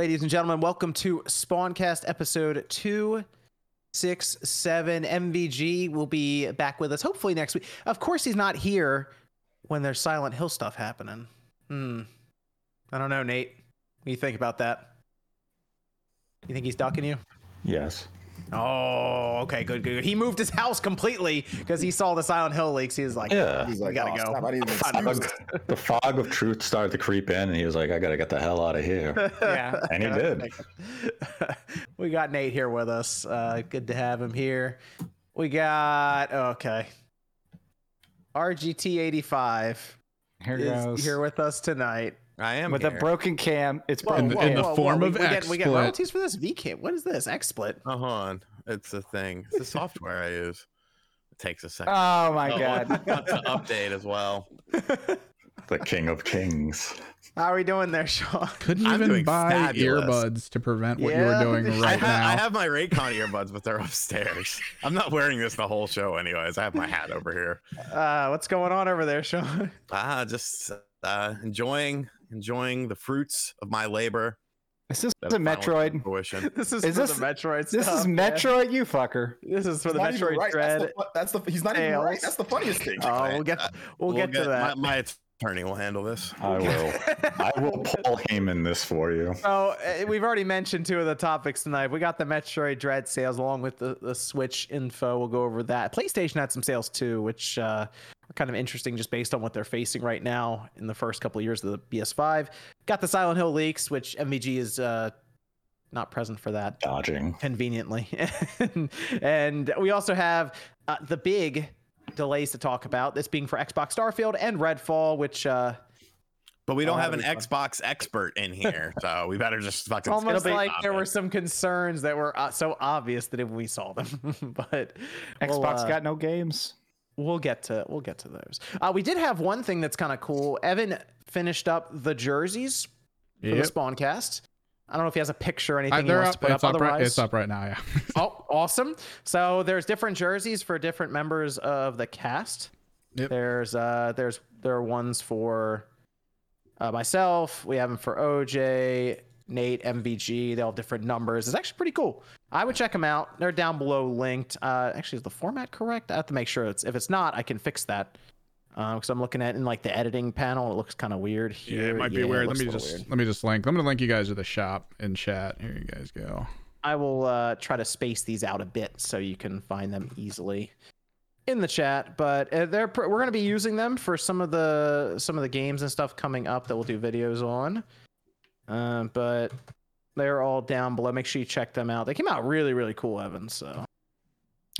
Ladies and gentlemen, welcome to Spawncast episode 267. MVG will be back with us hopefully next week. Of course, he's not here when there's Silent Hill stuff happening. Hmm. I don't know, Nate. What do you think about that? You think he's ducking you? Yes. Oh, okay, good, good. good. He moved his house completely because he saw the Silent Hill leaks. He was like, Yeah. He's like, gotta "Oh, go." stop, I need an The fog of truth started to creep in, and he was like, "I gotta get the hell out of here." yeah, And he did. we got Nate here with us. Uh, good to have him here. We got okay. RGT eighty five Here is goes. here with us tonight. I am with here. a broken cam. It's Whoa, broken. the- whoa, in the whoa, form whoa. of we, we get we get XSplit. royalties for this VCam. What is this XSplit? Uh, hold on. It's a thing. It's a software I use. It takes a second. Oh my Oh, god. to update as well. the king of kings. How are we doing there, Sean? Couldn't I'm even buy fabulous. earbuds to prevent what you were doing I, right ha- now. I have my Raycon earbuds, but they're upstairs. I'm not wearing this the whole show, anyways. I have my hat over here. Uh, what's going on over there, Sean? Ah, just uh, enjoying enjoying the fruits of my labor. Is this that a have finally come to Metroid? Fruition. This is, Is for this- the Metroid. This stuff, is man. Metroid, you fucker. This is for the Not Metroid right. Dread. That's the, that's the he's not even right. That's the funniest thing. Oh, we'll get we'll, get, to that. My, my attorney will handle this. I will. I will Paul Heyman this for you. So uh, we've already mentioned two of the topics tonight. We got the Metroid Dread sales along with the, the Switch info. We'll go over that. PlayStation had some sales too, which uh, are kind of interesting just based on what they're facing right now in the first couple of years of the PS5. Got the Silent Hill leaks, which MVG is uh, not present for that Dodging. conveniently. and we also have uh, the big delays to talk about. This being for Xbox Starfield and Redfall, which uh, But we don't Oh, have an that'd Xbox expert in here, so we better just fucking. It's skip almost the like there were some concerns that were uh, so obvious that if we saw them, but we'll, Xbox uh, got no games. We'll get to we'll get to those. Uh, we did have one thing that's kind of cool. Evan finished up the jerseys for Yep. the Spawncast. I don't know if he has a picture or Uh, anything he wants up, to put up. up right, Otherwise, it's up right now. Yeah. oh, awesome! So there's different jerseys for different members of the cast. Yep. There's uh there's there are ones for uh, myself. We have them for OJ, Nate, MVG. They all have different numbers. It's actually pretty cool. I would check them out. They're down below linked. Uh, actually, is the format correct? I have to make sure it's if it's not, I can fix that. Because I'm looking at in like the editing panel, it looks kind of weird here. Yeah, it might be Yeah, weird. Let me just weird. let me just link. I'm gonna link you guys to the shop in chat. Here you guys go. I will uh, try to space these out a bit so you can find them easily in the chat. But uh, they're pr- we're going to be using them for some of the some of the games and stuff coming up that we'll do videos on. Um, but they're all down below. Make sure you check them out. They came out really really cool, Evan. So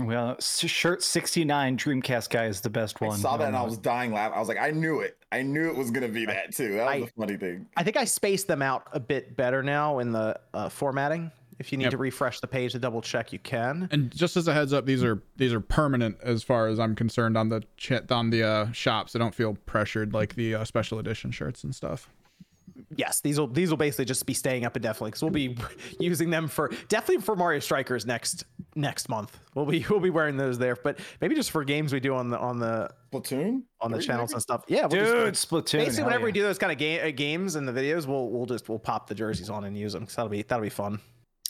Well, shirt 69 Dreamcast guy is the best one. I saw that don't and I was dying laughing. I was like, I knew it. I knew it was gonna be that too. That was I- the funny thing. I think I spaced them out a bit better now in the uh, formatting. If you need Yep. to refresh the page to double check, you can. And just as a heads up, these are these are permanent as far as I'm concerned on the chat on the uh, shops. I don't feel pressured like the uh, special edition shirts and stuff. Yes, these will these will basically just be staying up indefinitely because we'll be using them for definitely for Mario Strikers next next month. We'll be we'll be wearing those there, but maybe just for games we do on the on the Platoon on the Three, channels and stuff. Yeah, we'll Dude, just, Splatoon. basically hell whenever we do those kind of game uh, games and the videos, we'll we'll just we'll pop the jerseys on and use them. So that'll be that'll be fun.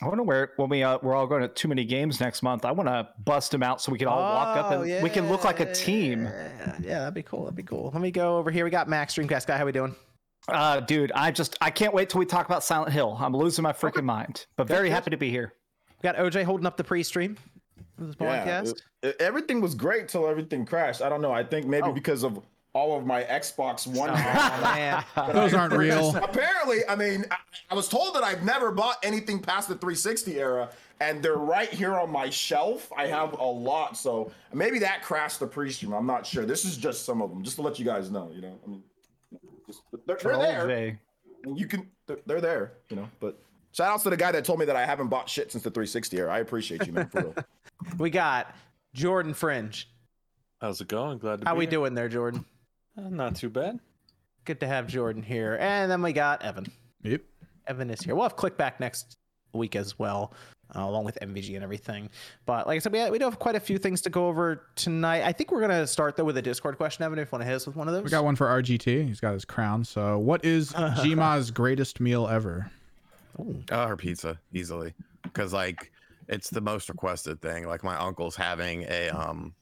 I want to wear when we uh, we're all going to too many games next month. I want to bust them out so we can all walk up Oh, and we can look like a team. Yeah, yeah, that'd be cool. That'd be cool. Let me go over here. We got Max Dreamcast guy. How we doing? Uh, dude, I just I can't wait till we talk about Silent Hill. I'm losing my freaking mind, but very good. happy to be here. We got OJ holding up the pre-stream of the Yeah, podcast. it- it- everything was great till everything crashed. I don't know. I think maybe Oh. because of all of my Xbox One. Oh, man. Those aren't real. Apparently, I mean, I, I was told that I've never bought anything past the 360 era, and they're right here on my shelf. I have a lot, so maybe that crashed the pre-stream. I'm not sure. This is just some of them, just to let you guys know. You know, I mean, just, they're, they're there. OJ. And you can, they're, they're there. You know, but shout outs to the guy that told me that I haven't bought shit since the 360 era. I appreciate you, man. For real. We got Jordan Fringe. How's it going? Glad to How be we here. doing there, Jordan? Uh, not too bad. Good to have Jordan here. And then we got Evan. Yep. Evan is here. We'll have click back next week as well, uh, along with MVG and everything. But like I said, we, we do have quite a few things to go over tonight. I think we're gonna start though with a Discord question, Evan. If you want to hit us with one of those, We got one for RGT. He's got his crown. So, what is Jima's greatest meal ever? Uh, her pizza easily because like it's the most requested thing. Like my uncle's having a um,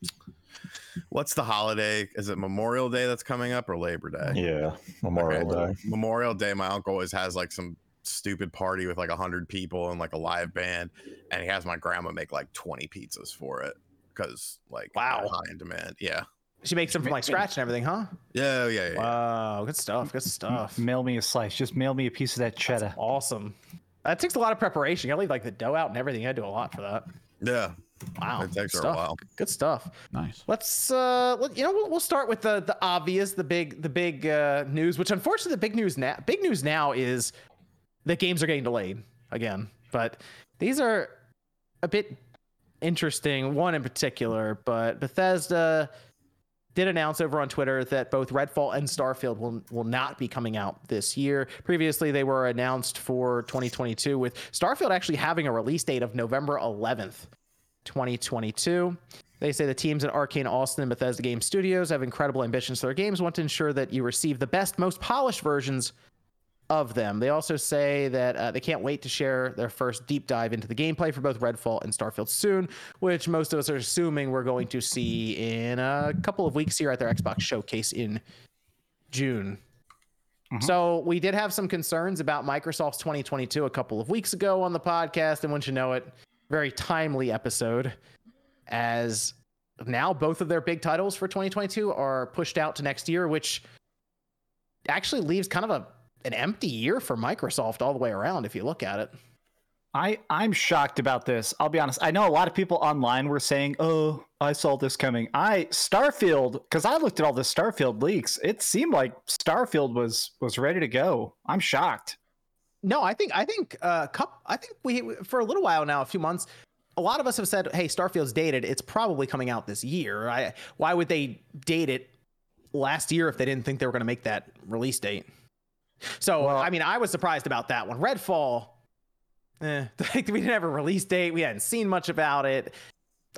what's the holiday? Is it Memorial Day that's coming up or Labor Day? Yeah, Memorial Okay. Day. Memorial Day, my uncle always has like some stupid party with like a hundred people and like a live band, and he has my grandma make like twenty pizzas for it because like Wow. high in demand. Yeah, She makes them from like scratch and everything, huh? yeah, yeah, yeah. Wow, good stuff. Good stuff. Mail me a slice. Just mail me a piece of that cheddar. Awesome. That takes a lot of preparation. You gotta leave like the dough out and everything. You gotta do a lot for that. yeah. Wow. It takes good her a stuff. while. Good stuff. Nice. Let's uh let, you know we'll, we'll start with the the obvious, the big the big uh news, which unfortunately the big news now big news now is that games are getting delayed again. But these are a bit interesting, one in particular, but Bethesda did announce over on Twitter that both Redfall and Starfield will will not be coming out this year. Previously, they were announced for 2022, with Starfield actually having a release date of November 11th, 2022. They say the teams at Arcane Austin and Bethesda Game Studios have incredible ambitions for their games, want to ensure that you receive the best, most polished versions of them. They also say that uh, they can't wait to share their first deep dive into the gameplay for both Redfall and Starfield soon, which most of us are assuming we're going to see in a couple of weeks here at their Xbox showcase in June. So we did have some concerns about Microsoft's 2022 a couple of weeks ago on the podcast, and once you know it, very timely episode. As now both of their big titles for 2022 are pushed out to next year, which actually leaves kind of a an empty year for Microsoft all the way around if you look at it. I I'm shocked about this. I'll be honest. I know a lot of people online were saying, "Oh, I saw this coming." I Starfield because I looked at all the Starfield leaks. It seemed like Starfield was was ready to go. I'm shocked. No, I think I think uh cup I think we for a little while now, a few months, a lot of us have said, "Hey, Starfield's dated. It's probably coming out this year." I why would they date it last year if they didn't think they were going to make that release date? So, Well- I mean, I was surprised about that one. Redfall eh, we didn't have a release date. We hadn't seen much about it.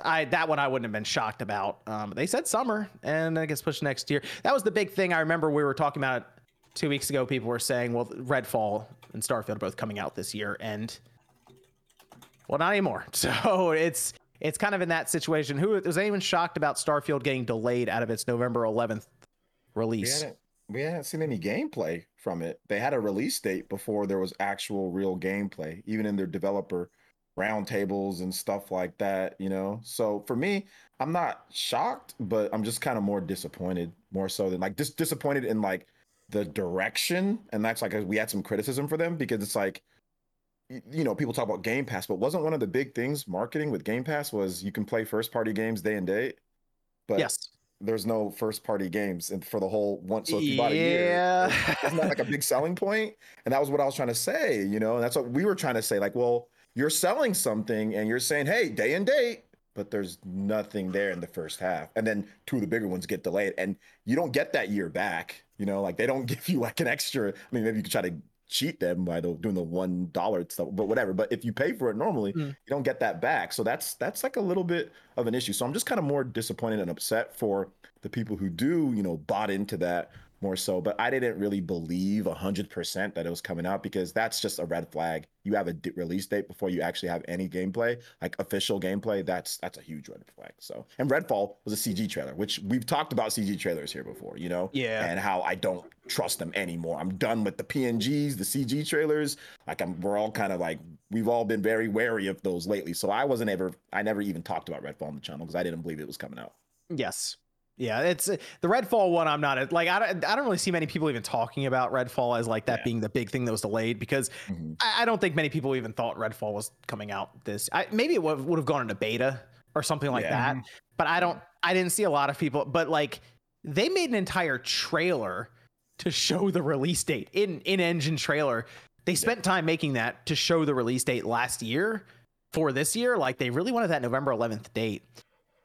I that one I wouldn't have been shocked about. Um, they said summer, and it gets pushed next year. That was the big thing. I remember we were talking about it two weeks ago. People were saying, "Well, Redfall and Starfield are both coming out this year," and well, not anymore. So it's it's kind of in that situation. Who was anyone shocked about Starfield getting delayed out of its November 11th We release? hadn't, we hadn't seen any gameplay from it. They had a release date before there was actual real gameplay, even in their developer roundtables and stuff like that, you know? So for me, I'm not shocked, but I'm just kind of more disappointed, more so than like just disappointed in like the direction. And that's like, we had some criticism for them because it's like, you know, people talk about Game Pass, but wasn't one of the big things marketing with Game Pass was you can play first party games day and date? But yes. There's no first party games and for the whole one so if you bought a year Yeah. isn't like a big selling point and that was what i was trying to say you know and that's what we were trying to say like well you're selling something and you're saying hey day and date but there's nothing there in the first half and then two of the bigger ones get delayed and you don't get that year back you know like they don't give you like an extra i mean maybe you could try to cheat them by the, doing the one dollar stuff but whatever but if you pay for it normally Mm. you don't get that back so that's that's like a little bit of an issue so i'm just kind of more disappointed and upset for the people who do you know bought into that more so but i didn't really believe 100% that it was coming out because that's just a red flag. You have a d- release date before you actually have any gameplay like official gameplay that's that's a huge red flag so. And redfall was a cg trailer which we've talked about cg trailers here before you know? Yeah. and how i don't trust them anymore. I'm done with the pngs the cg trailers. Like i'm we're all kind of like we've all been very wary of those lately. So i wasn't ever i never even talked about redfall on the channel because i didn't believe it was coming out. Yes. Yeah, it's uh, the Redfall one. I'm not like I don't, I don't really see many people even talking about Redfall as like that Yeah. being the big thing that was delayed because Mhm. I, I don't think many people even thought Redfall was coming out this. I, maybe it would, would have gone into beta or something like Yeah. that. But I don't. I didn't see a lot of people. But like they made an entire trailer to show the release date in in engine trailer. They spent time making that to show the release date last year for this year. Like they really wanted that November 11th date.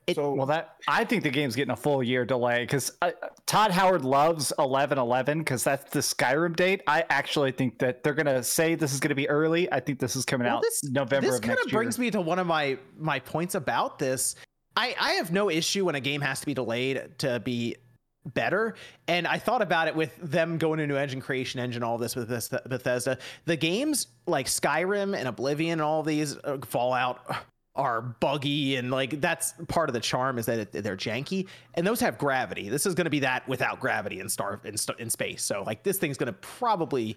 It- so Well, that I think the game's getting a full year delay because uh, Todd Howard loves eleven eleven because that's the Skyrim date. I actually think that they're gonna say this is gonna be early. I think this is coming Well, out this- November this kind of brings me to one of my my points about this. I I have no issue when a game has to be delayed to be better. And I thought about it with them going into engine creation engine, all this with this Bethesda. The games like Skyrim and Oblivion and all these uh, Fallout are buggy and like that's part of the charm is that it, they're janky and those have gravity. This is going to be that without gravity in star in, in space. So like this thing's going to probably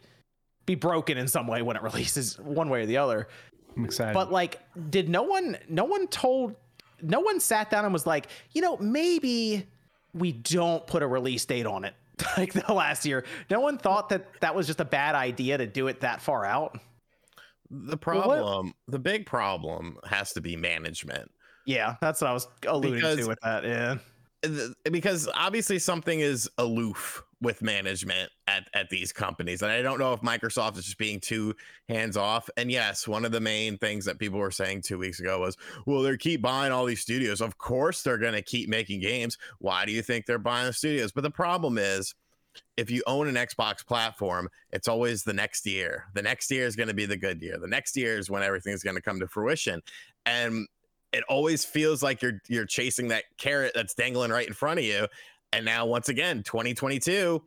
be broken in some way when it releases one way or the other. I'm excited. But like, did no one, no one told, no one sat down and was like, you know, maybe we don't put a release date on it like the last year. No one thought that that was just a bad idea to do it that far out. The Well, problem, the big problem has to be management. Yeah, that's what I was alluding Because- to with that. Yeah. th- eh, because obviously something is aloof with management at, at these companies and i don't know if microsoft is just being too hands off and yes one of the main things that people were saying two weeks ago was well they keep buying all these studios of course they're going to keep making games why do you think they're buying the studios but the problem is if you own an xbox platform it's always the next year the next year is going to be the good year the next year is when everything's going to come to fruition and it always feels like you're you're chasing that carrot that's dangling right in front of you. And now once again, 2022,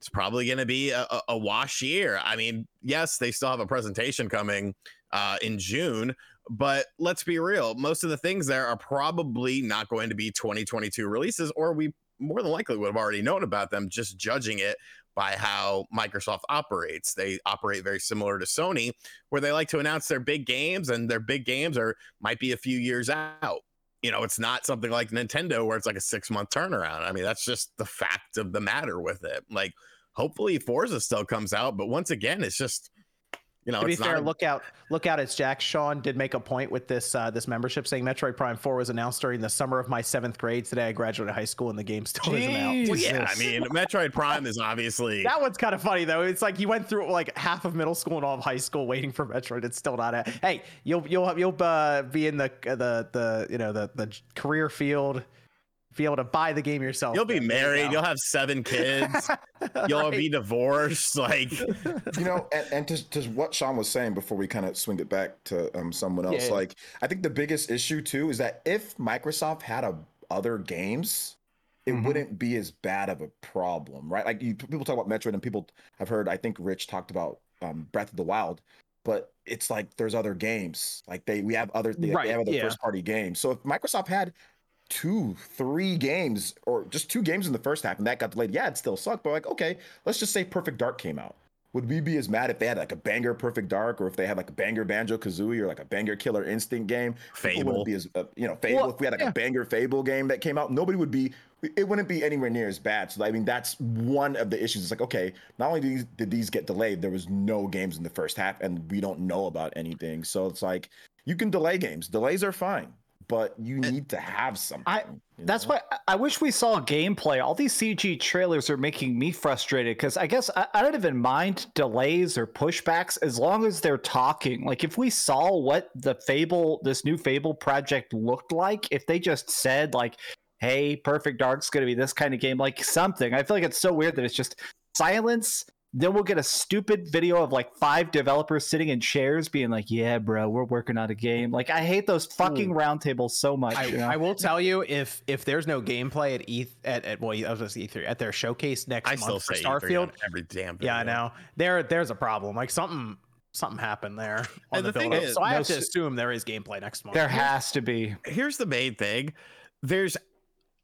it's probably going to be a, a, a wash year. I mean, yes, they still have a presentation coming uh, in June, but let's be real. Most of the things there are probably not going to be 2022 releases, or we more than likely would have already known about them, just judging it by how Microsoft operates. They operate very similar to Sony, where they like to announce their big games, and their big games are might be a few years out. You know, it's not something like Nintendo where it's like a six month turnaround. I mean, that's just the fact of the matter with it. Like, hopefully Forza still comes out, but once again, it's just you know, to be it's fair, not a- look out, look out! It's Jack Sean did make a point with this uh, this membership saying Metroid Prime Four was announced during the summer of my seventh grade. Today I graduated high school and the game still isn't out. Well, yeah, I mean, Metroid Prime is obviously That one's kind of funny though. It's like you went through like half of middle school and all of high school waiting for Metroid. It's still not out. Hey, you'll you'll you'll uh, be in the the the you know the the career field, be able to buy the game yourself. you'll be man. You married, you'll have seven kids, you'll be divorced. Like, you know, and, and to, to what Sean was saying before we kind of swing it back to um, someone else, Yeah. like I think the biggest issue too is that if Microsoft had a other games, it Mm-hmm. wouldn't be as bad of a problem, right? Like you, people talk about Metroid, and people have heard. I think Rich talked about um, Breath of the Wild, but it's like there's other games. Like they, we have other, they, Right, they have other yeah. first party games. So if Microsoft had two, three games, or just two games in the first half, and that got delayed, yeah, it still sucked. But like, okay, let's just say Perfect Dark came out. Would we be as mad if they had like a banger Perfect Dark, or if they had like a banger Banjo Kazooie, or like a banger Killer Instinct game? Fable. wouldn't be as uh, you know Fable. Well, if we had like yeah. a banger Fable game that came out, nobody would be. It wouldn't be anywhere near as bad. So I mean, that's one of the issues. It's like okay, not only did these, did these get delayed, there was no games in the first half, and we don't know about anything. So it's like you can delay games. Delays are fine, but you need to have something. I- That's know? why I- wish we saw gameplay. All these CG trailers are making me frustrated because I guess I, I don't even mind delays or pushbacks as long as they're talking. Like if we saw what the Fable, this new Fable project looked like, if they just said like, "Hey, Perfect Dark's going to be this kind of game," like something. I feel like it's so weird that it's just silence. Then we'll get a stupid video of like five developers sitting in chairs being like, "Yeah, bro, we're working on a game." Like I hate those fucking hmm. roundtables so much. I, you know? I will tell you if if there's no gameplay at E3 at, at well I was gonna E3 at their showcase next I month still for say E3 Starfield. every damn. Yeah, I know. There there's a problem. Like something something happened there on And the, the thing is- So I no have to assume there is gameplay next month. there has to be. here's the main thing there's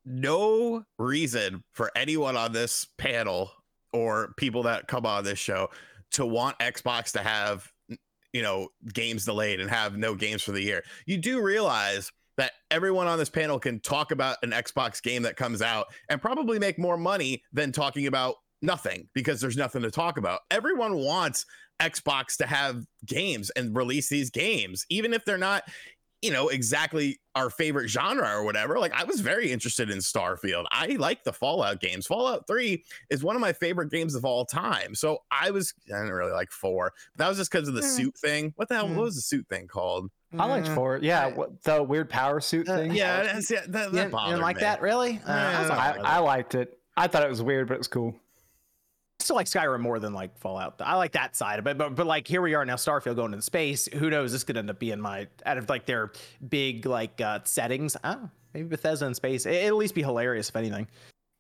no reason for anyone on this panel or people that come on this show to want xbox to have you know games delayed and have no games for the year. You do realize that everyone on this panel can talk about an xbox game that comes out and probably make more money than talking about nothing because there's nothing to talk about. Everyone wants xbox to have games and release these games even if they're not you know exactly our favorite genre or whatever like i was very interested in starfield i like the fallout games fallout 3 is one of my favorite games of all time so i was i didn't really like 4 but that was just because of the Mm. suit thing what the hell Mm. what was the suit thing called I liked Mm, four. Yeah, I- what, the weird power suit Uh, thing. yeah that's, yeah that, that You didn't, you didn't like me. that really? Uh, I, was Yeah. all I, I liked it. I thought it was weird, but it was cool. I still like Skyrim more than like Fallout. I like that side of it, but but like here we are now, Starfield going into space. Who knows? This could end up being my out of like their big like uh settings. Oh, maybe Bethesda in space. It, will at least be hilarious if anything.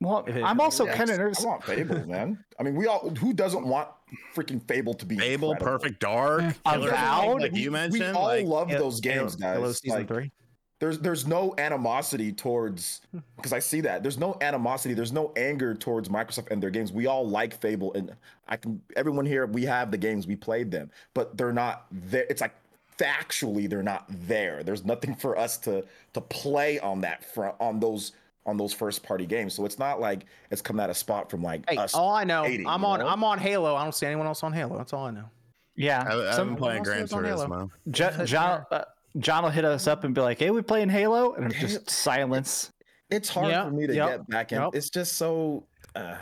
Well, If it- I'm also Yes, kind of nervous. I want Fable, man. I mean, we all who doesn't want freaking Fable to be Fable, incredible? Perfect Dark, Eh. Killer Avowed? Instinct, like you We- mentioned. We all like, love Halo- those games, Halo- Halo guys. season Like, three. There's there's no animosity towards because I see that there's no animosity, there's no anger towards Microsoft and their games. We all like Fable, and I can everyone here we have the games, we played them, but they're not there. It's like factually they're not there. There's nothing for us to to play on that front on those on those first party games. So it's not like it's coming out of spot from like Hey, us. all I know, hating, I'm on. know? I'm on Halo. I don't see anyone else on Halo. That's all I know. Yeah, I, I've some- been playing also Gran is on Halo. Turismo. Jo- John, uh, John will hit us up and be like, "Hey, we playing Halo," and it's just silence. it's hard Yep, for me to yep, get back in. yep. It's just so. Uh,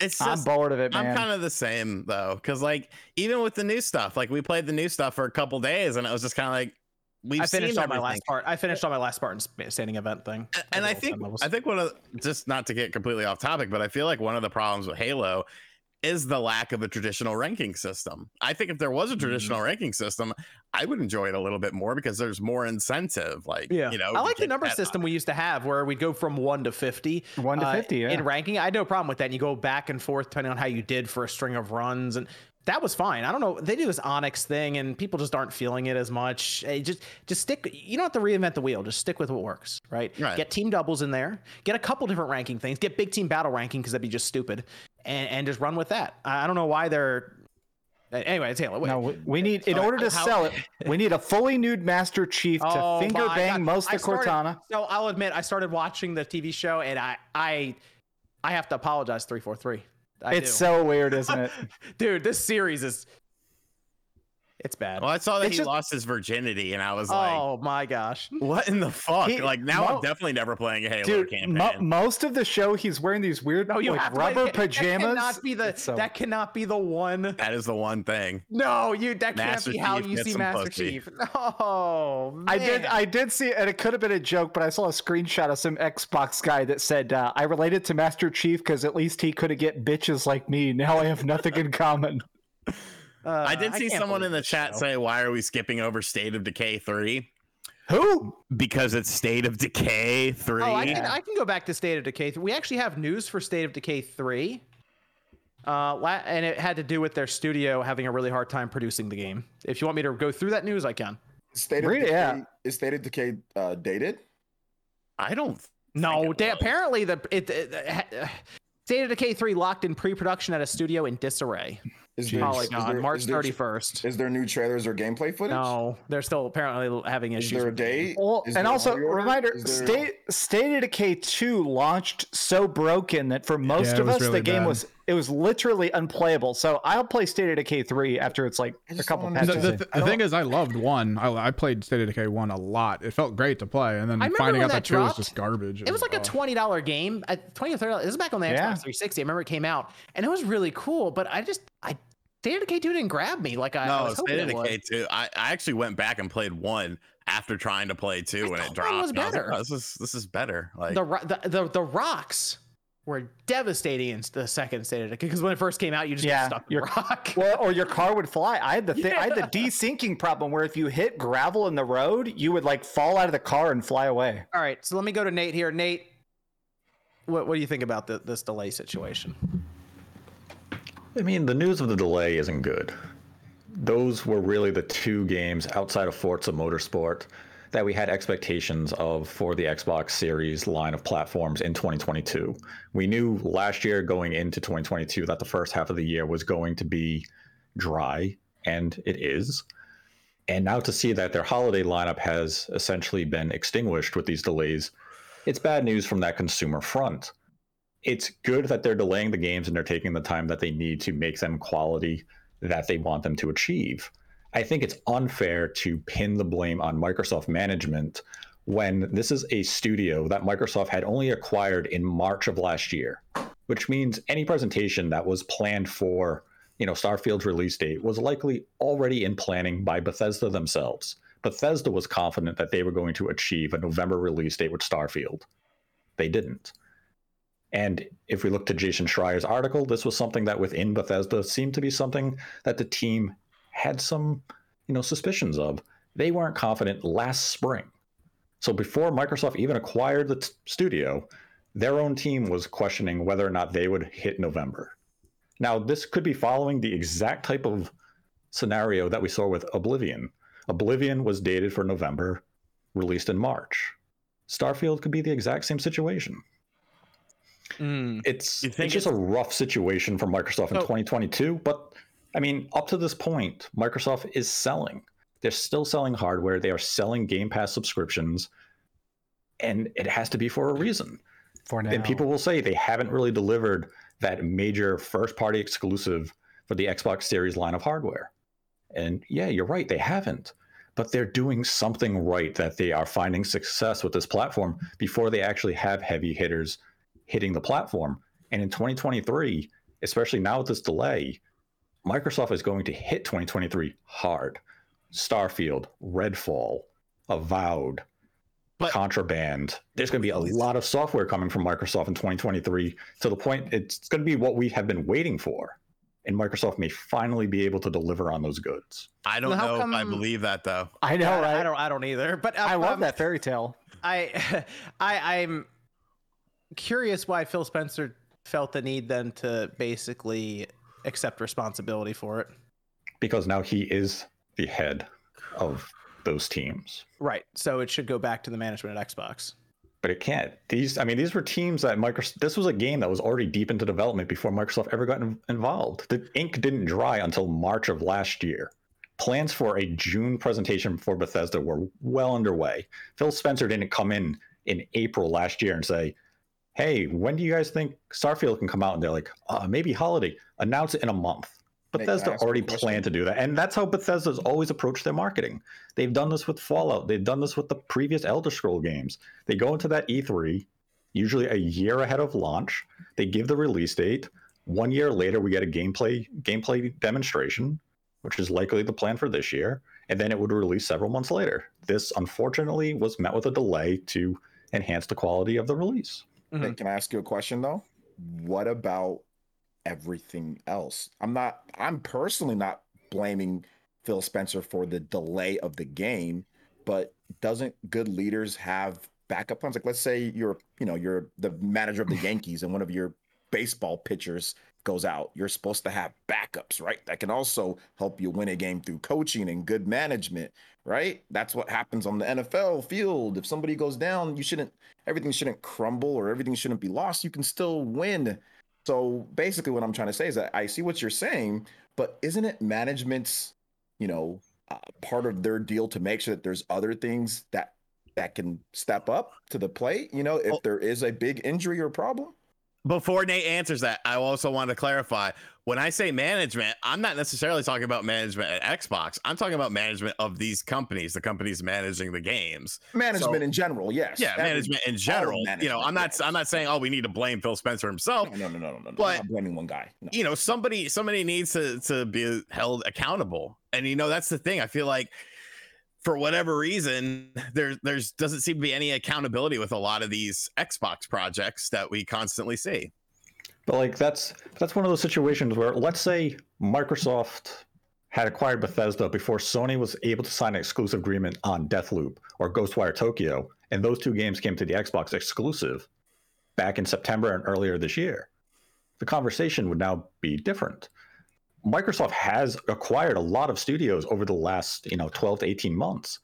It's I'm bored of it, man. I'm kind of the same though, because like even with the new stuff, like we played the new stuff for a couple days, and it was just kind of like we've I finished seen on my last part. I finished on my last part in standing event thing. And I think I think one of the, just not to get completely off topic, but I feel like one of the problems with Halo is the lack of a traditional ranking system. I think if there was a traditional Mm-hmm. ranking system, I would enjoy it a little bit more because there's more incentive. Like Yeah, you know, I like the number that system we used to have where we'd go from one to fifty. One to uh, 50, yeah. in ranking. I had no problem with that. And you go back and forth depending on how you did for a string of runs, and that was fine. I don't know. They do this Onyx thing, and people just aren't feeling it as much. Hey, just just stick. You don't have to reinvent the wheel. Just stick with what works. Right. Right. Get team doubles in there. Get a couple different ranking things. Get big team battle ranking because that'd be just stupid, and and just run with that. I I don't know why they're. Anyway, it's Halo. No, we, we need in So, order to how- sell it, we need a fully nude Master Chief to Oh finger bang God. most of started- Cortana. So I'll admit, I started watching the TV show, and I I I have to apologize. Three four three. It's so weird, isn't it? dude. This series is it's bad. Well, I saw that It's he just- lost his virginity, and I was like, oh my gosh. "What in the fuck?" He- like now, Mo- I'm definitely never playing a Halo Dude, campaign. mo- most of the show he's wearing these weird No, you like have to rubber that- pajamas. That cannot be the. So- That cannot be the one. that is the one thing. No, you. That Master can't be how Chief you see Master pussy. Chief. No, I did. I did see, and it could have been a joke, but I saw a screenshot of some Xbox guy that said, uh, "I related to Master Chief because at least he could have get bitches like me. Now I have nothing in common." Uh, I did see can't someone in the chat show. say, "Why are we skipping over State of Decay 3? Who? Because it's State of Decay 3. Oh, I can, I can go back to State of Decay. 3. We actually have news for State of Decay 3. Uh, and it had to do with their studio having a really hard time producing the game. If you want me to go through that news, I can. State of Read it, Decay, yeah. Is State of Decay uh, dated? I don't. No, it they, was. apparently the it, it, uh, State of Decay 3 locked in pre-production at a studio in disarray. Is Polygon, is there- March 31st. Is there new trailers or gameplay footage? No, they're still apparently having Is issues. there a with date? Well, and also pre-order? reminder: Is there- State State of Decay two launched so broken that for most it of us really the game was it was literally unplayable. So I'll play State of Decay three after it's like a couple don't The, the, the thing is, I loved one. I, I played State of Decay one a lot. It felt great to play, and then I remember finding out that that two was just garbage. It was like a twenty dollar game, at twenty or thirty. dollars. This is back on the Xbox Yeah. 360. I remember it came out, and it was really cool. But I just, I State of Decay two didn't grab me like I, I No, was hoping State of it would. Decay 2. I, I actually went back and played one after trying to play two I when it dropped. was and I like, better. "Oh, this is this is better. Like the, ro- the the the rocks were devastating in the second State of Decay because when it first came out, you just Yeah, got stuck in you're- rock. Well, or your car would fly. I had the thing. I had the desyncing problem where if you hit gravel in the road, you would like fall out of the car and fly away. All right, so let me go to Nate here. Nate, what what do you think about the, this delay situation? I mean, the news of the delay isn't good. Those were really the two games outside of Forza Motorsport that we had expectations of for the Xbox Series line of platforms in 2022. We knew last year going into 2022 that the first half of the year was going to be dry, and it is. And now to see that their holiday lineup has essentially been extinguished with these delays, it's bad news from that consumer front it's good that they're delaying the games and they're taking the time that they need to make them quality that they want them to achieve. I think it's unfair to pin the blame on Microsoft management when this is a studio that Microsoft had only acquired in March of last year, which means any presentation that was planned for, you know, Starfield's release date was likely already in planning by Bethesda themselves. Bethesda was confident that they were going to achieve a November release date with Starfield. They didn't. And if we look to Jason Schreier's article, this was something that within Bethesda seemed to be something that the team had some, you know, suspicions of. They weren't confident last spring. So before Microsoft even acquired the t- studio, their own team was questioning whether or not they would hit November. Now, this could be following the exact type of scenario that we saw with Oblivion. Oblivion was dated for November, released in March. Starfield could be the exact same situation. Mm. It's, it's think just a rough situation for Microsoft in Oh. 2022, but I mean, up to this point, Microsoft is selling. They're still selling hardware, they are selling Game Pass subscriptions, and it has to be for a reason. For now. And people will say they haven't really delivered that major first party exclusive for the Xbox Series line of hardware. And yeah, you're right, they haven't. But they're doing something right that they are finding success with this platform before they actually have heavy hitters hitting the platform. And in 2023, especially now with this delay, Microsoft is going to hit 2023 hard. Starfield, Redfall, Avowed, But- Contraband. There's going to be a lot of software coming from Microsoft in 2023 to the point it's going to be what we have been waiting for. And Microsoft may finally be able to deliver on those goods. I don't How know if I believe that though. I know, I, right? I don't. I don't either. But I um, love um, that fairy tale. I, I, I'm curious why Phil Spencer felt the need then to basically accept responsibility for it. because now he is the head of those teams. Right. So it should go back to the management at Xbox. But it can't. These, I mean, these were teams that Microsoft. This was a game that was already deep into development before Microsoft ever got in- involved. The ink didn't dry until March of last year. Plans for a June presentation for Bethesda were well underway. Phil Spencer didn't come in in April last year and say, "Hey, when do you guys think Starfield can come out?" And they're like, uh, "Maybe holiday. Announce it in a month." Hey, can I Bethesda ask you a already planned to do that, and that's how Bethesda's always approached their marketing. They've done this with Fallout. They've done this with the previous Elder Scroll games. They go into that E3, usually a year ahead of launch. They give the release date. One year later, we get a gameplay gameplay demonstration, which is likely the plan for this year, and then it would release several months later. This, unfortunately, was met with a delay to enhance the quality of the release. Mm-hmm. Hey, can I ask you a question though? What about everything else? I'm not. I'm personally not blaming Phil Spencer for the delay of the game, but doesn't good leaders have backup plans? Like, let's say you're, you know, you're the manager of the Yankees, and one of your baseball pitchers goes out. You're supposed to have backups, right? That can also help you win a game through coaching and good management, right? That's what happens on the NFL field. If somebody goes down, you shouldn't everything shouldn't crumble or everything shouldn't be lost. You can still win. So basically what I'm trying to say is that I see what you're saying, but isn't it management's, you know, uh, part of their deal to make sure that there's other things that that can step up to the plate, you know, if there is a big injury or problem? Before Nate answers that, I also want to clarify when I say management, I'm not necessarily talking about management at Xbox. I'm talking about management of these companies, the companies managing the games. Management So- in general, yes. Yeah, Every- management in general. you know, I'm not yes. I'm not saying oh we need to blame Phil Spencer himself. No, no, no, no, no, no. I'm But- not blaming one guy. No. you know somebody somebody needs to to be held accountable and you know that's the thing i feel like for whatever reason there there's doesn't seem to be any accountability with a lot of these xbox projects that we constantly see But like that's that's one of those situations where let's say Microsoft had acquired Bethesda before Sony was able to sign an exclusive agreement on Deathloop or Ghostwire Tokyo, and those two games came to the Xbox exclusive back in September and earlier this year. The conversation would now be different. Microsoft has acquired a lot of studios over the last, you know, 12 to 18 months.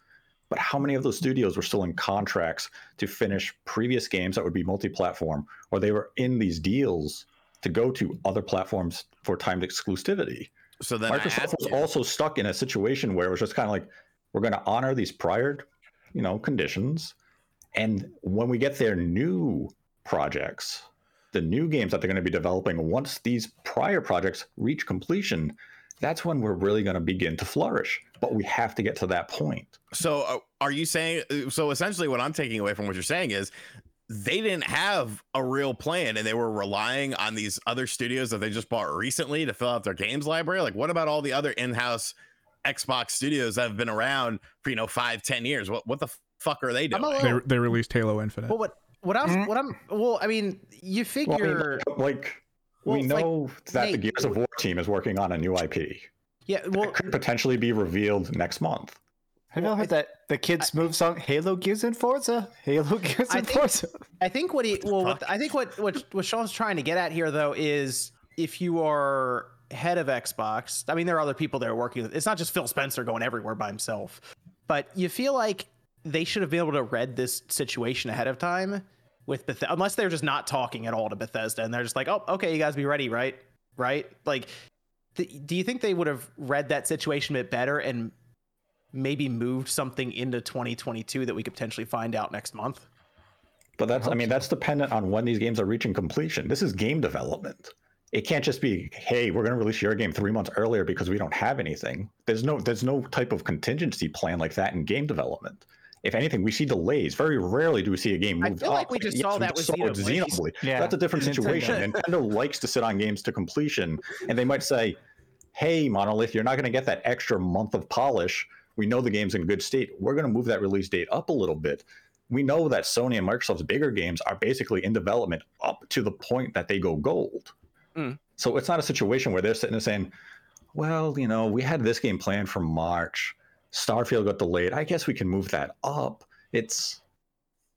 But how many of those studios were still in contracts to finish previous games that would be multi-platform, or they were in these deals to go to other platforms for timed exclusivity? so then Microsoft was you, also stuck in a situation where it was just kind of like, we're going to honor these prior, you know, conditions, and when we get their new projects, the new games that they're going to be developing, once these prior projects reach completion, that's when we're really going to begin to flourish. But we have to get to that point. so uh, are you saying so essentially what i'm taking away from what you're saying is they didn't have a real plan and they were relying on these other studios that they just bought recently to fill out their games library like what about all the other in-house xbox studios that have been around for you know five ten years what what the fuck are they doing a They, little. they released Halo Infinite. Well, what what I'm mm-hmm. what I'm well, I mean, you Well, I mean, figure, like, Well, we it's like, know that the Gears of War team is working on a new IP. yeah. Well, That could potentially be revealed next month. Have you ever heard that the kids move song Halo Gears and Forza? Halo Gears I and think- Forza. I think what he well, what, I think what what what Sean's trying to get at here though is if you are head of Xbox, I mean there are other people that are working. It's not just Phil Spencer going everywhere by himself, but you feel like they should have been able to read this situation ahead of time with Beth- unless they're just not talking at all to Bethesda and they're just like, oh, okay, you guys be ready, right? Right? Like, th- do you think they would have read that situation a bit better and maybe moved something into 2022 that we could potentially find out next month? But that's, I mean, that's dependent on when these games are reaching completion. This is game development. It can't just be, hey, we're going to release your game three months earlier because we don't have anything. There's no, there's no type of contingency plan like that in game development. If anything, we see delays. Very rarely do we see a game I moved feel like up. we just saw that with saw it Xenoblade. Xenoblade. Yeah, That's a different situation. Nintendo likes to sit on games to completion, and they might say, hey, Monolith, you're not going to get that extra month of polish. We know the game's in good state. We're going to move that release date up a little bit we know that Sony and Microsoft's bigger games are basically in development up to the point that they go gold. Mm. So it's not a situation where they're sitting there saying, well, you know, we had this game planned for March. Starfield got delayed. I guess we can move that up. It's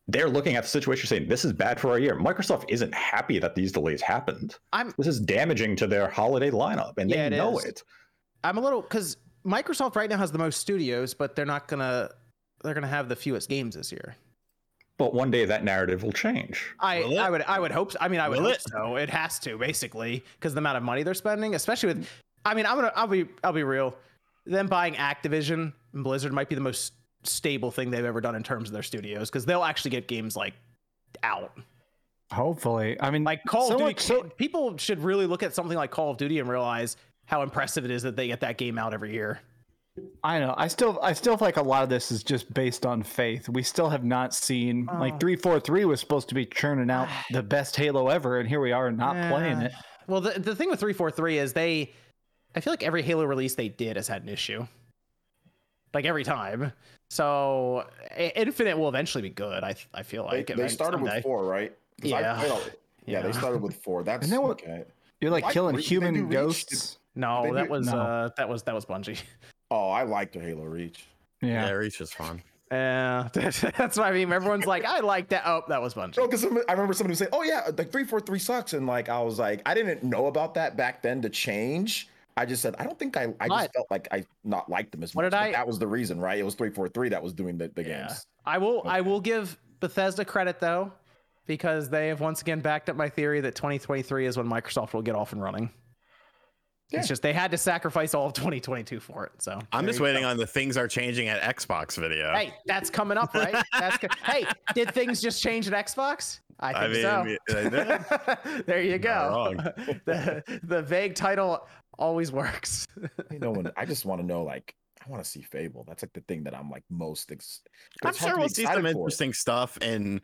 they're looking at the situation saying this is bad for our year. Microsoft isn't happy that these delays happened. I'm This is damaging to their holiday lineup, and Yeah, they it know is. it. I'm a little because Microsoft right now has the most studios, but they're not gonna they're gonna have the fewest games this year. But one day that narrative will change. I Will? I would I would hope. So. I mean, I would Will hope it? so. It has to basically because the amount of money they're spending, especially with. I mean, I'm gonna I'll be I'll be real. Them buying Activision and Blizzard might be the most stable thing they've ever done in terms of their studios because they'll actually get games like out. Hopefully, I mean, Like Call of Duty, much- so- people should really look at something like Call of Duty and realize how impressive it is that they get that game out every year. I know. I still, I still feel like a lot of this is just based on faith. We still have not seen Oh. like three four three was supposed to be churning out the best Halo ever, and here we are not playing it. Well, the, the thing with 343 is they, I feel like every Halo release they did has had an issue. Like every time. So Infinite will eventually be good. I I feel like they eventually started someday. with four, right? Yeah. played all- yeah, they started with four. That's And then what- okay. You're like Why- killing did they do human Reach? ghosts. No, They that do- was No. uh that was that was Bungie. Oh, I liked the Halo Reach. Yeah. Yeah, Reach is fun. Yeah, that's what I mean. Everyone's like, I like that. Oh, that was Bungie. No, because I remember somebody say, "Oh yeah, like three four three sucks," and like I was like, I didn't know about that back then to change. I just said I don't think I. I What? just felt like I not liked them as What much. did I- That was the reason, right? It was three four three that was doing the, the Yeah. games. I will I will give Bethesda credit though, because they have once again backed up my theory that 2023 is when Microsoft will get off and running. Yeah. It's just they had to sacrifice all of 2022 for it. So I'm just waiting go. on the things are changing at Xbox video. Hey, that's coming up, right? That's co- hey, did things just change at Xbox? I I think mean, so. there you go. wrong. the the vague title always works. You know, when I just want to know, like, I want to see Fable. That's like the thing that I'm like most. Ex- I'm sure we'll see some for it. interesting stuff in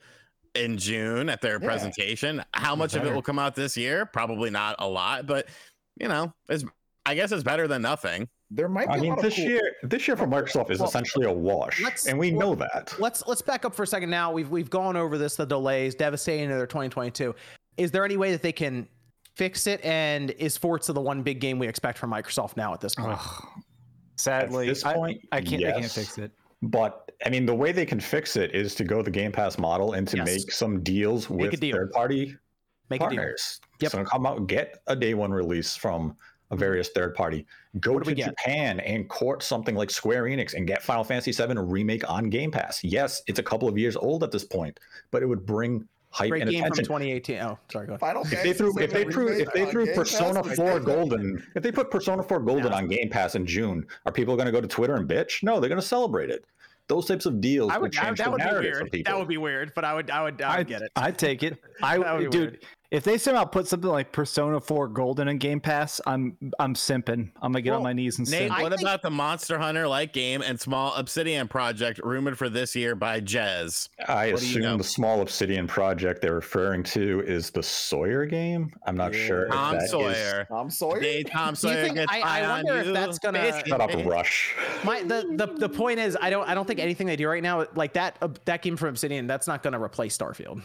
in June at their Yeah. presentation. How much of it will come out this year? Probably not a lot, but you know, it's I guess it's better than nothing. There might be I a mean, this cool- year, this year for Microsoft is Well, essentially a wash, and we know that. let's let's back up for a second now. We've we've gone over this, the delays, devastating to their 2022. Is there any way that they can fix it? And is Forza the one big game we expect from Microsoft now at this point? Ugh. Sadly, this point, I, can't. I can't fix it. But I mean, the way they can fix it is to go the Game Pass model and to Yes. make some deals Make with deal. third party Make a deal. partners. Yep. So come out, get a day one release from a various third party. Go What to we get? Japan and court something like Square Enix and get Final Fantasy VII remake on Game Pass. Yes, it's a couple of years old at this point, but it would bring hype Great and game from attention. 2018. Oh, sorry, go ahead. Final If they threw if they threw if they threw Game Pass, Persona 4 Golden, if they put Persona 4 Golden Yeah. on Game Pass in June, are people going to go to Twitter and bitch? No, they're going to celebrate it. Those types of deals I would would, I, change that the would be narrative for people. That would be weird, but I would, I would, I would get it. I'd take it. I would be dude. weird. If they somehow put something like Persona 4 Golden in Game Pass, I'm I'm simping. I'm gonna get on my knees and Nate, simp. What think- about the Monster Hunter like game and small Obsidian project rumored for this year by Jez? I What do you assume know? the small Obsidian project they're referring to is the Sawyer game. I'm not Yeah. sure. if Tom that is- Sawyer. Tom Sawyer. Hey, Tom Sawyer think- gets I- I high on wonder if you. that's gonna- Basically. Shut up, Rush. My the, the the point is, I don't, I don't think anything they do right now, like that, uh, that game from Obsidian, that's not going to replace Starfield.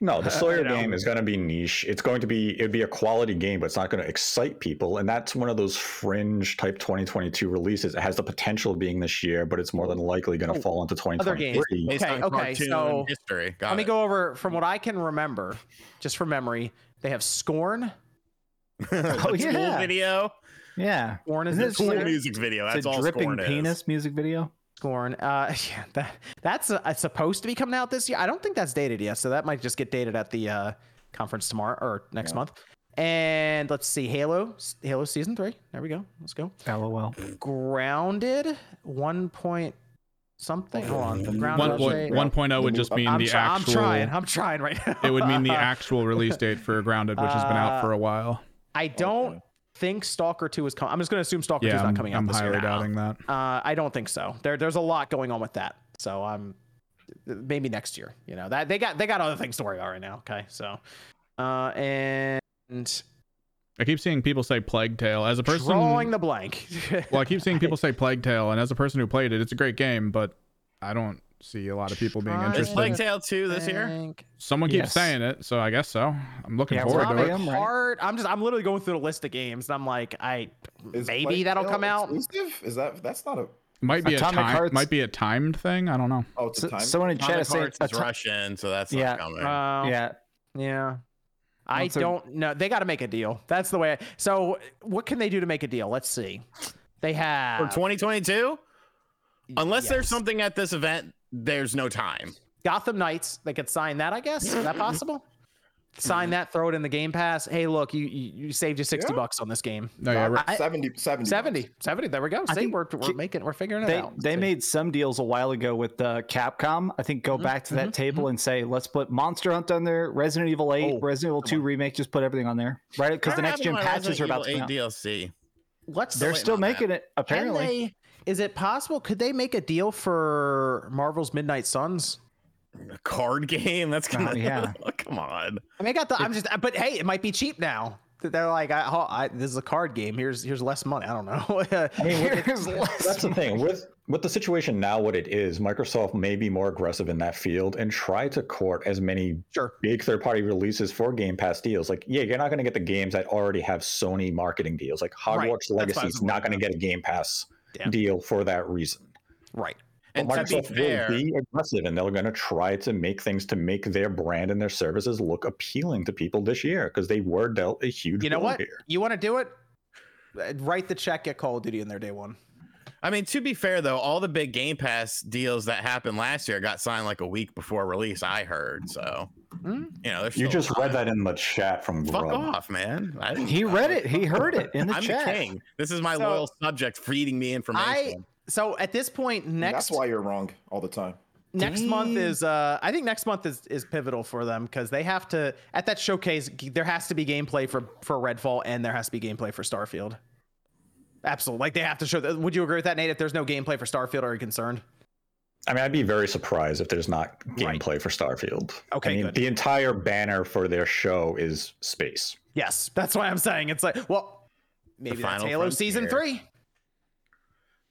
No, the Sawyer know. game is going to be niche. It's going to be it'd be a quality game, but it's not going to excite people. And that's one of those fringe type 2022 releases. It has the potential of being this year, but it's more than likely going to Oh, fall into other games. 2023. Okay, okay, so history. Got Let me go over from what I can remember, just from memory. They have Scorn. Oh, school yeah. video. Yeah. Scorn is Isn't it Cool music video. It's That's a all dripping Scorn is. penis music video. Scorn. Uh, yeah, that that's uh, supposed to be coming out this year. I don't think that's dated yet, so that might just get dated at the uh, conference tomorrow or next month. And let's see, Halo, Halo season three. There we go. Let's go. LOL. Grounded, one point something. Hold on. Grounded. One I'll say- one point oh would just mean I'm, the try- I'm trying. I'm trying right now. It would mean the actual release date for Grounded, which has been out for a while. I don't think Stalker 2 is coming. I'm just going to assume Stalker 2 is not I'm, coming out I'm this highly year. doubting that. Uh, I don't think so. There, there's a lot going on with that. So I'm maybe next year. You know that they got they got other things to worry about right now. Okay, so uh, and I keep seeing people say Plague Tale as a person. drawing the blank. well, I keep seeing people say Plague Tale, and as a person who played it, it's a great game, but I don't see a lot of people being Trying Is Plague interested. Tale 2 this year? Think. Someone keeps Yes. saying it, so I guess so. I'm looking Yeah, forward we're to on it. it. right? Hard. I'm just I'm literally going through the list of games, and I'm like, I Is maybe Plague that'll Tale come out. Exclusive? Is that that's not a Might be Atomic a time, Hearts- might be a timed thing. I don't know. oh it's a So, time. someone in chat Atomic is saying, Hearts is Ato- Russian, so that's Yeah. not coming. Uh, yeah, Yeah. I What's a- don't know. They got to make a deal. That's the way. I- so, what can they do to make a deal? Let's see. They have For 2022? Unless there's Yes. something at this event, there's no time. Gotham Knights. They could sign that, I guess. Is that possible? Sign that, throw it in the Game Pass. Hey, look, you you, you saved you 60 Yeah. bucks on this game. No, yeah, Not right. 70, 70. 70. 70. There we go. I See, think we're, we're making, we're figuring it they out. they See. made some deals a while ago with uh, Capcom. I think go Mm-hmm, back to that table and say, let's put Monster Hunt on there, Resident Evil 8, Oh, Resident Evil 2 remake, just put everything on there, right? Because the next gen happened to my patches are Resident about to come out. DLC. Let's. They're still on that. making it Can apparently. They? Is it possible? Could they make a deal for Marvel's Midnight Suns? A card game? That's gonna Uh, yeah. come on. I mean, I got the. I'm just. But hey, it might be cheap now. They're like, I, oh, I, this is a card game. Here's here's less money. I don't know. Here's less That's the thing with with the situation now. What it is, Microsoft may be more aggressive in that field and try to court as many sure. big third party releases for Game Pass deals. Like, yeah, you're not going to get the games that already have Sony marketing deals. Like Right. Hogwarts That's what I Legacy is not going to get a Game Pass Yeah. deal for that reason. Right. But And to be Microsoft fair, will be aggressive and they're going to try to make things to make their brand and their services look appealing to people this year because they were dealt a huge You know blow what? here. You want to do it? Uh, Write the check. Get Call of Duty in there day one. I mean, to be fair though, all the big Game Pass deals that happened last year got signed like a week before release. I heard so. Hmm? You know, You just read that in the chat from Fuck Grub. off, man. I didn't- He read it. He heard it in the I'm chat. the king. This is my So- loyal subject feeding me I information. so at this point next That's why you're wrong all the time. next month is uh I think next month is is pivotal for them because they have to at that showcase there has to be gameplay for for Redfall and there has to be gameplay for Starfield. Absolutely, like they have to show. that. Would you agree with that, Nate? If there's no gameplay for Starfield, are you concerned? I mean, I'd be very surprised if there's not Right. gameplay for Starfield. Okay, I mean, good. the entire banner for their show is space. Yes, that's why I'm saying it's like well maybe that's final Halo season frontier. three.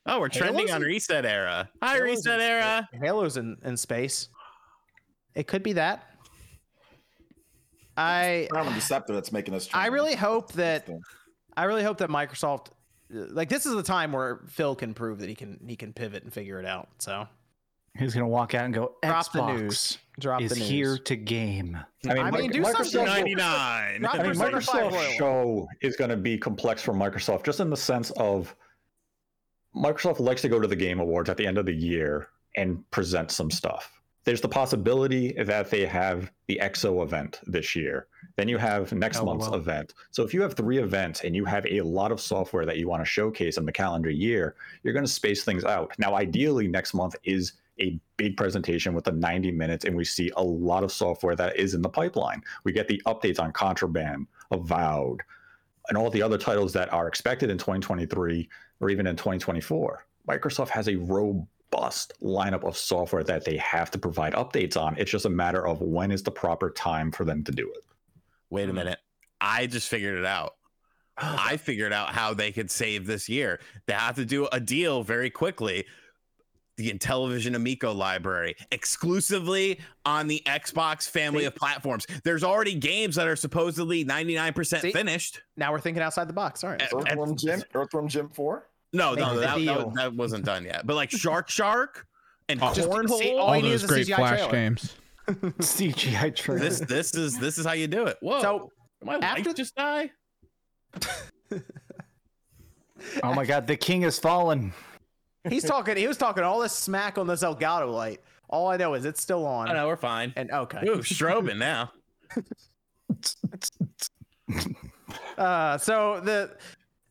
oh, we're trending Halo's on in- Reset Era. Hi, Halo's Reset in- Era. Halo's in, in space. It could be that. I Crown and Deceptor that's making us. I really hope that I really hope that Microsoft like this is the time where Phil can prove that he can he can pivot and figure it out. So He's gonna walk out and go. drop Xbox the news. Drop is the news. here to game. I mean, I mean, Mic- do something. Microsoft- 99. I mean, for certified Microsoft's loyal. show is going to be complex for Microsoft, just in the sense of Microsoft likes to go to the Game Awards at the end of the year and present some stuff. There's the possibility that they have the EXO event this year. Then you have next Oh, month's wow. event. So if you have three events and you have a lot of software that you want to showcase in the calendar year, you're going to space things out. Now, ideally, next month is a big presentation with the 90 minutes, and we see a lot of software that is in the pipeline. We get the updates on Contraband, Avowed, and all the other titles that are expected in 2023 or even in 2024. Microsoft has a robust lineup of software that they have to provide updates on. It's just a matter of when is the proper time for them to do it. Wait a mm-hmm. minute. I just figured it out. I figured out how they could save this year. They have to do a deal very quickly. The Intellivision Amico library exclusively on the Xbox family See? of platforms. There's already games that are supposedly 99% See? finished. Now we're thinking outside the box. All right. Earthworm Jim, Earthworm Jim Four. No, Make no, that, that, deal. that wasn't done yet. But like Shark Shark and Oh. Cornhole. see- all All those great CGI Flash trailer. games. CGI trailer. this this is this is how you do it. Whoa. So my after- just die. oh my god, the king has fallen. He's talking. He was talking all this smack on this Elgato light. All I know is it's still on. I know we're fine. And okay. Ooh, strobing now. Uh, so the,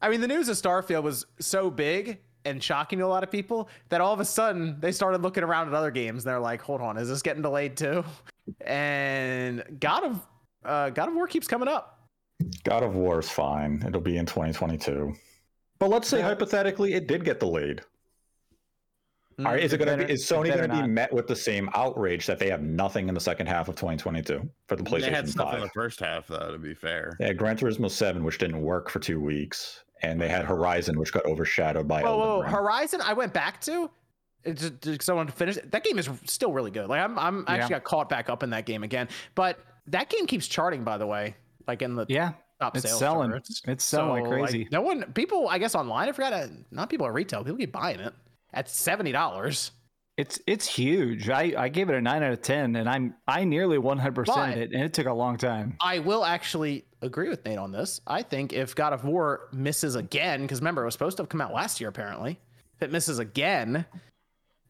I mean, the news of Starfield was so big and shocking to a lot of people that all of a sudden they started looking around at other games. And they're like, "Hold on, is this getting delayed too?" And God of uh, God of War keeps coming up. God of War is fine. It'll be in 2022. But let's say hypothetically it did get delayed. All right, is it going to be? Is Sony going to be not. met with the same outrage that they have nothing in the second half of 2022 for the PlayStation They had PlayStation stuff in the first half, though. To be fair, They had Gran Turismo 7, which didn't work for two weeks, and they had Horizon, which got overshadowed by Whoa, Elden whoa, Horizon! I went back to. It just, just someone to finish that game is still really good. Like I'm, I'm I actually got caught back up in that game again. But that game keeps charting, by the way, like in the Yeah, top it's sales selling. charts. It's selling like like, crazy. no one, people, I guess online. I forgot. uh, Not people at retail. People keep buying it at seventy dollars. It's it's huge. I, I gave it a nine out of ten, and I'm I nearly one hundred percent it, and it took a long time. I will actually agree with Nate on this. I think if God of War misses again, because remember it was supposed to have come out last year, apparently. If it misses again,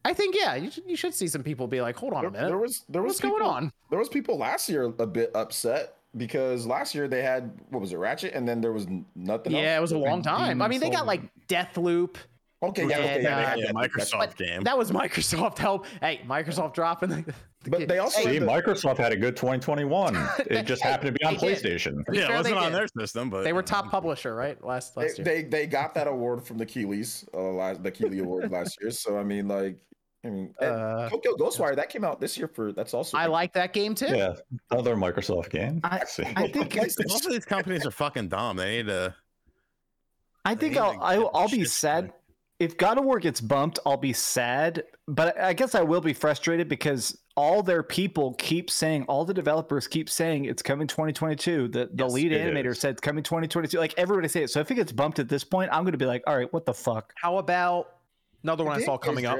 I think yeah, you should, you should see some people be like, hold on a minute, there was there was what's going people- on? There was people last year a bit upset because last year they had what was it Ratchet and then there was nothing. Yeah, it was a long time. I mean, they got like Death Deathloop. Okay, yeah, okay, and, yeah, they had yeah, that, that's- Microsoft game. That was Microsoft help. Hey, Microsoft dropping the. the But they also See, the- Microsoft had a good 2021. It just Hey, happened to be on. PlayStation. To be yeah, it wasn't on their system, but They were top publisher, right? Last they, last year. they they got that award from the Keighleys, uh, last, the Keighley Award last year. So I mean, like, I mean, and Uh, Tokyo Ghostwire that came out this year for that's also I like that game too. Yeah, another Microsoft game. I- See. I think Most of these companies are fucking dumb. They need to. I think I'll I'll, I'll be sad together. If God of War gets bumped. I'll be sad, but I guess I will be frustrated because all their people keep saying, all the developers keep saying it's coming 2022. The the Yes, lead animator is. said it's coming 2022. Like everybody say it. So if it gets bumped at this point, I'm going to be like, all right, what the fuck? How about another one I saw coming up?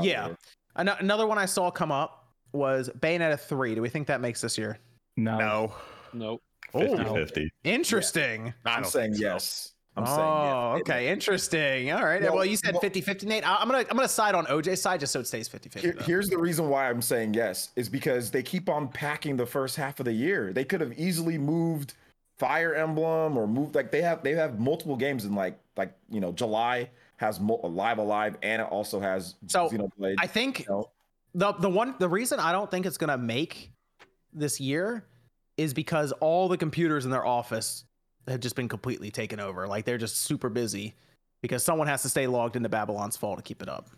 Yeah. Ano- Another one I saw come up was Bayonetta 3. Do we think that makes this year? No, No, Nope. 50 Oh. 50. Interesting. I I'm saying so. yes. I'm saying oh, yes. okay. Interesting. All right. Well, well, you said well- 50 50, Nate. I- I'm going to I'm gonna side on OJ's side just so it stays 50 Here, 50. here's the reason why I'm saying yes is because they keep on packing the first half of the year. They could have easily moved Fire Emblem or moved like they have they have multiple games in like like you know July has mul- Live A Live and it also has So, Xenoblade. I think you know? the the one the reason I don't think it's gonna make this year is because all the computers in their office have just been completely taken over. Like they're just super busy because someone has to stay logged into Babylon's Fall to keep it up.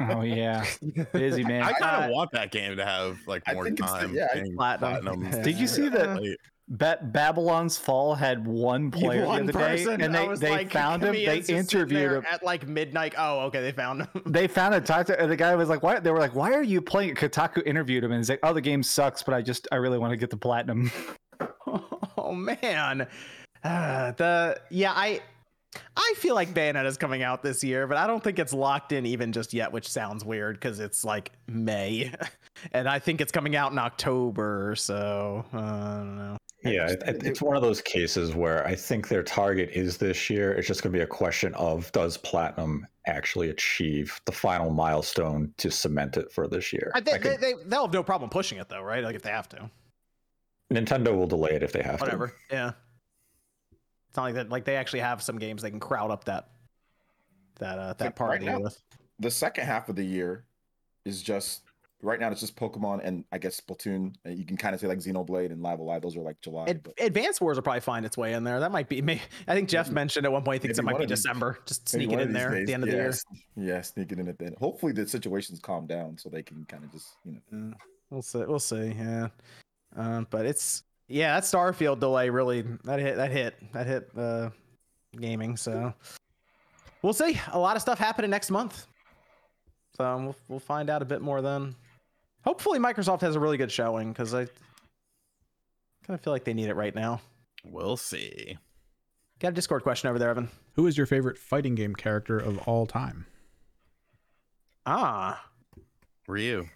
Oh yeah, busy man. I kind of Uh, want that game to have like I more think it's the- time. yeah, Platinum. platinum. Did you see that? Like, Ba- Babylon's Fall had one player One the other person. day, and I they, they like, found him. They is just sitting interviewed him. at like midnight. Oh, okay, they found him. They found a talk to, and the guy was like, "Why?" They were like, "Why are you playing?" it?" Kotaku interviewed him, and he's like, "Oh, the game sucks, but I just I really want to get the platinum." oh man, uh, the yeah I. I feel like Bayonetta's coming out this year, but I don't think it's locked in even just yet, which sounds weird because it's like May, and I think it's coming out in October. So uh, I don't know. Yeah, it, it- it's one of those cases where I think their target is this year. It's just going to be a question of does Platinum actually achieve the final milestone to cement it for this year? I they, could- they they'll have no problem pushing it though, right? Like if they have to, Nintendo will delay it if they have to. whatever. Yeah, it's not like that. Like they actually have some games they can crowd up that that uh, that Like, part right of the year with. the second half of the year is just right now it's just Pokemon and I guess Splatoon. You can kind of say like Xenoblade and Live A Live. Those are like July. Ad- but Advanced Wars will probably find its way in there. That might be. May, I think Jeff mentioned at one point he thinks it might be of these- December. Just sneak it in there at the end of the year. Yeah, sneak it in at the end. Hopefully the situation's calmed down so they can kind of just you know. We'll see. We'll see. Yeah. Um, but it's yeah, that Starfield delay really that hit that hit that hit uh, gaming. So we'll see. A lot of stuff happening next month. So we'll, we'll find out a bit more then. Hopefully, Microsoft has a really good showing because I kind of feel like they need it right now. We'll see. Got a Discord question over there, Evan. Who is your favorite fighting game character of all time? Ah, Ryu.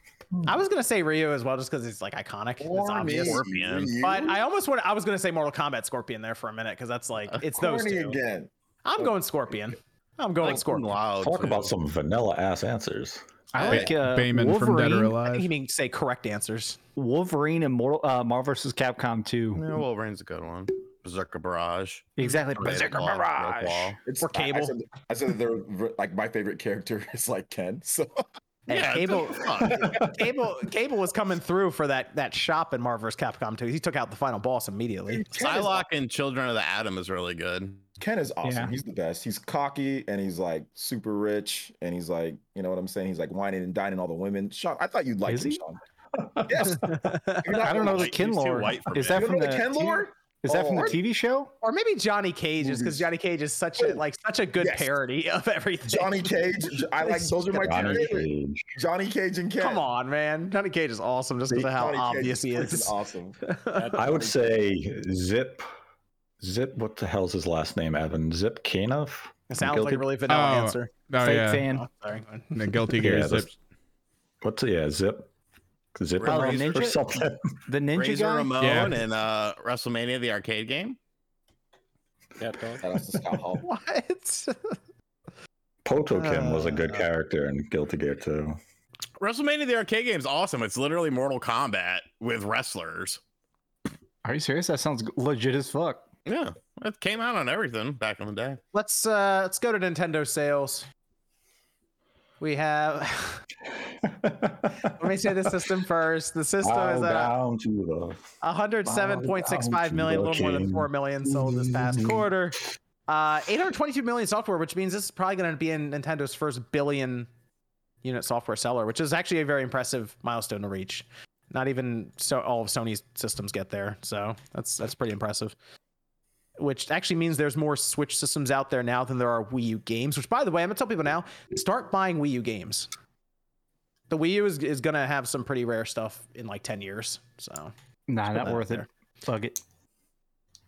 I was gonna say Ryu as well, just because it's like iconic. It's obvious. Scorpion. But I almost want. I was gonna say Mortal Kombat Scorpion there for a minute because that's like it's those two. again. I'm going Scorpion. I'm going Like Scorpion. loud. Talk too. about some vanilla ass answers. I like uh, Bayman from Dead or Wolverine, Alive. You mean say correct answers? Wolverine and Mortal, uh, Marvel vs. Capcom 2. Yeah, Wolverine's a good one. Berserker Barrage. Exactly. Berserker Barrage. Claw. It's Or I- I, Cable. said, I said that they're like my favorite character is like Ken. So Hey, Yeah, Cable. Cable, Cable was coming through for that that shop in Marvel vs. Capcom 2. He took out the final boss immediately. Ken Psylocke and Children of the Atom is really good. Ken is awesome. Yeah. He's the best. He's cocky and he's like super rich and he's like, you know what I'm saying? He's like whining and dining all the women. Sean, I thought you'd like Is him, he? Sean. Yes. I don't know the. Ken He's lore. white Is that from the the Ken TV lore? Is that from the Oh. TV show? or maybe Johnny Cage is because Johnny Cage is such a like such a good Yes. parody of everything. Johnny Cage. I like those are my two Johnny favorite. Cage. Johnny Cage and Ken. Come on, man. Johnny Cage is awesome just because of how Johnny Cage obvious he is. Awesome. I would say Zip. Zip. What the hell's his last name? Evan. Zip Kanoff. It sounds like a really vanilla Oh, answer. Oh Fake yeah, fan. Oh, sorry. the Guilty Gear Yeah, Zip. What's it? Yeah, Zip. Zip Oh, or Ninja? something. The ninja Razor guy? Ramon Yeah. and uh, WrestleMania, the arcade game. Cat dog. Shout out to Scott Hall. What? Potemkin was a good Uh, character in Guilty Gear too. WrestleMania, the arcade game is awesome. It's literally Mortal Kombat with wrestlers. Are you serious? That sounds legit as fuck. Yeah, it came out on everything back in the day. let's uh let's go to Nintendo sales. We have let me say the system first. The system is at down to the 107.65 million, a little more than 4 million sold this past quarter. Uh 822 million software, which means this is probably going to be in Nintendo's first billion unit software seller, which is actually a very impressive milestone to reach. Not even so all of Sony's systems get there, so that's that's pretty impressive. Which actually means there's more Switch systems out there now than there are Wii U games. Which, by the way, I'm gonna tell people now: start buying Wii U games. The Wii U is, is gonna have some pretty rare stuff in like 10 years. So Nah, not worth it. Fuck it.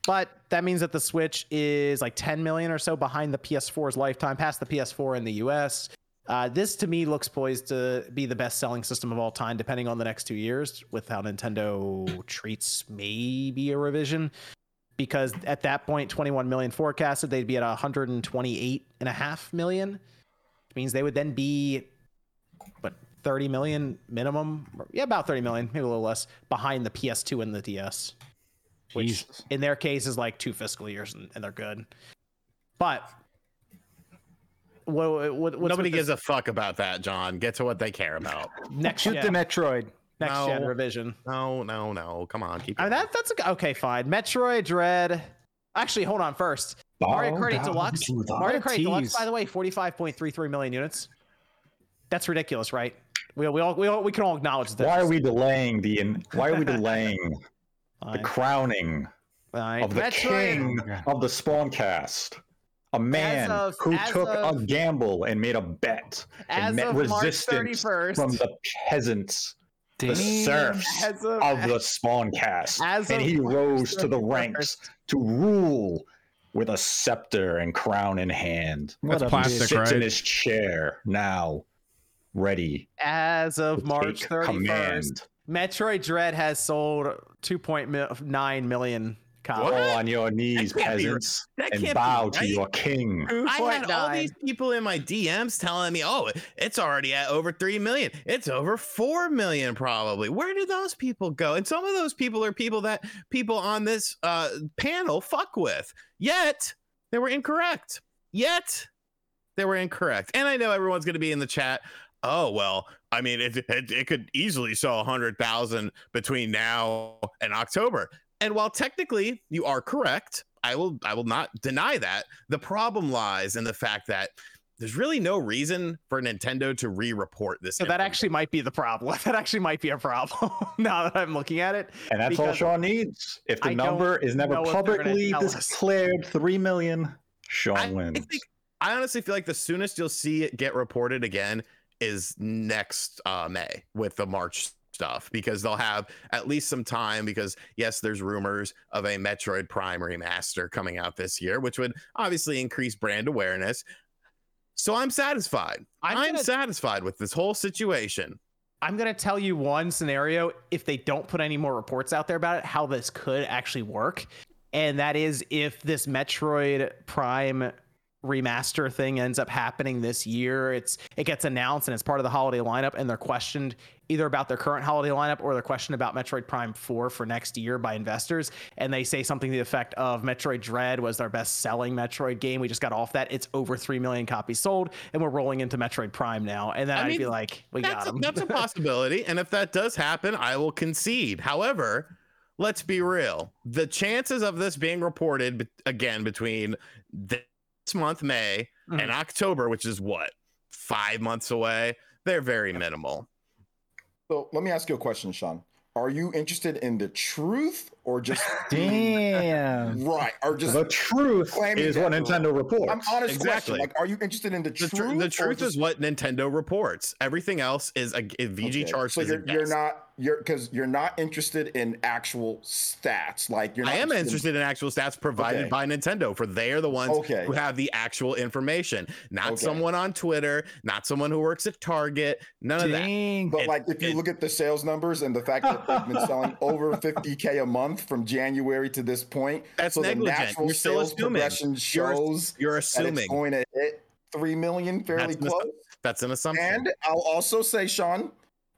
but that means that the Switch is like 10 million or so behind the PS4's lifetime, past the PS4 in the US. Uh, this to me looks poised to be the best selling system of all time, depending on the next two years, with how Nintendo treats maybe a revision. Because at that point, 21 million forecasted, they'd be at 128 and a half million, which means they would then be, what, 30 million minimum? Yeah, about 30 million, maybe a little less, behind the PS2 and the DS which Jesus. in their case is like two fiscal years and, and they're good. But what, what what's Nobody gives this a fuck about that, John. Get to what they care about. next Shoot gen, the Metroid. Next gen No. revision. No, no, no. Come on, keep. I mean going. that that's a, okay. Fine. Metroid Dread. Actually, hold on. First, Mario Kart 8 Deluxe. Mario Kart 8 Deluxe, by the way, 45.33 million units. That's ridiculous, right? We, we all we all we can all acknowledge that. Why are we delaying the? Why are we delaying the crowning Fine. of the Metroid- king of the spawn cast? A man of- who took of- a gamble and made a bet and met resistance 31st, from the peasants, the serfs As of- of the Spawncast, as and he rose to the 31st. ranks to rule with a scepter and crown in hand. What That's a plastic, Sits right? in his chair now, ready as of March take 31st. command. Metroid Dread has sold 2.9 million copies. Fall on your knees, That peasants, that and can't be bow to your king. I had all these people in my DMs telling me, "Oh, it's already at over three million. It's over four million, probably." Where did those people go? And some of those people are people that people on this uh, panel fuck with. Yet they were incorrect. Yet they were incorrect. And I know everyone's going to be in the chat. Oh well, I mean, it it, it could easily sell a hundred thousand between now and October. And while technically you are correct, I will I will not deny that. The problem lies in the fact that there's really no reason for Nintendo to re-report this. So that actually might be the problem. That actually might be a problem now that I'm looking at it. And that's all Sean needs. If the I number is never know if they're gonna publicly tell us. declared three million, Sean I, I wins. think I honestly feel like the soonest you'll see it get reported again is next uh, May with the March stuff because they'll have at least some time because yes there's rumors of a Metroid Prime remaster coming out this year which would obviously increase brand awareness. So I'm satisfied. I'm I'm, gonna- satisfied with this whole situation. I'm gonna tell you one scenario if they don't put any more reports out there about it, how this could actually work, and that is if this Metroid Prime remaster thing ends up happening this year. It's it gets announced and it's part of the holiday lineup, and they're questioned either about their current holiday lineup or they're questioned about Metroid Prime 4 for next year by investors, and they say something to the effect of Metroid Dread was our best selling Metroid game. We just got off that. It's over three million copies sold, and we're rolling into Metroid Prime now. And then I I'd be like, we got a, him. that's a possibility and if that does happen I will concede however let's be real the chances of this being reported again between this month May Mhm. and October which is what 5 months away they're very minimal So let me ask you a question, Sean. Are you interested in the truth or just Damn. right? Or just The truth is what that- Nintendo reports. I'm honest Exactly. question. Like, are you interested in the the, truth? tr- the or truth just- is what Nintendo reports everything else is a VG Okay, charts So is a you're, you're not you're because you're not interested in actual stats. Like you're. Not I am interested in actual stats provided Okay. by Nintendo, for they are the ones Okay. who have the actual information, not Okay. someone on Twitter, not someone who works at Target, none of that. But It- like, if you it- look at the sales numbers and the fact that they've been selling over 50k a month from January to this point, That's so the negligent. natural You're still sales assuming. progression You're- shows You're that it's going to hit three million fairly That's an close. that's an assumption. And I'll also say, Sean,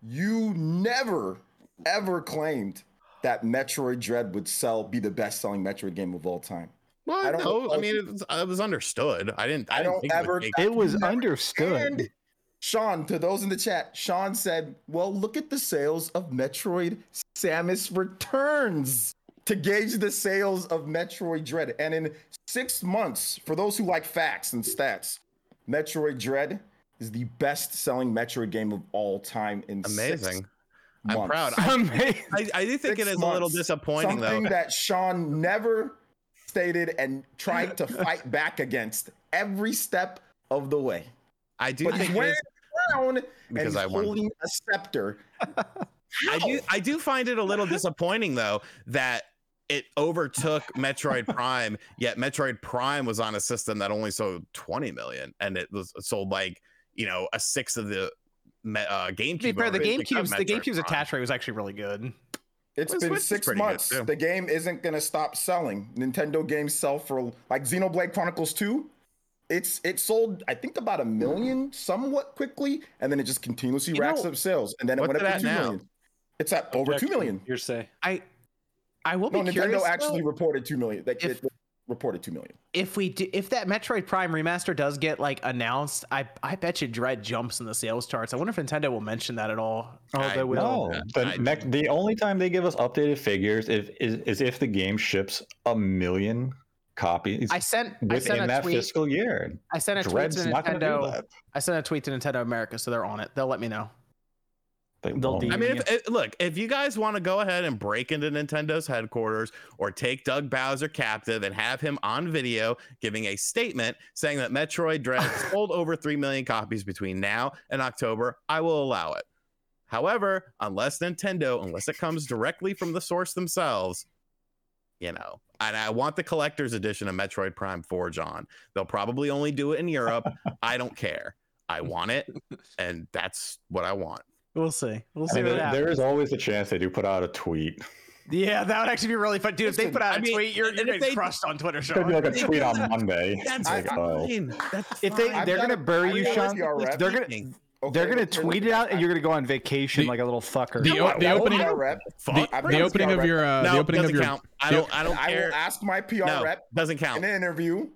you never ever claimed that Metroid Dread would sell be the best selling Metroid game of all time. well, I don't no, know. I mean, it was, it was understood. I didn't. I, I didn't don't think it would ever- It was Never- understood. And Sean, to those in the chat, Sean said, "Well, look at the sales of Metroid: Samus Returns to gauge the sales of Metroid Dread." And in six months, for those who like facts and stats, Metroid Dread is the best-selling Metroid game of all time in six amazing. I'm months. proud. I, Amazing. I, I do think Six it is a little months. disappointing Something though. that Sean never stated and tried to fight back against every step of the way. I do But he's think it wearing a crown and Because he's I won. holding a scepter. I do I do find it a little disappointing though that it overtook Metroid Prime, yet Metroid Prime was on a system that only sold 20 million and it was sold like, you know, a sixth of the me- uh, GameCube. To be fair, the owners because GameCube's the Metroid GameCube's Prime. attach rate was actually really good. It's Well, been Switch six months. The game isn't gonna stop selling. Nintendo games sell for like Xenoblade Chronicles 2. It's it sold, I think, about a million somewhat quickly, and then it just continuously You racks know, up sales. And then it went it up at to two now? million. It's at over two million. Objection. million. Hearsay. I I will No, be Nintendo curious actually though, reported two million. Like If- it reported two million. if we do, if that Metroid Prime remaster does get like announced, I I bet you Dread jumps in the sales charts. I wonder if Nintendo will mention that at all. Oh, I- they will. No, the I- next, the only time they give us updated figures if, is, is if the game ships a million copies I sent I sent within a that tweet. fiscal year. I sent a tweet Dread's to to Nintendo. I sent a tweet to Nintendo America, so they're on it. They'll let me know. They They'll I mean, Yeah. if, eh, look, if you guys want to go ahead and break into Nintendo's headquarters or take Doug Bowser captive and have him on video giving a statement saying that Metroid Dread sold over 3 million copies between now and October, I will allow it. However, unless Nintendo, unless it comes directly from the source themselves, you know, and I want the collector's edition of Metroid Prime 4, John. They'll probably only do it in Europe. I don't care. I want it, and that's what I want. We'll see. We'll I see mean, what there, there is always a chance they do put out a tweet. Yeah, that would actually be really fun, dude. If they put out a I mean, tweet, you're, and you're if getting they- crushed on Twitter, It could be like a tweet on Monday. That's Like, oh. fine. That's If they fine. they're got gonna a- bury I've you, Sean, they're gonna Speaking. Okay, they're gonna tweet it out, and you're gonna go on vacation The- like a little fucker. The, o- the I opening PR rep. The, the opening of your uh, no, the opening doesn't of your count. I don't. I don't I care. will ask my PR no, rep doesn't count. in an interview,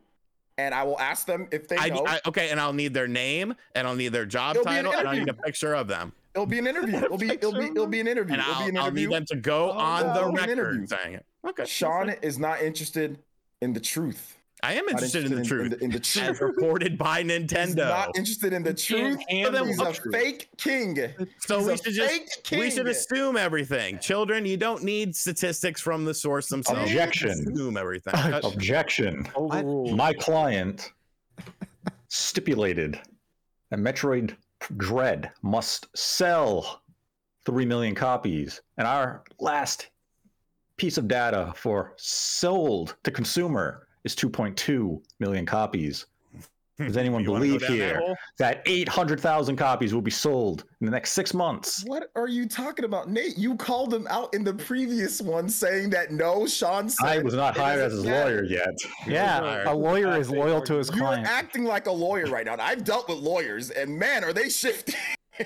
and I will ask them if they I, know. I okay, and I'll need their name, and I'll need their job It'll be an title, and I'll need a picture of them, it'll be an interview. It'll be it'll be it'll be an interview. and It'll I'll, be an I'll need them to go Oh, on no, the it'll be an interview. record saying it. Okay, Sean is not interested in the truth. I am Not interested in the truth, In, the truth. as reported by Nintendo. He's Nintendo. not interested in the truth. handle He's the a fake king. So He's we a should just fake we should assume everything. Children, you don't need statistics from the source themselves. Objection. Assume everything. Objection. Overruled. My client stipulated that Metroid Dread must sell 3 million copies. And our last piece of data for sold to consumer is 2.2 million copies. Hmm. Does anyone You wanna go believe down that here hole? that 800,000 copies will be sold in the next six months? What are you talking about, Nate? You called him out in the previous one, saying that no, Sean. Said I was not hired as his cat. lawyer yet. Yeah, a lawyer is loyal to his You're client. acting like a lawyer right now. I've dealt with lawyers, and man, are they shifty?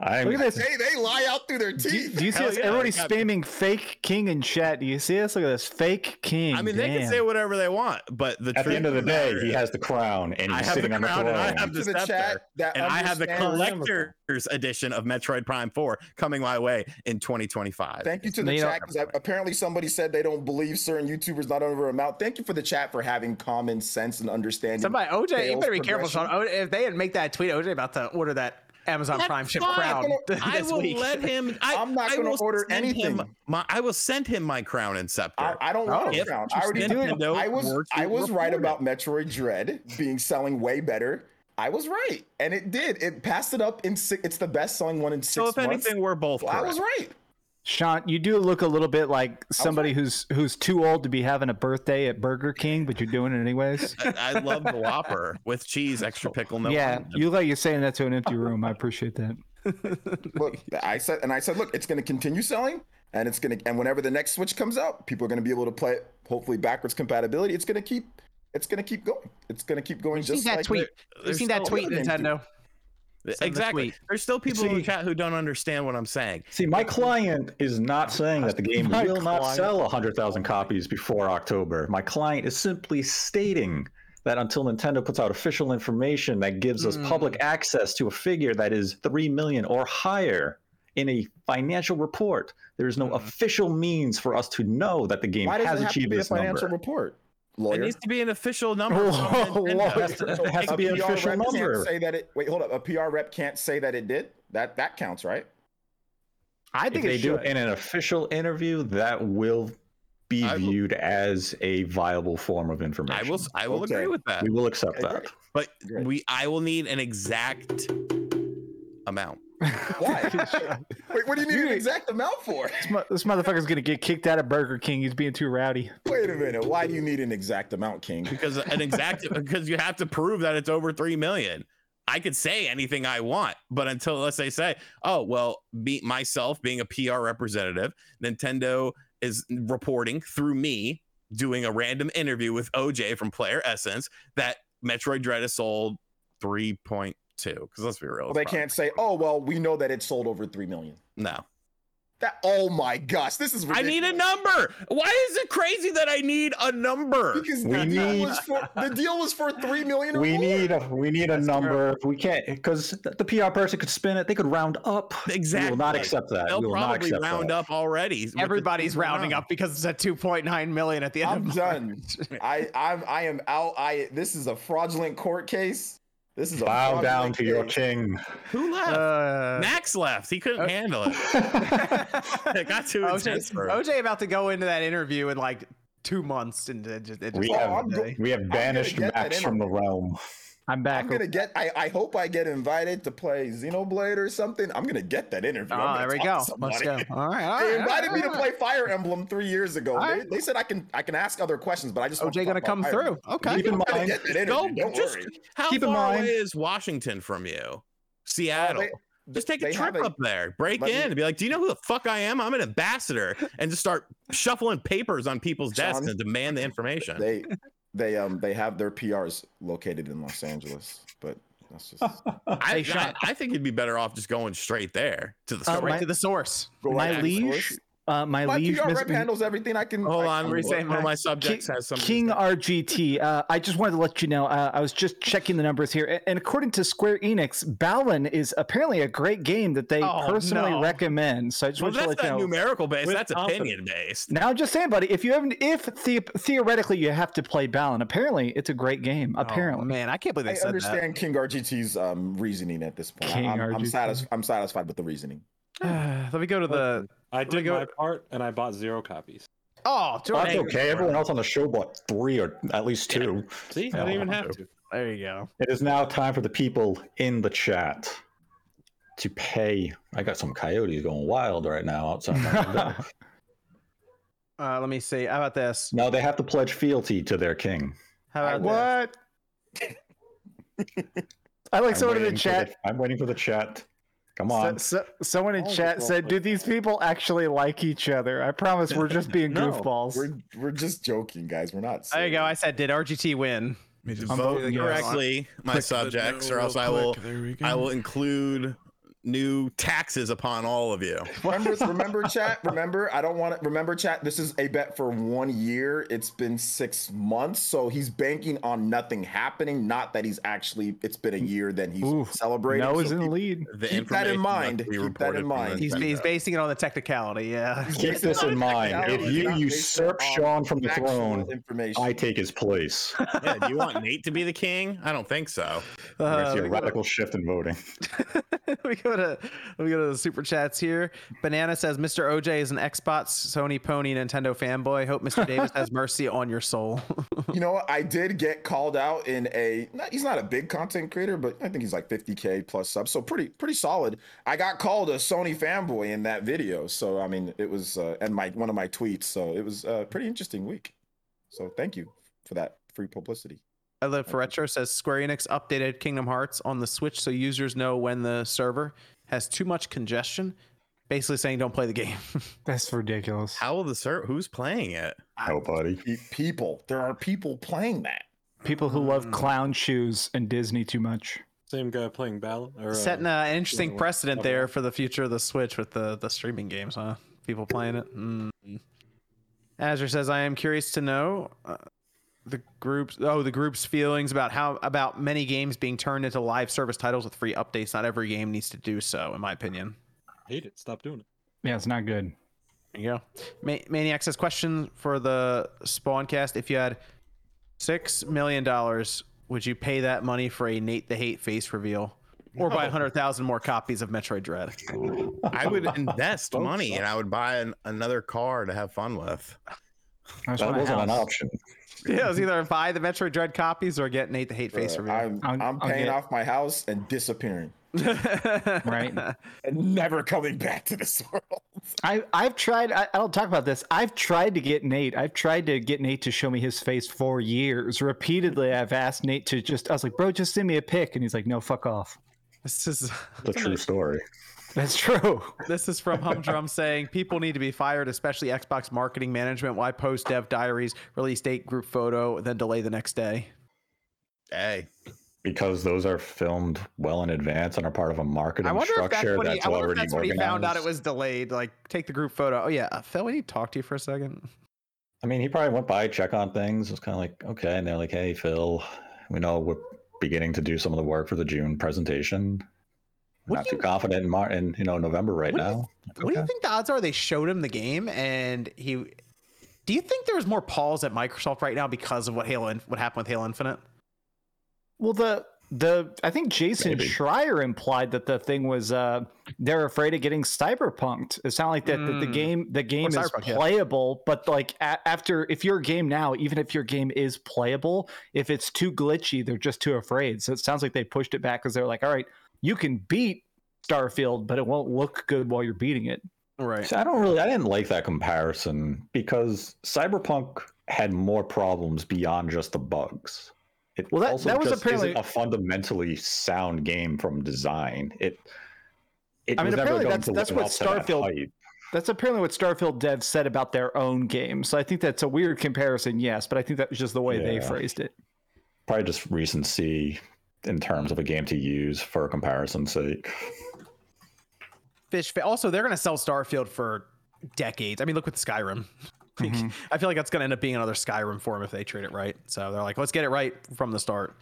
I'm, Look at this. they they lie out through their teeth. do you see Hell this? yeah, Everybody's they got- spamming fake king in chat. Do you see this? Look at this fake king. I mean, they can say whatever they want, but the At the end of the day, he has the crown and I he's have the sitting on the crown throne. and I have the to the scepter, chat that and I have the understand Amazon. collector's edition of Metroid Prime 4 coming my way in 2025. Thank you to the You chat because apparently somebody said they don't believe certain YouTubers not over a amount. Thank you for the chat for having common sense and understanding. Somebody, OJ, you better be careful, Sean. If they didn't make that tweet, OJ about to order that Amazon That's Prime ship fine. crown I this will week. let him. I, I'm not gonna order anything. My, I will send him my crown and scepter. I, I don't want Oh. a crown. I already If do it. Nintendo I was I was right report about Metroid Dread being selling way better. I was right, and it did. It passed it up in six. It's the best selling one in six so if months. anything, we're both Well, I correct. was right. Sean, you do look a little bit like somebody who's who's too old to be having a birthday at Burger King, but you're doing it anyways. I, I love the Whopper with cheese, extra pickle, no. yeah, onion. you like you're saying that to an empty room. I appreciate that. Look, I said, and I said, look, it's going to continue selling, and it's going to, and whenever the next Switch comes out, people are going to be able to play it. Hopefully, backwards compatibility. It's going to keep, it's going to keep going. It's going to keep going. You've seen Just that like tweet. there's You've seen that tweet, other do. Nintendo. Send exactly. tweet. There's still people in the chat who don't understand what I'm saying. See, my client is not saying that the game My will not sell 100,000 copies before October. My client is simply stating that until Nintendo puts out official information that gives us public Hmm. access to a figure that is 3 million or higher in a financial report, there is no official means for us to know that the game Why does has it have to achieved be a this financial number. report? It needs to be an official number. Whoa, It has to, it has to be an official number. can't say that it. Wait, hold up. A PR rep can't say that it did. That that counts, right? I If think they it do it in an official interview, that will be will- viewed as a viable form of information. I will. I will Okay. agree with that. We will accept Okay, that. But Great. we, I will need an exact amount. Why? Wait, what do you need an exact amount for? This mo- this motherfucker's gonna get kicked out of Burger King. He's being too rowdy. Wait a minute. Why do you need an exact amount, King? because an exact because you have to prove that it's over three million. I could say anything I want, but until let's say say, oh well, be myself being a PR representative, Nintendo is reporting through me doing a random interview with OJ from Player Essence that Metroid Dread has sold three point two. Because let's be real, Well, they can't say, "Oh, well, we know that it sold over three million. No, That. Oh my gosh, this is. I need a number. Why is it crazy that I need a number? Because We the deal was for the deal was for three million. Or We more. need a we need a number. We can't because the PR person could spin it. They could round up. Exactly. We will not accept that. They'll we will not probably accept round that. up already. with the Everybody's rounding round. up because it's at 2.9 million at the end I'm of done. I I'm I am out. I this is a fraudulent court case. This is a Bow down fraudulent to your king. Who left? Uh, Max left. He couldn't handle it. It got too intense OJ, for. OJ about to go into that interview in like two months, and it just, it just We Oh, have we have banished Max from the realm. I'm back. I'm gonna get. I, I hope I get invited to play Xenoblade or something. I'm gonna get that interview. Oh, there we go. Let's go. somebody. All right, all They right. invited all me to play Fire Emblem three years ago. They, right. they said I can I can ask other questions, but I just want OJ to gonna come Fire through. Emblem. Okay. Keep in mind, get that interview. Go, Don't just worry. how Keep in far mind- away is Washington from you? Seattle. they- just take a trip a- up there, break in, me- and be like, "Do you know who the fuck I am? I'm an ambassador," and just start shuffling papers on people's desks Sean, and demand the information. They they um they have their PRs located in Los Angeles, but that's just I, I, I think you'd be better off just going straight there to the Uh, source. Right my- to the source. my right to liege, source. Uh, my, My liege, PR Miss- rep handles everything. I can Hold I on, can- What are saying, one of my subjects King, has some. King RGT. Uh, I just wanted to let you know. Uh, I was just checking the numbers here, and according to Square Enix, Balan is apparently a great game that they Oh, personally no. recommend. So I just Well, want to that's let you not know. numerical based. That's confidence. opinion based. Now, I'm just saying, buddy. If you haven't, if the, theoretically you have to play Balan, apparently it's a great game. Apparently, Oh, man, I can't believe they I said understand King RGT's um reasoning at this point. King I'm, I'm, RGT. satis- I'm satisfied with the reasoning. That. Let me go to the. I did go- my part and I bought zero copies. Oh, That's okay. Everyone else on the show bought three or at least two. See, I Yeah, didn't even have do. to. There you go. It is now time for the people in the chat to pay. I got some coyotes going wild right now outside my. Uh, let me see. How about this? No, they have to pledge fealty to their king. How about this? What? I like I'm someone in the waiting for chat. I'm waiting for the chat. Come on. so, someone in All chat said, "Do these people actually like each other?" I promise we're just being No, goofballs. We're we're just joking, guys. We're not. There you go. I said, did RGT win? Let me just I'm Vote voting yes. correctly, my click subjects, no or else I will quick. There we go. I will include new taxes upon all of you. Remember, remember, chat. Remember, I don't want to remember, chat. This is a bet for one year. It's been six months, so he's banking on nothing happening. Not that he's actually. It's been a year. Then he's Ooh, celebrating. Noah's so in the lead. The Keep that in mind. Keep that in mind. He's, he's basing it on the technicality. Yeah. Keep this in mind. If you usurp Sean from the throne, information. I take his place. yeah, do you want Nate to be the king? I don't think so. We're Uh, gonna see a we, go radical shift in voting. we go to me go to the super chats here. Banana says, "Mr. OJ is an Xbox, Sony Pony, Nintendo fanboy. Hope Mr. Davis has mercy on your soul." you know what? I did get called out in a. Not, he's not a big content creator, but I think he's like 50k plus subs, so pretty pretty solid. I got called a Sony fanboy in that video, so I mean, it was uh, and my one of my tweets, so it was a pretty interesting week. So thank you for that free publicity. I live for retro says Square Enix updated Kingdom Hearts on the Switch so users know when the server has too much congestion. Basically saying don't play the game. That's ridiculous. How will the sir? Who's playing it? Nobody. Pe- People, there are people playing that. People who love clown shoes and Disney too much. Same guy playing Ballad. Or, uh, Setting uh, an interesting what- precedent what- there for the future of the Switch with the the streaming games, huh? People playing it. Mm. Azure says, "I am curious to know uh, the group's oh the group's feelings about how about many games being turned into live service titles with free updates. Not every game needs to do so, in my opinion." hate it. Stop doing it. Yeah, it's not good. There you go. Ma- Maniac says, question for the Spawncast. If you had six million dollars, would you pay that money for a Nate the Hate face reveal? Or buy a hundred thousand more copies of Metroid Dread. I would invest money and I would buy an, another car to have fun with. That wasn't an option. Yeah, it was either buy the Metroid Dread copies or get Nate the Hate face Uh, me. I'm, I'll- I'm paying get- off my house and disappearing Right. and never coming back to this world. I, I've tried. I, I don't talk about this. I've tried to get Nate. I've tried to get Nate to show me his face for years. Repeatedly, I've asked Nate to just. I was like, "Bro, just send me a pic," and he's like, "No, fuck off." This is The true story. That's true. this is from Humdrum saying people need to be fired, especially Xbox marketing management. Why post dev diaries, release date, group photo, then delay the next day? Hey, Because those are filmed well in advance and are part of a marketing I wonder if that's structure he. that's I if already that's when he found out it was delayed. Like, take the group photo. Oh yeah, uh, Phil, we need to talk to you for a second. I mean, he probably went by, check on things. It was kind of like, okay. And they're like, hey, Phil, we know we're beginning to do some of the work for the June presentation. We're What not do too you- confident in, Mar- in you know November right What do you now. What do you think the odds are they showed him the game and he? Do you think there's more pause at Microsoft right now because of what Halo, what happened with Halo Infinite? Well, the the I think Jason Maybe. Schreier implied that the thing was uh they're afraid of getting cyberpunked. It sounded like that, that the Mm. game the game is Cyberpunk, yeah. playable, but like a- after if your game now, even if your game is playable, if it's too glitchy, they're just too afraid. So it sounds like they pushed it back because they're like, all right, you can beat Starfield, but it won't look good while you're beating it. Right. See, I don't really, I didn't like that comparison because Cyberpunk had more problems beyond just the bugs. It Well, that- also that was just apparently- isn't a fundamentally sound game from design. It, it I mean, was never apparently going that's- to that's what up to that Starfield- That's apparently what Starfield devs said about their own game. So I think that's a weird comparison, yes, but I think that was just the way they phrased it. Probably just recency in terms of a game to use for comparison's sake. Fish. Also, they're going to sell Starfield for decades. I mean, look with Skyrim. Like, Mhm. I feel like that's going to end up being another Skyrim form if they treat it right. So they're like, let's get it right from the start.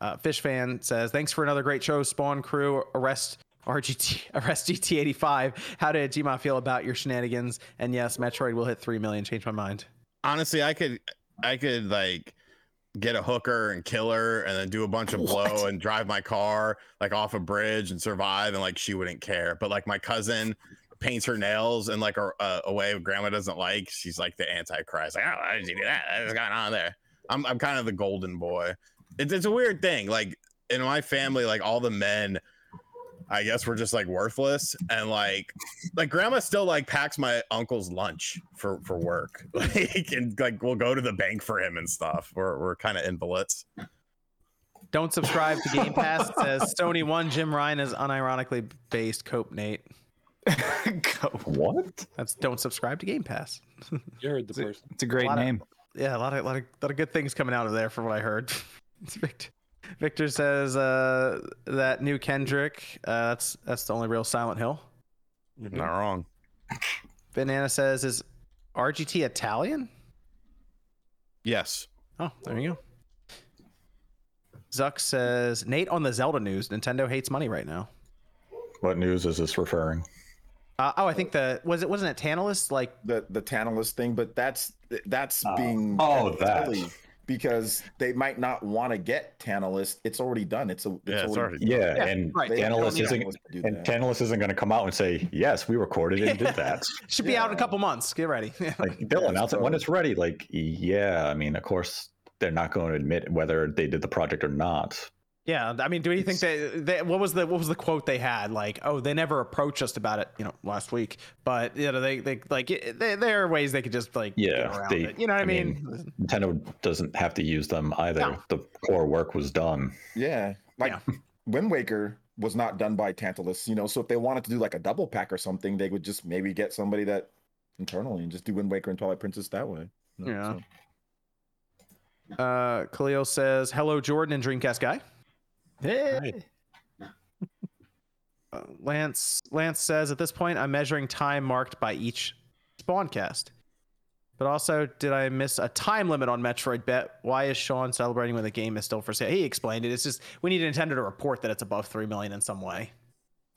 Uh, Fish fan says, thanks for another great show, Spawn Crew. Arrest RGT, arrest GT85. How did Gma feel about your shenanigans? And yes, Metroid will hit three million. Change my mind. honestly, I could, I could like get a hooker and kill her, and then do a bunch of blow and drive my car like off a bridge and survive, and like she wouldn't care. But like my cousin paints her nails in like a, a, a way grandma doesn't like. She's like the antichrist. Like, oh, why did you do that? What's going on there? I'm, I'm kind of the golden boy. It's, it's a weird thing. Like in my family, like all the men, I guess we're just like worthless, and like like grandma still like packs my uncle's lunch for for work, like and like we'll go to the bank for him and stuff. We're we're kind of invalids. Don't subscribe to Game Pass. It says Sony One. Jim Ryan is unironically based. Cope Nate. Go. What? That's don't subscribe to Game Pass. You heard the person. It's a great lot of- name. Yeah, a lot of lot of lot of good things coming out of there from what I heard. Victor, Victor says uh, that new Kendrick. Uh, that's that's the only real Silent Hill. Not wrong. Banana says is RGT Italian? Yes. Oh, there you go. Zuck says Nate on the Zelda news. Nintendo hates money right now. What news is this referring? Uh, oh, I think the was it wasn't it Tantalus like the the Tantalus thing, but that's that's being oh, that. silly because they might not want to get Tantalus. It's already done. It's a it's Yeah, it's already Yeah, Yeah, and right. They Tantalus isn't Tantalus to do and that. Tantalus isn't going to come out and say, "Yes, we recorded it and did that." should be out in a couple months. Get ready. Like they'll Yeah, announce it when it's ready. Like, yeah, I mean, of course, they're not going to admit whether they did the project or not. Yeah, I mean, do you think that they what was the what was the quote they had? Like, oh, they never approached us about it, you know, last week. But you know, they they like it- they, there are ways they could just like get Yeah, around they- it. You know what I, I mean? mean, Nintendo doesn't have to use them either. No. The core work was done. Yeah, like Yeah. Wind Waker was not done by Tantalus, you know. So if they wanted to do like a double pack or something, they would just maybe get somebody that internally and just do Wind Waker and Twilight Princess that way. you know, Yeah. so. Uh, Khalil says, "Hello, Jordan and Dreamcast guy." Hey. Uh, Lance Lance says, "At this point, I'm measuring time marked by each Spawncast. But also, did I miss a time limit on Metroid Bet? Why is Sean celebrating when the game is still for sale? He explained it. It's just we need Nintendo to report that it's above three million in some way.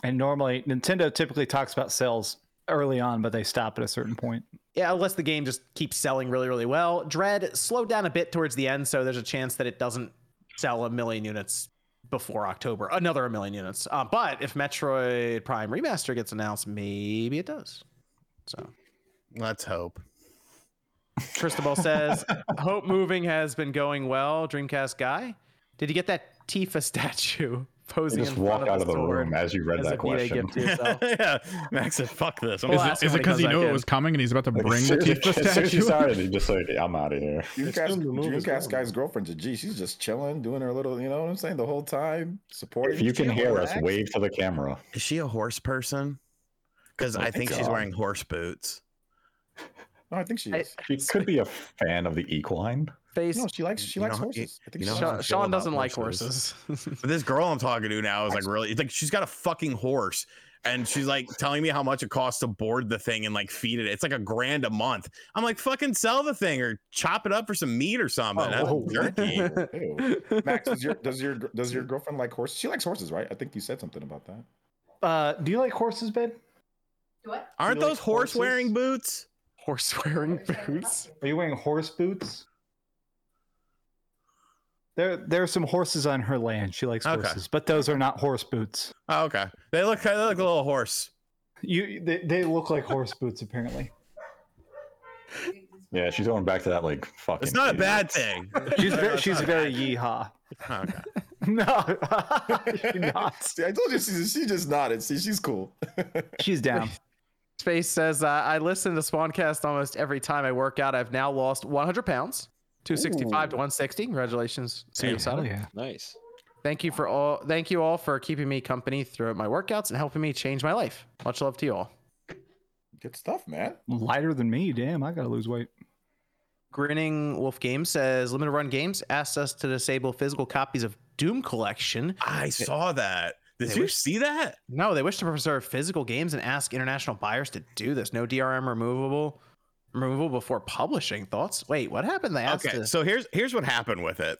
And normally, Nintendo typically talks about sales early on, but they stop at a certain point. Yeah, unless the game just keeps selling really, really well. Dread slowed down a bit towards the end, so there's a chance that it doesn't sell a million units before October. Another a million units. Uh, but if Metroid Prime Remaster gets announced, maybe it does. So Let's hope. Cristobal says, "Hope moving has been going well." Dreamcast guy, did you get that Tifa statue You posing just in front walk of out of the room as you read as that V-Day question. gift to yourself? yeah. Max said, fuck this. I'm Well, Is gonna- ask it, is him it when he because he knew back it was coming and he's about to Like, bring the soon as- Tifa as soon as he statue? started, he just said, "I'm out of here." Dreamcast, time to move as Dreamcast guy's girlfriend's a G. She's just chilling, doing her little, you know what I'm saying, the whole time, supporting. If you can hear us, relax. wave to the camera. Is she a horse person? Because Oh I my think she's wearing horse boots. No, I think she I- is. She could be a fan of the equine. Face. No, she likes she You likes know- horses. I think you know she Sean, I likes- feel Sean doesn't like horses. horses. But this girl I'm talking to now is like really, it's like she's got a fucking horse. And she's like telling me how much it costs to board the thing and like feed it. It's like a grand a month. I'm like, fucking sell the thing or chop it up for some meat or something. Oh. a jerky. Max, does your does your does your girlfriend like horses? She likes horses, right? I think you said something about that. Uh, do you like horses, babe? What? Aren't You like those horse wearing boots? Horse wearing boots. Are you wearing horse boots? There, there are some horses on her land. She likes Okay. horses, but those are not horse boots. Oh, okay. They look they look like a little horse. You, they, they look like horse boots, apparently. Yeah, she's going back to that like fucking. It's not a bad thing. She's very, she's very yeehaw. Okay. No, she's not. I told you she's she just nodded. See, she's cool. She's down. Space says, uh, I listen to Spawncast almost every time I work out. I've now lost 100 pounds, 265 to 160. Congratulations, Sam Hell Sutter. yeah. Nice. Thank you for all. Thank you all for keeping me company throughout my workouts and helping me change my life. Much love to you all. Good stuff, man. Lighter than me. Damn, I gotta lose weight. Grinning Wolf Games says, Limited Run Games asked us to disable physical copies of Doom Collection. I saw that. Did They you wish- see that? No, they wish to preserve physical games and ask international buyers to do this. No DRM removable, removable before publishing. Thoughts? Wait, what happened? They asked. Okay, to- so here's here's what happened with it.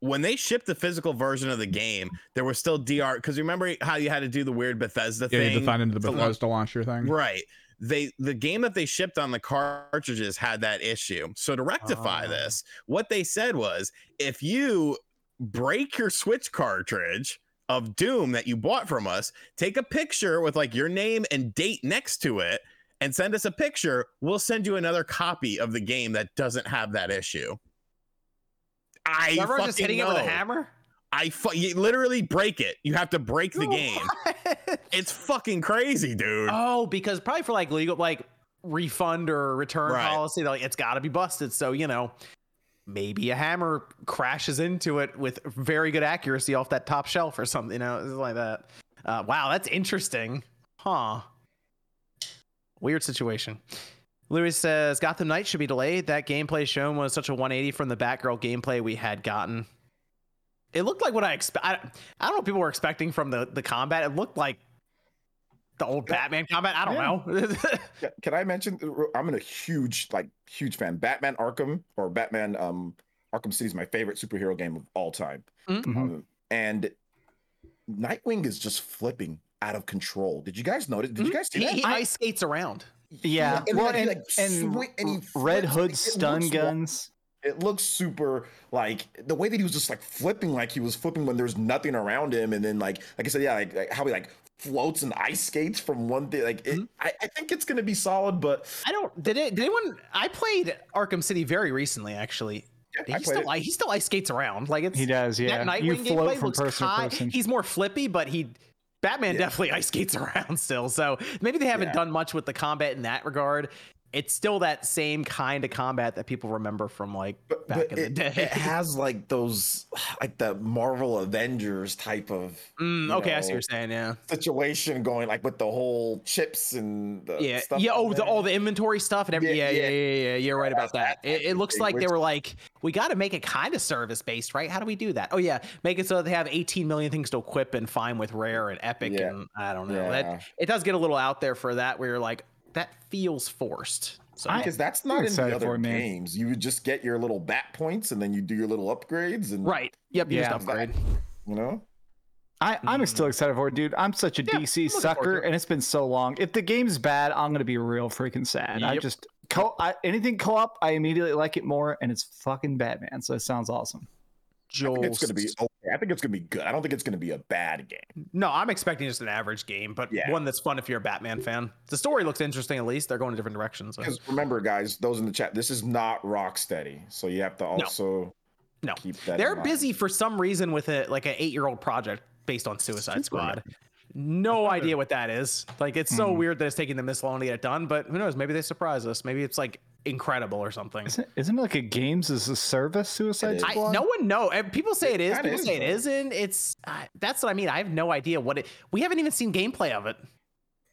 When they shipped the physical version of the game, there was still DR because remember how you had to do the weird Bethesda Yeah, thing. you define into the to Bethesda launcher thing. Right. They the game that they shipped on the cartridges had that issue. So to rectify Oh. this, what they said was if you break your Switch cartridge of Doom that you bought from us, take a picture with like your name and date next to it and send us a picture, we'll send you another copy of the game that doesn't have that issue. I Everyone's fucking just hitting know. it with a hammer. I fu- you literally break it. You have to break the game. It's fucking crazy, dude. Oh, because probably for like legal, like refund or return Right. policy, like it's got to be busted. So you know, maybe a hammer crashes into it with very good accuracy off that top shelf or something. You know, it's like that. Uh, wow, that's interesting, huh? Weird situation. Louis says Gotham Knights should be delayed. That gameplay shown was such a 180 from the Batgirl gameplay we had gotten. It looked like what I expect. I, I don't know what people were expecting from the the combat. It looked like the old Batman combat. I don't know. Can I mention? I'm in a huge, like, huge fan. Batman Arkham or Batman um Arkham City is my favorite superhero game of all time. Mhm. Um, and Nightwing is just flipping out of control. Did you guys notice? Did you guys see he, that? he ice skates around. Yeah, and well, and, like, and swing- and he Red. Hood It stun looks wa- guns. It looks super like the way that he was just like flipping, like he was flipping when there's nothing around him, and then like like I said, yeah, like, like how he like floats and ice skates from one thing. Like Mm-hmm. I, I think it's gonna be solid, but I don't. Did it? Did anyone? I played Arkham City very recently, actually. Yeah, he still, it. he still ice skates around. Like it's He does, yeah. That Nightwing You float gameplay from looks person to person. He's more flippy, but he Batman Yeah. definitely ice skates around still. So maybe they haven't Yeah. done much with the combat in that regard. It's still that same kind of combat that people remember from like but, back but in it, the day. it has like those like the Marvel Avengers type of Mm, okay, I see what you're saying. Yeah. situation going like with the whole chips and the yeah, stuff yeah. Oh, the, all the inventory stuff and everything. Yeah, Yeah, yeah, yeah. yeah, yeah. You're right about that. It, it looks like they were like, we got to make it kind of service based, right? How do we do that? Oh yeah, make it so that they have 18 million things to equip and fine with rare and epic and I don't know. Yeah. That it does get a little out there for that, where you're like, that feels forced. So because that's not in the other it, games. You would just get your little bat points and then you do your little upgrades and right. Yep. You Yeah. just upgrade. you know. I, I'm mm. still excited for it, dude. I'm such a Yeah, DC sucker, it. and it's been so long. If the game's bad, I'm gonna be real freaking sad. I just co- I, anything co-op, I immediately like it more, and it's fucking Batman. So it sounds awesome. I think it's gonna be okay. I think it's gonna be good. I don't think it's gonna be a bad game. No, I'm expecting just an average game, but Yeah. one that's fun if you're a Batman fan. The story looks interesting. At least they're going in different directions. So. Because remember, guys, those in the chat, this is not Rocksteady, so you have to also No. keep that. in They're mind. busy for some reason with a like an eight year old project based on Suicide Squad. No idea what that is. Like it's so Hmm. weird that it's taking them this long to get it done, but who knows? Maybe they surprise us. Maybe it's like incredible or something. Isn't, isn't it like a games as a service Suicide It is. I, Squad? no one know. People say it is. kinda People is, say it though. isn't. It's uh, that's what I mean. I have no idea what it. We haven't even seen gameplay of it.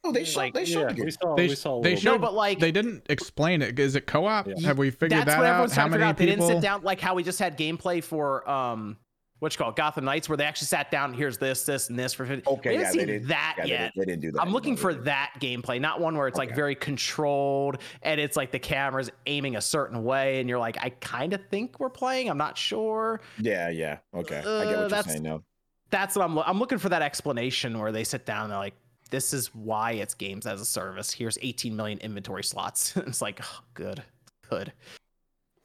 Oh, they showed. like- they showed Yeah, we saw. They, we saw. they showed, No, but, like- they didn't explain it. Is it co-op? Yeah. Have we figured That's that what out? everyone's How trying to figure many out. They didn't sit down like how we just had gameplay for um, what you call it, Gotham Knights, where they actually sat down. Here's this, this, and this for. 50. Okay, we yeah, haven't they seen didn't. that yeah, they yet. didn't- They, didn't do that. I'm looking for they that gameplay, not one where it's like very controlled and it's like the camera's aiming a certain way, and you're like, I kind of think we're playing. I'm not sure. Yeah, yeah. Okay, I Uh, get what you're saying now. That's what I'm. lo- I'm looking for that explanation where they sit down and they're like, this is why it's games as a service. Here's 18 million inventory slots. it's like, oh, good, good.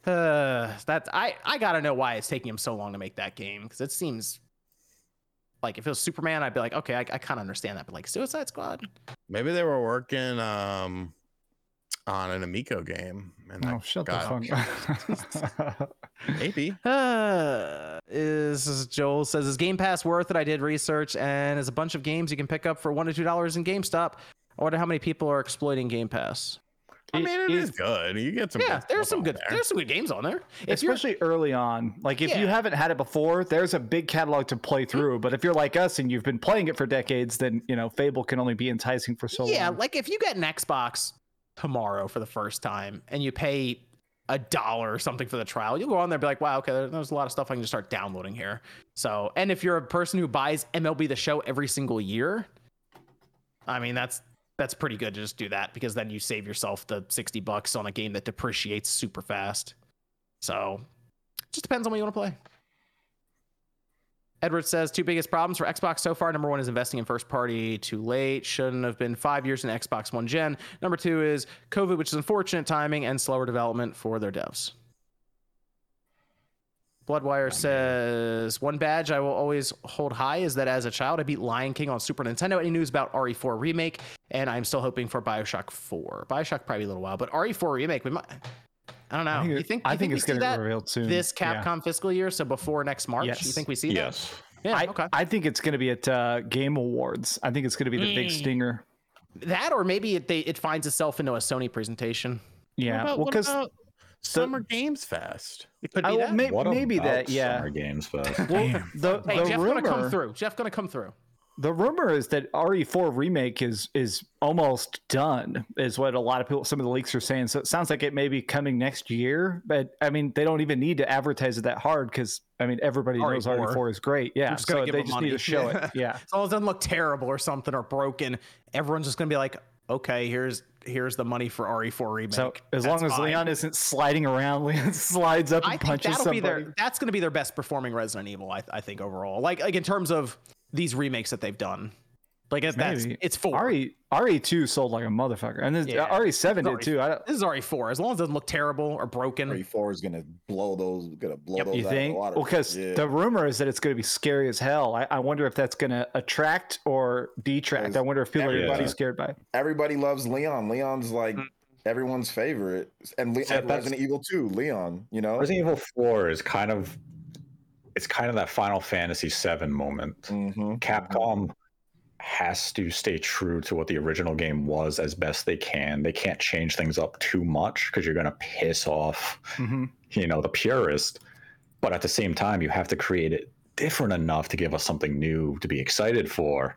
Uh, that I I gotta know why it's taking him so long to make that game because it seems like if it was Superman, I'd be like, okay, I, I kind of understand that, but like Suicide Squad, Maybe they were working um on an Amico game. And Oh, that shut got- the fuck up. Maybe. Uh, is is- Joel says is Game Pass worth it? I did research and there's a bunch of games you can pick up for one to two dollars in GameStop. I wonder how many people are exploiting Game Pass. I mean, it is good. You get some. Yeah, good there's some good there. there's some good games on there. If Especially early on. Like if you haven't had it before, there's a big catalog to play mm-hmm. through. But if you're like us and you've been playing it for decades, then you know Fable can only be enticing for so yeah, long. Yeah, like if you get an Xbox tomorrow for the first time and you pay a dollar or something for the trial, you'll go on there and be like, wow, okay, there's a lot of stuff I can just start downloading here. So, and if you're a person who buys MLB the show every single year, I mean, that's that's pretty good to just do that because then you save yourself the 60 bucks on a game that depreciates super fast. So, it just depends on what you want to play. Edward says two biggest problems for Xbox so far. Number one is investing in first party too late. Shouldn't have been five years in Xbox One gen. Number two is COVID, which is unfortunate timing and slower development for their devs. Bloodwire says one badge I will always hold high is that as a child I beat Lion King on Super Nintendo. Any news about RE4 remake? And I'm still hoping for Bioshock 4. Bioshock probably a little while, but RE4 remake we might. I don't know. think you it- think? I you think we it's see gonna that get revealed soon. This Yeah. Capcom fiscal year, so before next March. yes. You think we see that? Yes. Yeah. I, okay. I think it's going to be at uh, Game Awards. I think it's going to be the big Mm. stinger. that, or maybe it they, it finds itself into a Sony presentation. Yeah, What about, well, because about Summer Games Fest? It could be that. may, What maybe about that. Yeah. Summer Games Fest. Well, the hey, the Jeff rumor, gonna come through. Jeff gonna come through. the rumor is that RE4 remake is is almost done, is what a lot of people, some of the leaks are saying. So it sounds like it may be coming next year. But I mean, they don't even need to advertise it that hard because I mean, everybody knows RE4. RE4 is great. Yeah, just gonna so give they them just money. need to show it. Yeah. As long as it doesn't look terrible or something or broken, everyone's just gonna be like, okay, here's here's the money for RE4 remake. So as long as fine. Leon isn't sliding around, Leon slides up and I punches that'll somebody. be their that's gonna be their best performing Resident Evil. I, I think overall, like like in terms of these remakes that they've done. Like if that's it's four. RE RE2 sold like a motherfucker, and this, Yeah. RE7 did too. I don't, This is RE4. As long as it doesn't look terrible or broken. RE4 is gonna blow those, gonna blow Yep. those you out think? of the water. Well, because Yeah. the rumor is that it's going to be scary as hell. I, I wonder if that's going to attract or detract. I wonder if people are going to be scared by. it. everybody loves Leon. Leon's like Mm. everyone's favorite, and, Le- Yeah, and that's- Resident Evil 2, Leon. You know, Resident Evil 4 is kind of it's kind of that Final Fantasy 7 moment. Mhm. Capcom has to stay true to what the original game was as best they can. They can't change things up too much because you're going to piss off, Mhm. you know, the purist. But at the same time, you have to create it different enough to give us something new to be excited for.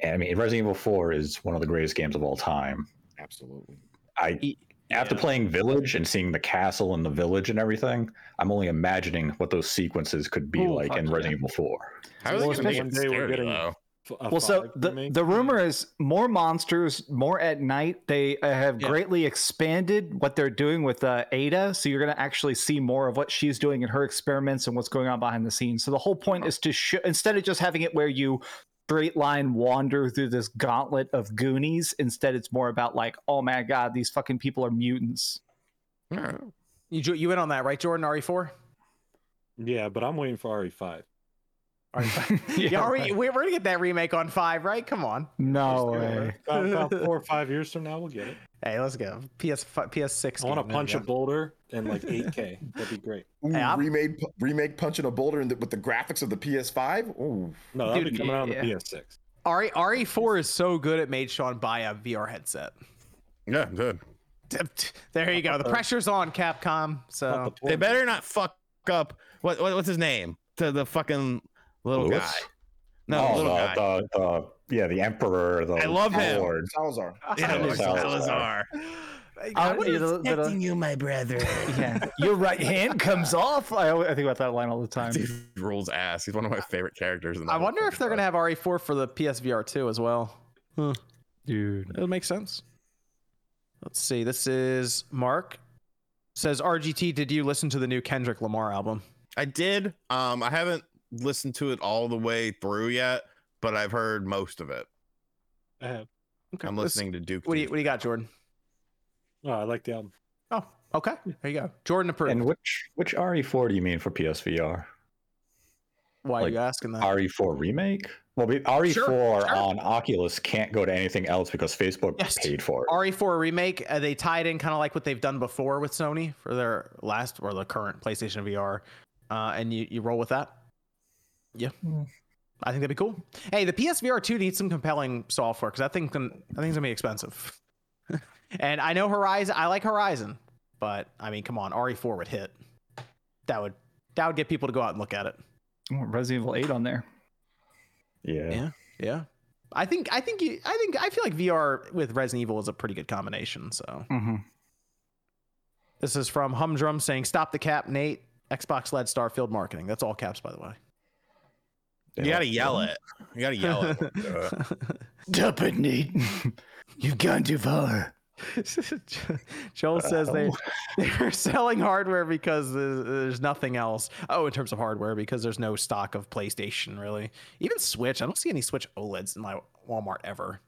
And I mean, Resident Evil 4 is one of the greatest games of all time. absolutely. I E- after yeah. playing Village and seeing the castle and the village and everything, I'm only imagining what those sequences could be Ooh, like fuck in yeah. Resident Evil 4. How is Well, it gonna especially get one day we're scary, getting- though? F- a Well, so the, the rumor is more monsters, more at night. They uh, have Yeah. greatly expanded what they're doing with uh, Ada, so you're going to actually see more of what she's doing in her experiments and what's going on behind the scenes. So the whole point is to show instead of just having it where you straight line wander through this gauntlet of Goonies. Instead, it's more about like, oh my god, these fucking people are mutants. Alright. You you in on that, right, Jordan? RE4? yeah, but I'm waiting for E RE5. Yeah, are we, right. we're gonna get that remake on five, right? Come on. No Just do it, way. About, about four or five years from now, we'll get it. Hey, let's go. PS PS6. I want to game, there punch a go. boulder in like 8K. That'd be great. Ooh, Hey, I'm- remade remake punching a boulder in the, with the graphics of the PS5. Ooh, No, that'll Dude, be coming out on the yeah. PS6. RE RE4 is so good it made Sean buy a VR headset. Yeah, good. There you go. The pressure's on Capcom. So the They better not fuck up. What, what what's his name? To the fucking little Lewis? guy. No, oh, little the, guy. The, the, yeah, the Emperor. The I love him. Salazar. yeah, Salazar. Salazar. I wonder if- the- the- you, my brother. yeah, your right hand comes off. I, always- I think about that line all the time. Dude rules ass. He's one of my favorite characters. In the I whole wonder if they're gonna have RE4 for the PSVR 2 as well. Dude. It'll make sense. Let's see. This is Mark. Says RGT, did you listen to the new Kendrick Lamar album? I did. Um, I haven't listened to it all the way through yet, but I've heard most of it. I have. Okay. I'm let's- listening to Duke. What do you what do you got, Jordan? Oh, I like the album. Oh, okay. There you go. Jordan approved. And which which RE4 do you mean for PSVR? Why are you asking that? RE4 remake? Well, be- RE4 sure. on Oculus can't go to anything else because Facebook Yes. paid for it. RE4 remake, uh, they tied in kind of like what they've done before with Sony for their last or the current PlayStation VR, uh, and you, you roll with that. Yeah, Hmm. I think that'd be cool. Hey, the PSVR 2 needs some compelling software because I think I think it's gonna be expensive. and I know Horizon, I like Horizon, but I mean, come on, RE4 would hit. That would that would get people to go out and look at it. Oh, Resident Evil 8 on there. yeah. Yeah. Yeah. I think I think you I think I feel like VR with Resident Evil is a pretty good combination. So Mm-hmm. This is from Humdrum saying, "Stop the cap, Nate." Xbox led Starfield marketing. That's all caps, by the way. You gotta yell it. You gotta yell it. Uh, Stop it, Nate. You've gone too far. Joel says they they're selling hardware because there's, there's nothing else. Oh, in terms of hardware, because there's no stock of PlayStation really. Even Switch, I don't see any Switch OLEDs in my Walmart ever.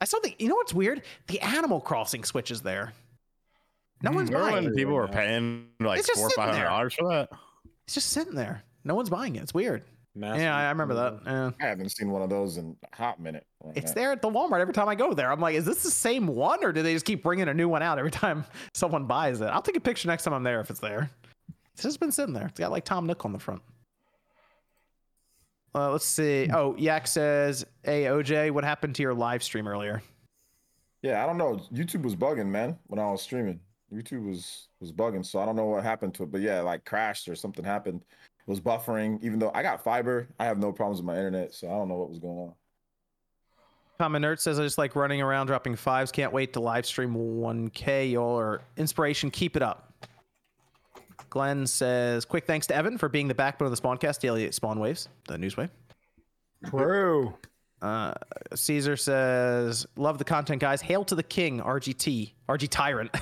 I saw the. you know what's weird? The Animal Crossing Switch is there. No one's remember buying when it. people were paying like It's just four or sitting five hundred there. dollars for that? It's just sitting there. No one's buying it. It's weird. Massive Yeah, I I remember that. Yeah. I haven't seen one of those in a hot minute. It's there at the Walmart every time I go there. I'm like, is this the same one, or do they just keep bringing a new one out every time someone buys it? I'll take a picture next time I'm there if it's there. It's just been sitting there. It's got like Tom Nook on the front. Uh, let's see. Oh, Yak says, "Hey OJ, what happened to your live stream earlier?" Yeah, I don't know. YouTube was bugging, man, when I was streaming. YouTube was was bugging, so I don't know what happened to it. But yeah, like crashed or something happened. It was buffering. Even though I got fiber, I have no problems with my internet, so I don't know what was going on. Common Nerd says, "I just like running around dropping fives. Can't wait to live stream 1K. Y'all are inspiration. Keep it up." Glenn says, "Quick thanks to Evan for being the backbone of the Spawncast Daily Spawn Waves, the news wave." True. Uh, Caesar says, "Love the content, guys. Hail to the king, RGT, RG Tyrant."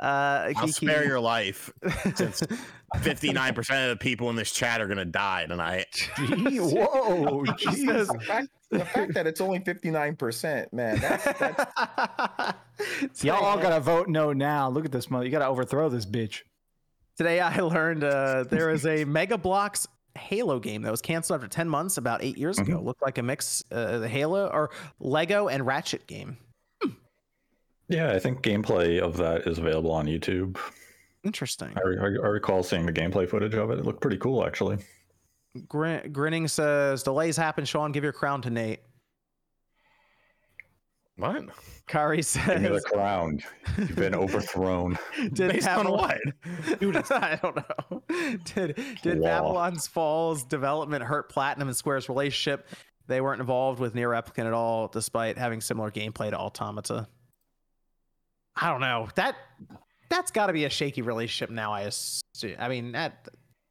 uh, I'll Geeky- spare your life since 59% of the people in this chat are going to die tonight. Whoa, Jesus. The fact, the fact that it's only 59%, man, that's, that's Y'all all gotta vote no now. Look at this mother. You gotta overthrow this bitch. Today I learned uh, there is a Mega Bloks Halo game that was canceled after 10 months about eight years ago. Looked like a mix, uh, the Halo or Lego and Ratchet game. Yeah, I think gameplay of that is available on YouTube. Interesting. I, re- I recall seeing the gameplay footage of it. It looked pretty cool, actually. Grin- Grinning says, delays happen. Sean, give your crown to Nate. What? Kari you're the says, crown. You've been overthrown. did Based on Babylon- what? I don't know. Did did Law. Babylon's Falls development hurt Platinum and Square's relationship? They weren't involved with NieR Replicant at all, despite having similar gameplay to Automata. I don't know. That that's got to be a shaky relationship now. I assume. I mean that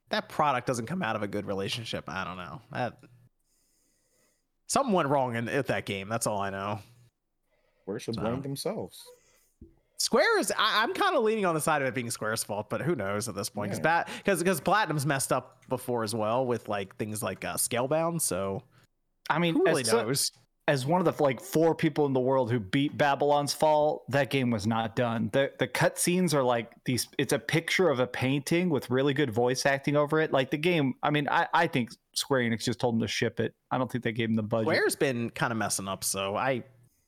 that product doesn't come out of a good relationship. I don't know. That something went wrong in at that game. That's all I know. Where should So- blame themselves. Square is. I, I'm kind of leaning on the side of it being Square's fault, but who knows at this point? Because Yeah. because because Platinum's messed up before as well with like things like uh, Scalebound. So I mean, who really as, knows? as one of the like four people in the world who beat Babylon's Fall, that game was not done. The the cutscenes are like these. It's a picture of a painting with really good voice acting over it. Like the game. I mean, I I think Square Enix just told them to ship it. I don't think they gave them the budget. Square's been kind of messing up, so I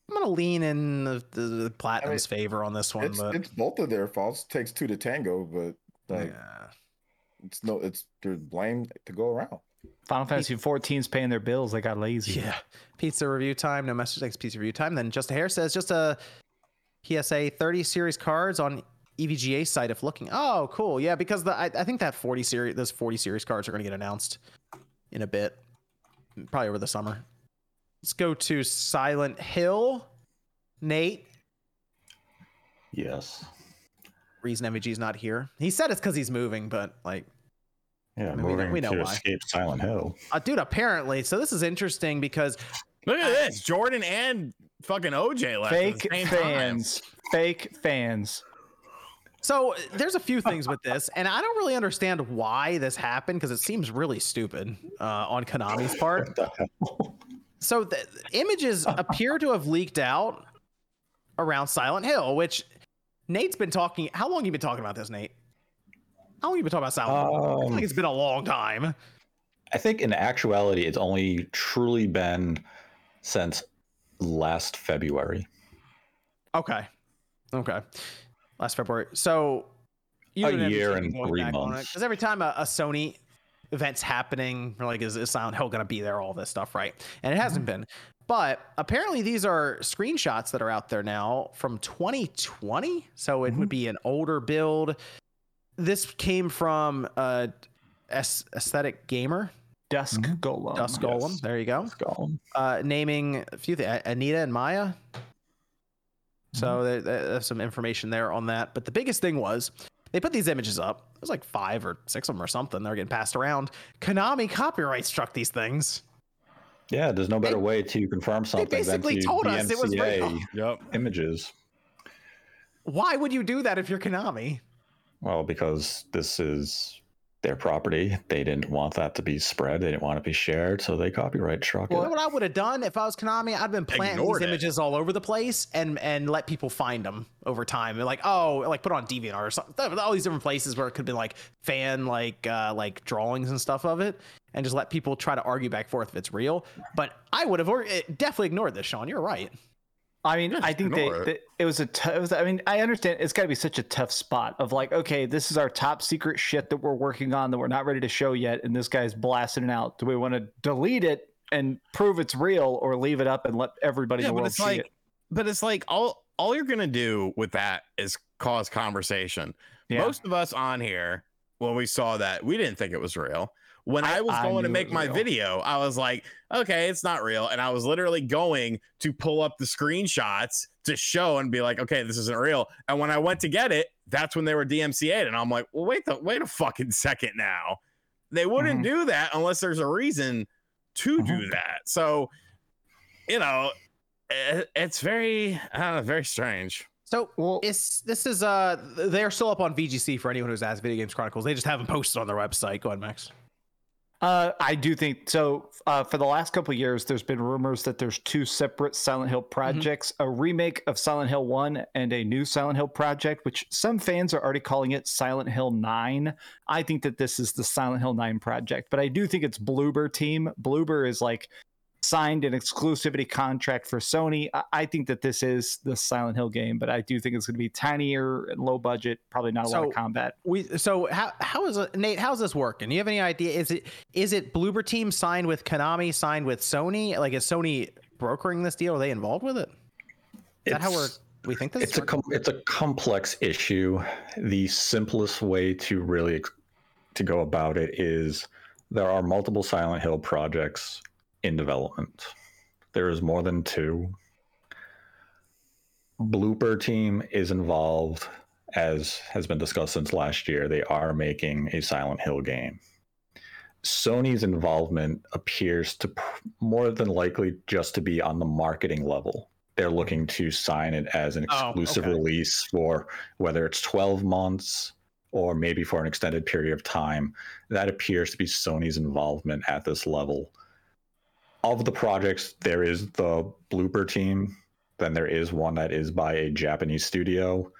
I'm gonna lean in the, the, the Platinum's favor on this one. It's, but it's both of their faults. takes two to tango, but like yeah. it's no, it's there's blame to go around. Final Fantasy 14's paying their bills. They got lazy. Yeah. Pizza review time. No message thanks pizza review time. Then Just a Hair says just a PSA 30 series cards on EVGA site if looking. Oh, cool. Yeah, because the I, I think that 40 series those 40 series cards are gonna get announced in a bit. Probably over the summer. Let's go to Silent Hill. Nate. Yes. Reason MVG's not here. He said it's because he's moving, but like Yeah, I mean, we know- moving we know to why. escape Silent Hill. uh, dude, apparently. So this is interesting because Look at this. Jordan and fucking OJ left. at Fake the same time. fans. Fake fans. So there's a few things with this, and I don't really understand why this happened because it seems really stupid uh, on Konami's part. So the images appear to have leaked out around Silent Hill, which Nate's been talking. How long you been talking about this, Nate? How long you been talking about Silent Hill? I feel Um, like it's been a long time. I think in actuality, it's only truly been since last February. Okay, okay, last February. So you A year and three back on it, months. Because every time a, a Sony event's happening, we're like, is, is Silent Hill going to be there? All this stuff, right? And it hasn't Mm-hmm. been. But apparently, these are screenshots that are out there now from 2020. So it Mm-hmm. would be an older build. This came from uh, Aesthetic Gamer, Dusk Mhm. Golem. Dusk yes. Golem. There you go. Golem. Uh, naming a few things, Anita and Maya. So Mm-hmm. there, there's some information there on that. But the biggest thing was they put these images up. It was like five or six of them or something. They're getting passed around. Konami copyright struck these things. Yeah, there's no better They- way to confirm something than basically to told us it was real. Yep. images. Why would you do that if you're Konami? Well, because this is their property. They didn't want that to be spread. They didn't want it to be shared, so they copyright struck You know it. what I would have done if I was Konami? I'd been planting Ignored these it. images all over the place and and let people find them over time. And like, oh, like put on DeviantArt or something. All these different places where it could be like fan like uh like drawings and stuff of it, and just let people try to argue back forth if it's real. But I would have definitely ignored this, Sean. You're right. I mean, Yeah, I think they, it. they- it was a t- it was, I mean, I understand it's got to be such a tough spot of like, okay, this is our top secret shit that we're working on that we're not ready to show yet, and this guy's blasting it out. Do we want to delete it and prove it's real, or leave it up and let everybody in Yeah, the but world it's see like, it? but it's like all all you're gonna do with that is cause conversation. Yeah. Most of us on here, when we saw that, we didn't think it was real. When I, I- was I going to make my real. video, I was like, okay, it's not real. And I was literally going to pull up the screenshots to show and be like, okay, this isn't real. And when I went to get it, that's when they were DMCA'd. And I'm like, well, wait the wait a fucking second now. They wouldn't Mhm. do that unless there's a reason to do Mhm. that. So, you know, it, it's very, I don't know, very strange. So Well, it's this is uh they're still up on VGC for anyone who's asked Video Games Chronicles. They just haven't posted on their website. Go ahead, Max. Uh, I do think so. Uh, for the last couple of years, there's been rumors that there's two separate Silent Hill projects: a remake of Silent Hill One and a new Silent Hill project, which some fans are already calling it Silent Hill Nine. I think that this is the Silent Hill Nine project, but I do think it's Bloober Team. Bloober is like signed an exclusivity contract for Sony. I, I think that this is the Silent Hill game, but I do think it's going to be tinier and low budget, probably not a lot of combat. We so how how is it Nate? How's this working? Do you have any idea? Is it is it Bloober Team signed with Konami, signed with Sony? Like is Sony brokering this deal? Are they involved with it? Is that how we're we think this? it's is a com- it's a complex issue. The simplest way to really ex- to go about it is there are multiple Silent Hill projects in development. There is more than two. Bloober Team is involved, as has been discussed since last year. They are making a Silent Hill game. Sony's involvement appears to pr- more than likely just to be on the marketing level. They're looking to sign it as an Oh, exclusive okay. release for whether it's 12 months or maybe for an extended period of time. That appears to be Sony's involvement at this level. Of the projects, there is the Bloober Team, then there is one that is by a Japanese studio.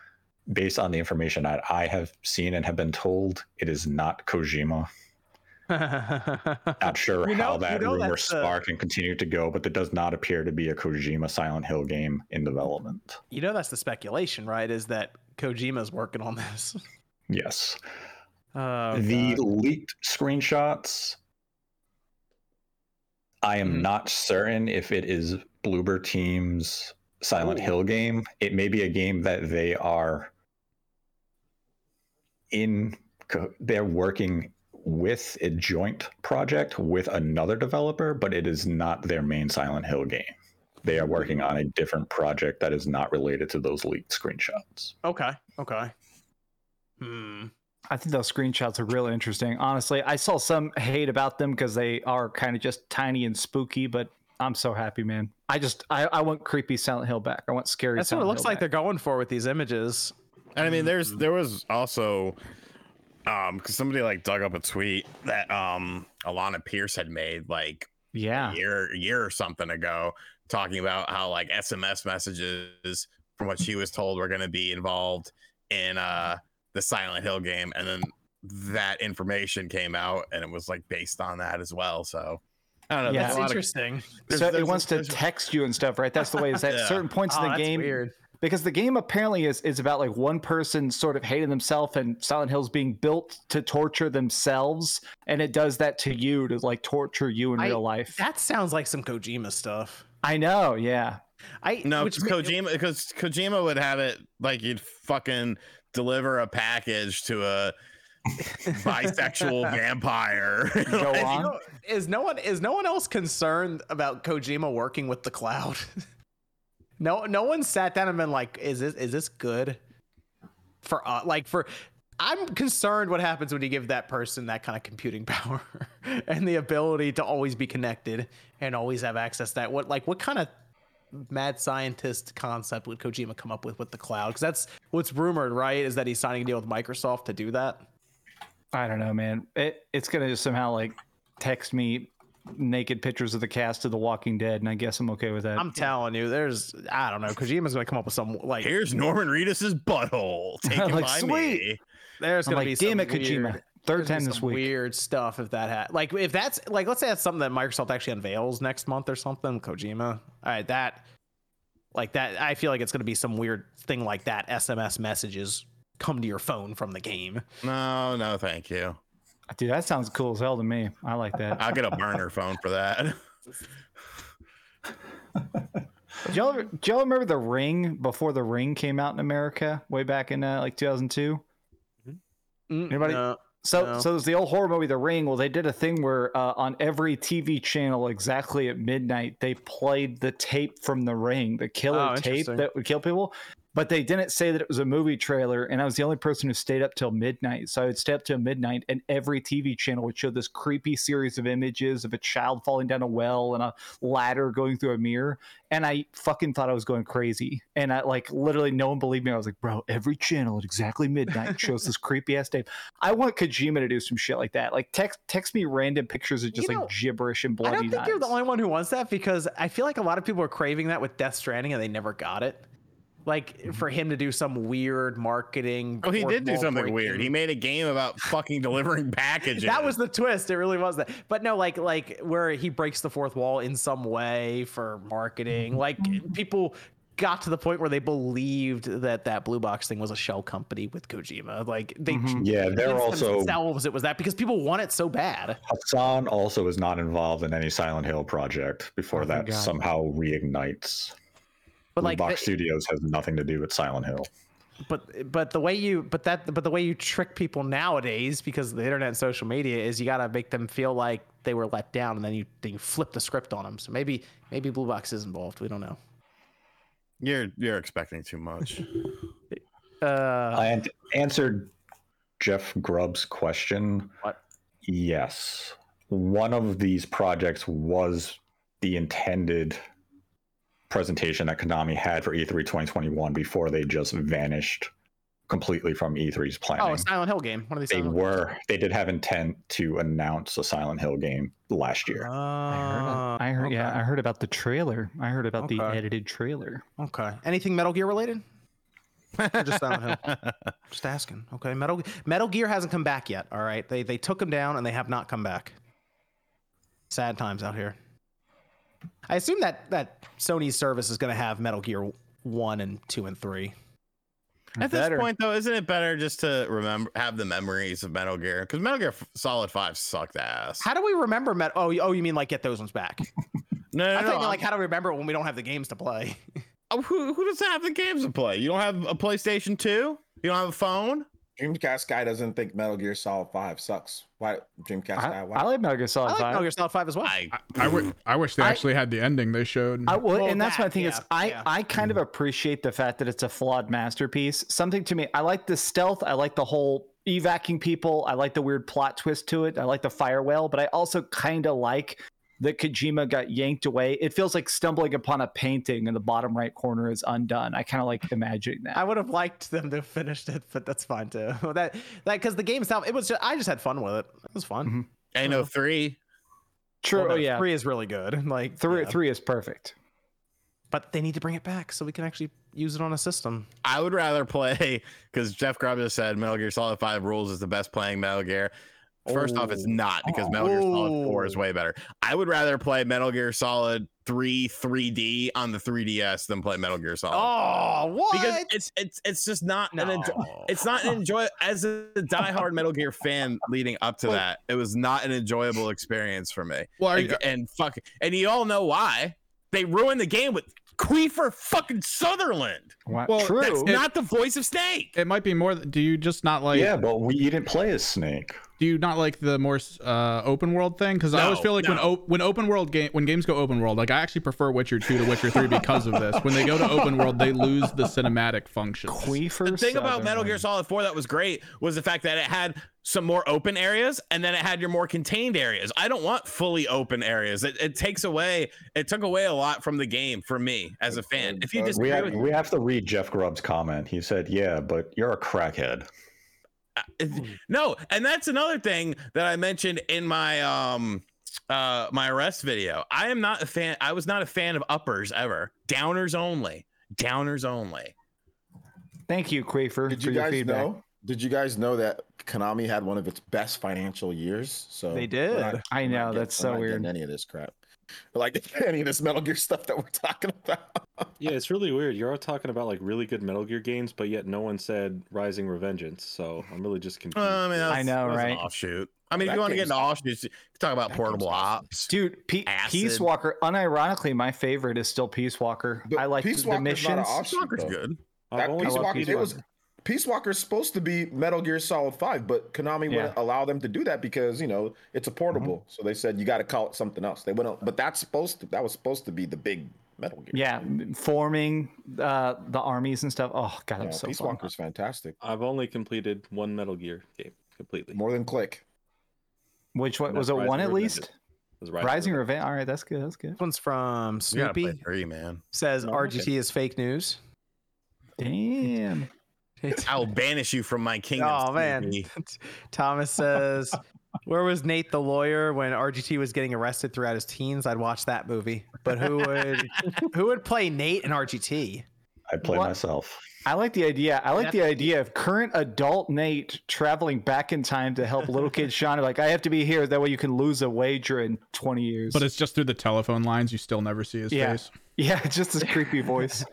Based on the information that I have seen and have been told, it is not Kojima. Not sure You know- how you that know rumor that's the- sparked and continued to go, but there does not appear to be a Kojima Silent Hill game in development. you know that's the speculation, right? Is that Kojima's working on this? Yes. Oh, the God. leaked screenshots, I am Mhm. not certain if it is Bloober Team's Silent Ooh. Hill game. It may be a game that they are in, they're working with a joint project with another developer, but it is not their main Silent Hill game. They are working on a different project that is not related to those leaked screenshots. okay, okay. Hmm. I think those screenshots are really interesting. Honestly, I saw some hate about them because they are kind of just tiny and spooky, but I'm so happy, man. I just I, I want creepy Silent Hill back. I want scary. That's what it looks Hill like back. they're going for with these images. And I mean, there's Mm-hmm. there was also um because somebody like dug up a tweet that um Alana Pierce had made like Yeah. a year a year or something ago, talking about how like SMS messages from what she was told were going to be involved in uh the Silent Hill game, and then that information came out, and it was like based on that as well. So I don't know. Yeah. That's a lot of- interesting. there's- So it wants to text you and stuff, right? That's the way. Is at Yeah. certain points Oh, in the that's game, weird. because the game apparently is is about like one person sort of hating themselves, and Silent Hill's being built to torture themselves, and it does that to you to like torture you in I- real life. That sounds like some Kojima stuff. I know. Yeah. I No, which Kojima, because Kojima would have it like you'd fucking deliver a package to a bisexual vampire. Go Is, on. no- is no one is no one else concerned about Kojima working with the cloud? no, no one sat down and been like, "Is this is this good for uh, like for?" I'm concerned what happens when you give that person that kind of computing power and the ability to always be connected and always have access to that. What like what kind of mad scientist concept would Kojima come up with with the cloud? Because that's what's rumored, right? Is that he's signing a deal with Microsoft to do that? I don't know, man. It it's gonna just somehow like text me naked pictures of the cast of The Walking Dead, and I guess I'm okay with that. I'm telling you, there's I don't know. Kojima's gonna come up with some like Here's Norman Reedus's butthole taken Like, by sweet. me. there's I'm gonna like, be damn some it, Kojima. Weird- Third there's gonna time this week. Weird stuff if that had like if that's like let's say that's something that Microsoft actually unveils next month or something. Kojima, all right, that like that. I feel like it's gonna be some weird thing like that. SMS messages come to your phone from the game. No, no, thank you. Dude, that sounds cool as hell to me. I like that. I'll get a burner phone for that. Do y'all, do y'all remember the Ring before the Ring came out in America way back in uh, like 2002? Anybody? No. So, No. so there's the old horror movie, The Ring. Well, they did a thing where uh, on every TV channel, exactly at midnight, they played the tape from The Ring, the killer Oh, tape that would kill people. But they didn't say that it was a movie trailer, and I was the only person who stayed up till midnight. So I would stay up till midnight, and every TV channel would show this creepy series of images of a child falling down a well and a ladder going through a mirror. And I fucking thought I was going crazy. And I like literally no one believed me. I was like, bro, every channel at exactly midnight shows this creepy ass tape. I want Kojima to do some shit like that. Like text text me random pictures of just You know, like gibberish and bloody. I don't think you're the only one who wants that because I feel like a lot of people are craving that with Death Stranding and they never got it. Like for mm-hmm. him to do some weird marketing. Oh, he did do something breaking. weird. He made a game about fucking delivering packages. That was the twist. It really was that. But no, like like where he breaks the fourth wall in some way for marketing. Mm-hmm. Like people got to the point where they believed that that blue box thing was a shell company with Kojima. Like they mm-hmm. Yeah, they're convinced also themselves it was that because people want it so bad. Hassan also is not involved in any Silent Hill project before Oh, that God. somehow reignites. But Blue like Box they- Studios has nothing to do with Silent Hill. but but the way you but that but the way you trick people nowadays because of the internet and social media is you gotta make them feel like they were let down and then you then you flip the script on them. So maybe maybe Blue Box is involved. We don't know. You're you're expecting too much. Uh, I answered Jeff Grubb's question. What? Yes. One of these projects was the intended presentation that Konami had for E E3 2021 before they just vanished completely from E3's planning. oh, a Silent Hill game. One of these. they Silent Hill were they did have intent to announce a Silent Hill game last year. games. I heard, oh, I heard yeah. I heard about the trailer. I heard about the edited trailer. Okay. Anything Metal Gear related? Or just Silent Hill? Just asking. Okay. Metal Metal Gear hasn't come back yet. All right. They they took him down and they have not come back. Sad times out here. I assume that that Sony's service is going to have Metal Gear one and two and three. At this point, though, isn't it better just to remember have the memories of Metal Gear? Because Metal Gear Solid Five sucked ass. How do we remember Metal? Oh, you- oh, you mean like get those ones back? No, I no, thought no. like how do we remember it when we don't have the games to play? Oh, who, who doesn't have the games to play? You don't have a PlayStation Two? You don't have a phone? Dreamcast guy doesn't think Metal Gear Solid 5 sucks. Why Dreamcast guy? I, Why? I like Metal Gear I Solid like 5. Metal Gear Solid Five as well. I I, w- I wish they I- actually had the ending they showed. I, well, Well, and that's my that, thing is I, yeah. I kind of mm. appreciate the fact that it's a flawed masterpiece. Something to me, I like the stealth. I like the whole evacuating people. I like the weird plot twist to it. I like the fire whale, but I also kind of like that Kojima got yanked away. It feels like stumbling upon a painting in the bottom right corner is undone. I kind of like imagining that. I would have liked them to have finished it, but that's fine too. that that because the game itself, it was just I just had fun with it. It was fun. Mm-hmm. I know three. True. Well, no, oh, yeah. three is really good. Like Three, yeah. three is perfect. but they need to bring it back so we can actually use it on a system. I would rather play because Jeff Grubb just said Metal Gear Solid Five Rules is the best playing Metal Gear. First off, it's oh. not because Metal Gear Solid 4 is Oh. way better. I would rather play Metal Gear Solid 3 3D on the 3DS than play Metal Gear Solid. Oh, what? because it's it's it's just not an enjoy- No. it's not an enjoy as a diehard Metal Gear fan leading up to Well- that. It was not an enjoyable experience for me. well, are you, And, and fuck, and you all know why they ruined the game with Queefer fucking Sutherland. Wow. Well, True. That's It- not the voice of Snake. it might be more. Do you just not like? yeah, but we you didn't play as Snake. Do you not like the more uh, open world thing? Because I always feel like when no. o- when open world game when games go open world, like I actually prefer Witcher two to Witcher three because of this. When they go to open world, they lose the cinematic functions. Queefer The thing about Metal Gear Solid 4 that was great was the fact that it had some more open areas and then it had your more contained areas. I don't want fully open areas. It, it takes away, it took away a lot from the game for me as a fan. If you We disagree We have, with we have to read Jeff Grubb's comment. He said, "Yeah, but you're a crackhead." It- no, and that's another thing that I mentioned in my um uh my arrest video. I am not a fan. I was not a fan of uppers ever. Downers only. Downers only. Thank you, Quafer, Did you your guys feedback. know? Did you guys know that Konami had one of its best financial years? So They did. not- I know, that's we're so weird. Any of this crap, like any of this Metal Gear stuff that we're talking about. Yeah, it's really weird. You're all talking about like really good Metal Gear games, but yet no one said Rising Revengeance. So I'm really just confused. Well, I mean, I know, that's an right? offshoot. I mean, if you want to get game's into offshoots, talk about portable ops. Dude, Pe- Acid. Peace Walker. Unironically, my favorite is still Peace Walker. But I like Peace the Walker's missions. offshoot, Soccer's though. good. I've only Peace Walker, it was Walker. is supposed to be Metal Gear Solid Five, but Konami Yeah. wouldn't allow them to do that because you know it's a portable. So they said you got to call it something else. They wouldn't, but that's supposed to that was supposed to be the big Metal Gear. Yeah, forming uh, the armies and stuff. Oh god, that Yeah, was so Peace fun. Walker's fantastic. I've only completed one Metal Gear game completely. More than Click. Which one And was it? that's One at least. Was Rising Revenge. All right, that's good. That's good. This one's from You gotta play Snoopy. three, man. Says No, okay. RGT is fake news. Damn. I will banish you from my kingdom. Oh man. Thomas says, "Where was Nate the lawyer when RGT was getting arrested throughout his teens? I'd watch that movie. But who would who would play Nate in RGT? I play What? myself. I like the idea. I like the idea of current adult Nate traveling back in time to help little kid Sean. Like, I have to be here. That way you can lose a wager in 20 years. But it's just through the telephone lines. You still never see his Yeah. face. yeah, just his creepy voice.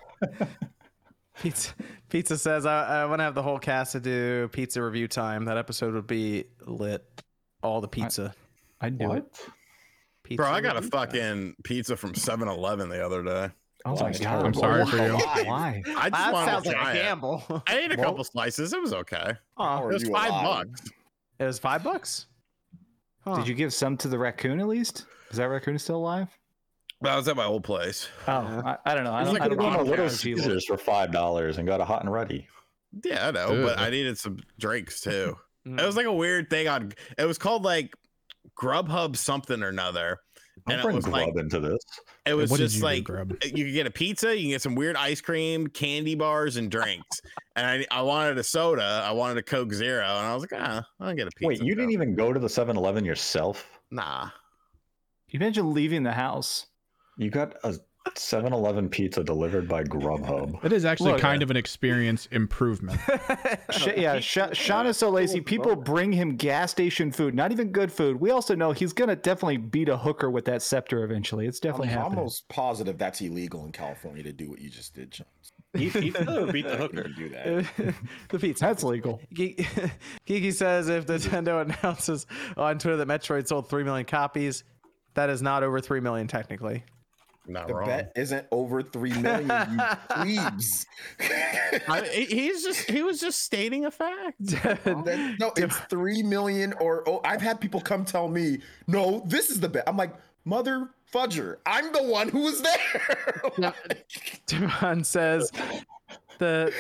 Pizza Pizza says, I, I want to have the whole cast to do pizza review time. That episode would be lit. All the pizza. I'd do it. pizza Bro, I got a review time. fucking pizza from 7 Eleven the other day. Oh my god. I'm sorry for you. Why? I just That wanted sounds to like try a it. gamble. I ate a Well- couple slices. It was okay. Huh. It was five alive? bucks. It was five bucks. Huh. Did you give some to the raccoon at least? Is that raccoon still alive? But I was at my old place. Oh, I, I don't know. I It's don't, like I a don't Go know to Little what Little RG Caesars for five dollars and got a hot and ready. Yeah, I know, but I needed some drinks too. Mm. It was like a weird thing on. It was called like Grubhub something or another, Don't and it bring was Grub like into this. it was what just you like Grub? you could get a pizza, you can get some weird ice cream, candy bars, and drinks. and I I wanted a soda, I wanted a Coke Zero, and I was like, ah, I'll get a pizza. Wait, you didn't even go to the 7-Eleven yourself? Nah. You imagine leaving the house. You got a 7-Eleven pizza delivered by Grubhub. It is actually Look, kind of an experience improvement. Sh- yeah, Sh- Sean is so lazy. People oh, bring him gas station food, not even good food. We also know he's gonna definitely beat a hooker with that scepter eventually. It's definitely I'm happening. almost positive that's illegal in California to do what you just did, John. Eat pizza or beat the You hooker? can do that. the pizza. That's legal. Ge- Geeky says if Nintendo announces on Twitter that Metroid sold 3 million copies, that is not over 3 million technically. Not The wrong. bet isn't over three million, you plebes. I, he- he's just he was just stating a fact. That- no, it's three million or oh, I've had people come tell me, no, this is the bet. I'm like, mother fudger, I'm the one who was there. Devon says the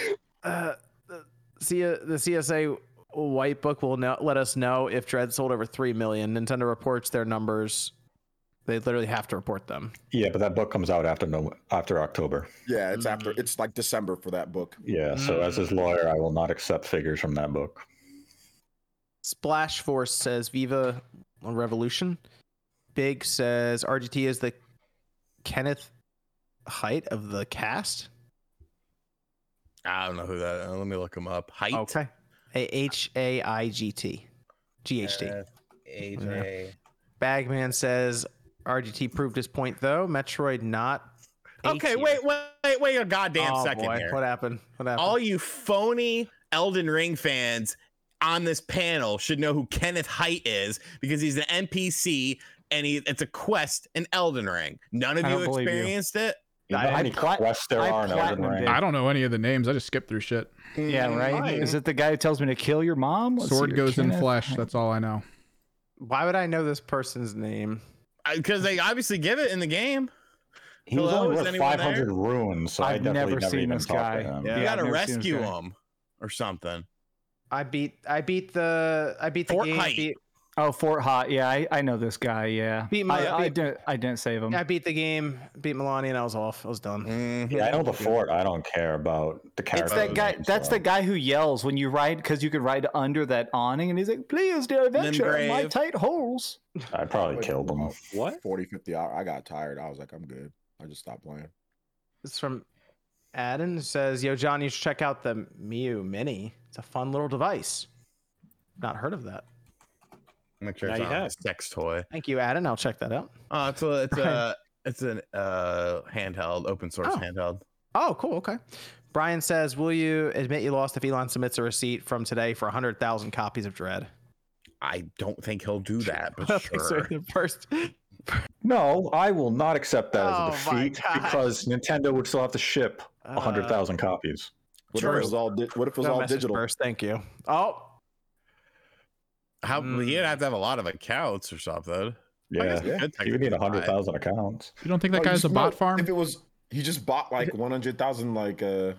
uh, the, C- the CESA white book will know, let us know if Dread sold over 3 million. Nintendo reports their numbers. They literally have to report them. Yeah, but that book comes out after no after October. yeah, it's after mm-hmm. it's like December for that book. Yeah, so as his mm-hmm. lawyer, I will not accept figures from that book. Splash Force says Viva Revolution. Big says RGT is the Kenneth Haight of the cast. I don't know who that. Let me look him up. Haight. Okay. A H A I G T. G H T. AJ. Bagman says RGT proved his point though. Metroid not. Okay, wait, wait, wait, wait a goddamn Oh, second boy. here. What happened? What happened? All you phony Elden Ring fans on this panel should know who Kenneth Haight is because he's an NPC and he it's a quest in Elden Ring. None of I you don't you. experienced it. You I- how I plat- there I are in Elden platinumed Ring? it. I don't know any of the names. I just skip through shit. Yeah, mm, right. Right. Is it the guy who tells me to kill your mom? Let's Sword here, goes in flesh. That's all I know. Why would I know this person's name? Because they obviously give it in the game. He was Hello, only worth anyone 500 runes, so I I've definitely never never, seen even this guy. to him. Yeah, you gotta I've never seen this rescue guy. him or something. I beat I beat the I beat the Fort game. Haight. beat- Oh, Fort Hot. Yeah, I, I know this guy. Yeah, Beat my- I, I beat- didn't I didn't save him. I beat the game, beat Malenia, and I was off. I was done. Mhm. Yeah, I know the fort. I don't care about the character. It's that guy. That's the guy who yells when you ride because you could ride under that awning, and he's like, "Please, dear adventure, in my tight holes." I probably killed him. What? 40, 50 hours. I got tired. I was like, I'm good. I just stopped playing. It's from Adam. Says, "Yo, John, you should check out the Miyoo Mini. It's a fun little device. Not heard of that. Make sure Now it's you not a sex toy. Thank you, Adam. I'll check that out. Oh, it's a it's a it's an uh handheld, open source Oh. handheld. Oh, cool. Okay. Brian says, "Will you admit you lost if Elon submits a receipt from today for 100,000 copies of Dread?" I don't think he'll do that, but don't so sure. First, No, I will not accept that Oh as a defeat because Nintendo would still have to ship Uh, hundred thousand copies. What if it was all? Di- what if it was no all digital? First, thank you. Oh, How Mm. you'd have to have a lot of accounts or something. I guess Yeah, we could you would need technically hundred buy it. thousand accounts. You don't think that Oh, guy's a bot know, farm? If it was, he just bought like 100,000 like uh.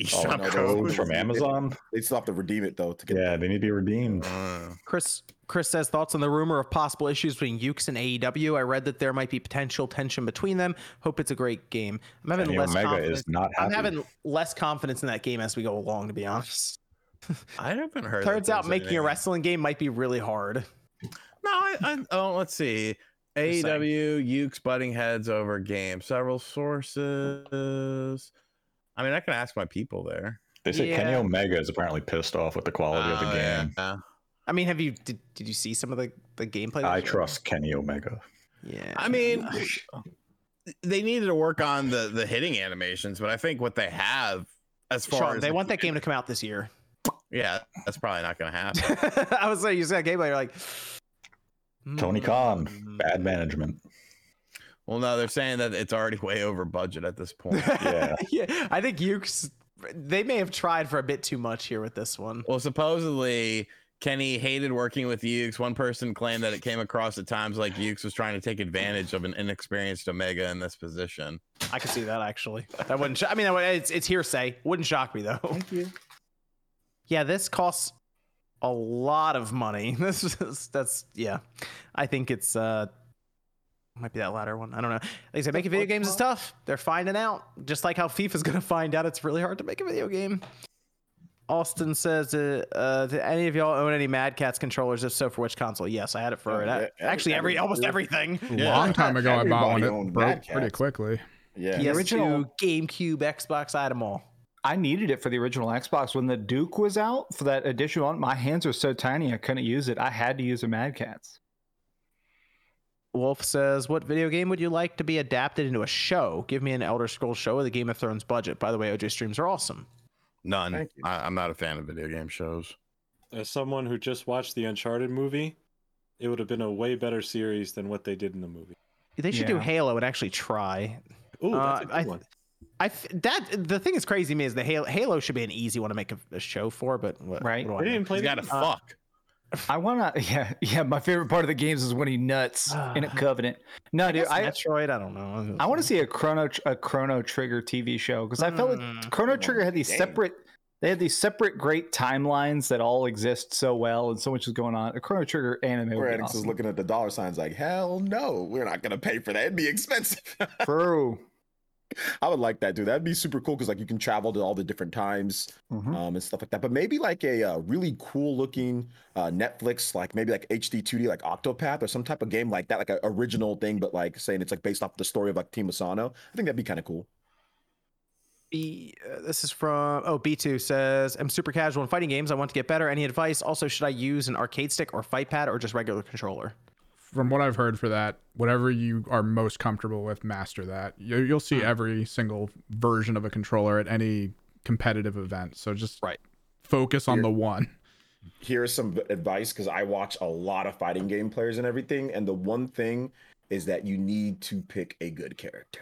Oh, eShop no, codes from Amazon. They still have to redeem it though to get. Yeah, they need to be redeemed. Uh, Chris. Chris says thoughts on the rumor of possible issues between Yuke's and AEW. I read that there might be potential tension between them. Hope it's a great game. I'm having Kenny less Omega confidence. is not Happy. I'm having less confidence in that game as we go along. To be honest, I haven't heard. that turns out there's making a wrestling game might be really hard. No, I, I oh let's see. Just saying. AEW Yuke's butting heads over game. Several sources. I mean, I can ask my people there. They say Kenny Omega is apparently pissed off with the quality of the Oh, game. yeah. I mean, have you did, did you see some of the the gameplay? I was shown? trust Kenny Omega. Yeah. I mean, they needed to work on the the hitting animations, but I think what they have, as far Sean, as they the- want that game to come out this year. Yeah, that's probably not going to happen. I was like, you see that gameplay, you're like, Tony Khan, "Hmm." bad management. well, no, they're saying that it's already way over budget at this point. Yeah. yeah, I think Yuke's. They may have tried for a bit too much here with this one. Well, supposedly Kenny hated working with Yuke's. One person claimed that it came across at times like Yuke's was trying to take advantage of an inexperienced Omega in this position. I could see that actually. That wouldn't. Sh- I mean, that would, it's it's hearsay. Wouldn't shock me though. Thank you. Yeah, this costs a lot of money. This is that's yeah. I think it's uh might be that latter one. I don't know. Like I said, making video games is tough. They're finding out. Just like how FIFA's gonna find out it's really hard to make a video game. Austin says, uh, uh, "Do any of y'all own any Mad Catz controllers? If so, for which console? Yes, I had it for Yeah, it. yeah, actually every every- almost everything. A long time ago, I bought one. Everybody It broke pretty quickly. Yeah. PS2, original- GameCube, Xbox, I had them all. I needed it for the original Xbox when the Duke was out for that edition one. My hands are so tiny I couldn't use it. I had to use a Mad Catz. Wolf says, "What video game would you like to be adapted into a show? Give me an Elder Scrolls show with a Game of Thrones budget. By the way, OJ streams are awesome. None. I, I'm not a fan of video game shows. As someone who just watched the Uncharted movie, it would have been a way better series than what they did in the movie. They should do Yeah. Halo and actually try. Ooh, that's Uh, a good I- one. I f- that the thing is crazy to me is the Halo, Halo should be an easy one to make a, a show for, but what, Right. what do I didn't play He's got to the- fuck. I wanna, yeah, yeah. My favorite part of the games is when he nuts in a Covenant. No, I dude, guess I, Metroid. I don't know. I want to see a Chrono a Chrono Trigger TV show because I felt like Mm. Chrono Trigger had these Dang. separate. They had these separate great timelines that all exist so well, and so much is going on. A Chrono Trigger anime would Square be Enix is looking at the dollar signs like, hell no, we're not gonna pay for that. It'd be expensive. True. I would like that, dude. That'd be super cool because like you can travel to all the different times Mhm. um, and stuff like that. But maybe like a uh, really cool looking uh, Netflix, like maybe like HD 2D, like Octopath or some type of game like that, like an original thing, but like saying it's like based off the story of like Team Asano. I think that'd be kind of cool. B, uh, this is from oh B2 says I'm super casual in fighting games. I want to get better. Any advice? Also, should I use an arcade stick or fight pad or just regular controller? From what I've heard for that, whatever you are most comfortable with, master that. You, you'll see hmm. every single version of a controller at any competitive event. So just Right. focus on the one. Here's some advice because I watch a lot of fighting game players and everything, and the one thing is that you need to pick a good character.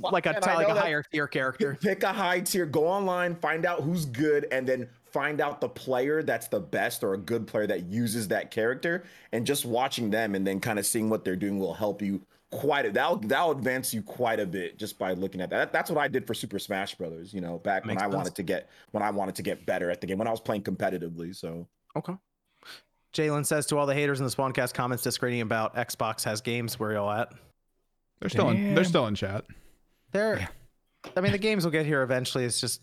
Like a like a higher tier character. Pick a high tier, go online, find out who's good, and then find out the player that's the best or a good player that uses that character. And just watching them and then kind of seeing what they're doing will help you quite a that'll that'll advance you quite a bit just by looking at that. That's what I did for Super Smash Brothers, you know, back when I sense. wanted to get when I wanted to get better at the game, when I was playing competitively. So Okay. Jalen says to all the haters in the Spawncast comments disagreeing about Xbox has games. Where y'all at? They're still in. They're still in chat. They're. I mean, the games will get here eventually. It's just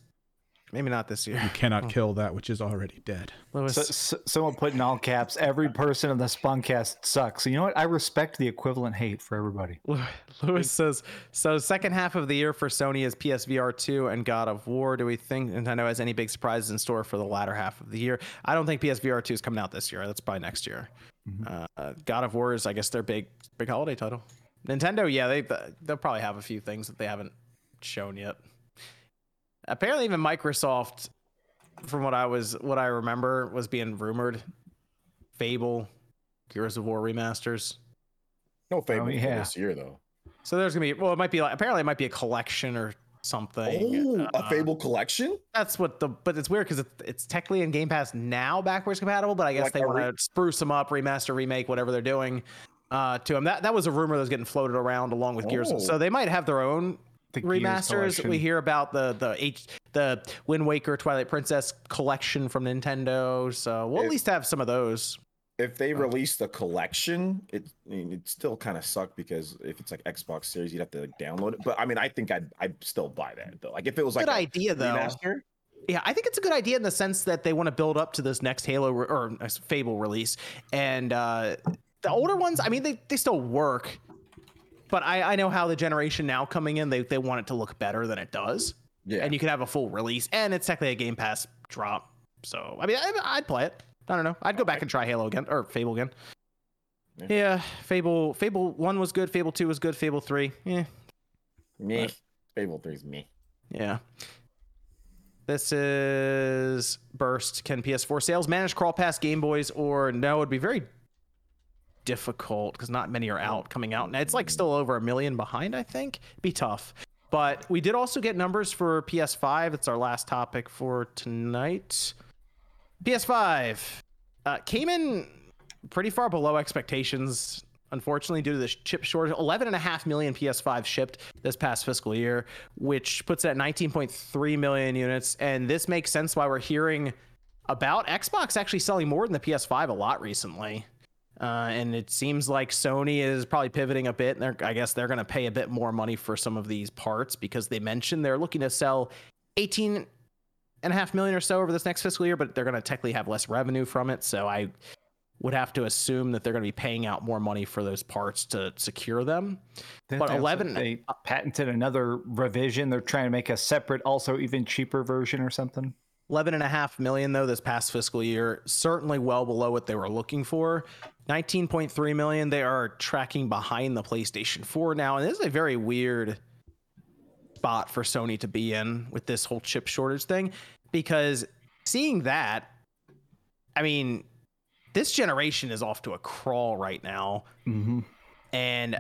maybe not this year. You cannot kill that which is already dead. Lewis, So, so, someone put in all caps, every person in the Spawncast sucks. You know what? I respect the equivalent hate for everybody. Lewis says so. Second half of the year for Sony is PSVR two and God of War. Do we think Nintendo has any big surprises in store for the latter half of the year? I don't think PSVR two is coming out this year. That's probably next year. Uh, uh, God of War is, I guess, their big big holiday title. Nintendo, yeah, they they'll probably have a few things that they haven't shown yet. Apparently, even Microsoft, from what I was what I remember, was being rumored. Fable, Gears of War remasters. No Fable for yeah. this year though. So there's gonna be well, it might be like apparently it might be a collection or something. Oh, a Uh, Fable collection? That's what the but it's weird because it, it's technically in Game Pass now, backwards compatible. But I guess Like they a want re- to spruce them up, remaster, remake, whatever they're doing. Uh, to them that that was a rumor that was getting floated around along with Gears. Oh. So they might have their own The remasters. We hear about the the H the Wind Waker, Twilight Princess collection from Nintendo. So we'll at least have some of those. If they release the collection, it I mean, it still kind of suck because if it's like Xbox Series, you'd have to like download it. But I mean, I think I'd I'd still buy that though. Like if it was like Good idea though. remaster. Yeah, I think it's a good idea in the sense that they want to build up to this next Halo re- or uh, Fable release, and uh, the older ones. I mean, they they still work, but I I know how the generation now coming in, they they want it to look better than it does, Yeah. and you can have a full release, and it's technically a Game Pass drop. So I mean, I, I'd play it. I don't know. I'd go back and try Halo again or Fable again. Yeah. Yeah, Fable Fable one was good. Fable two was good. Fable three, yeah, me. Fable 3 is me. Yeah. This is Burst. Can PS4 sales manage crawl past Game Boys or no? It'd be very difficult because not many are out coming out. And it's like still over a million behind, I think. Be tough. But we did also get numbers for PS5. It's our last topic for tonight. PS5 uh, came in pretty far below expectations, unfortunately, due to the chip shortage. 11.5 million PS5 shipped this past fiscal year, which puts it at 19.3 million units. And this makes sense why we're hearing about Xbox actually selling more than the PS5 a lot recently. Uh, and it seems like Sony is probably pivoting a bit. And they're, I guess they're going to pay a bit more money for some of these parts because they mentioned they're looking to sell 18 and a half million or so over this next fiscal year, but they're going to technically have less revenue from it. So I would have to assume that they're going to be paying out more money for those parts to secure them. Didn't But they also- 11 They patented another revision. They're trying to make a separate, also even cheaper version or something. 11 and a half million though this past fiscal year certainly well below what they were looking for 19.3 million they are tracking behind the playstation 4 now and this is a very weird spot for sony to be in with this whole chip shortage thing because seeing that i mean this generation is off to a crawl right now Mm-hmm. and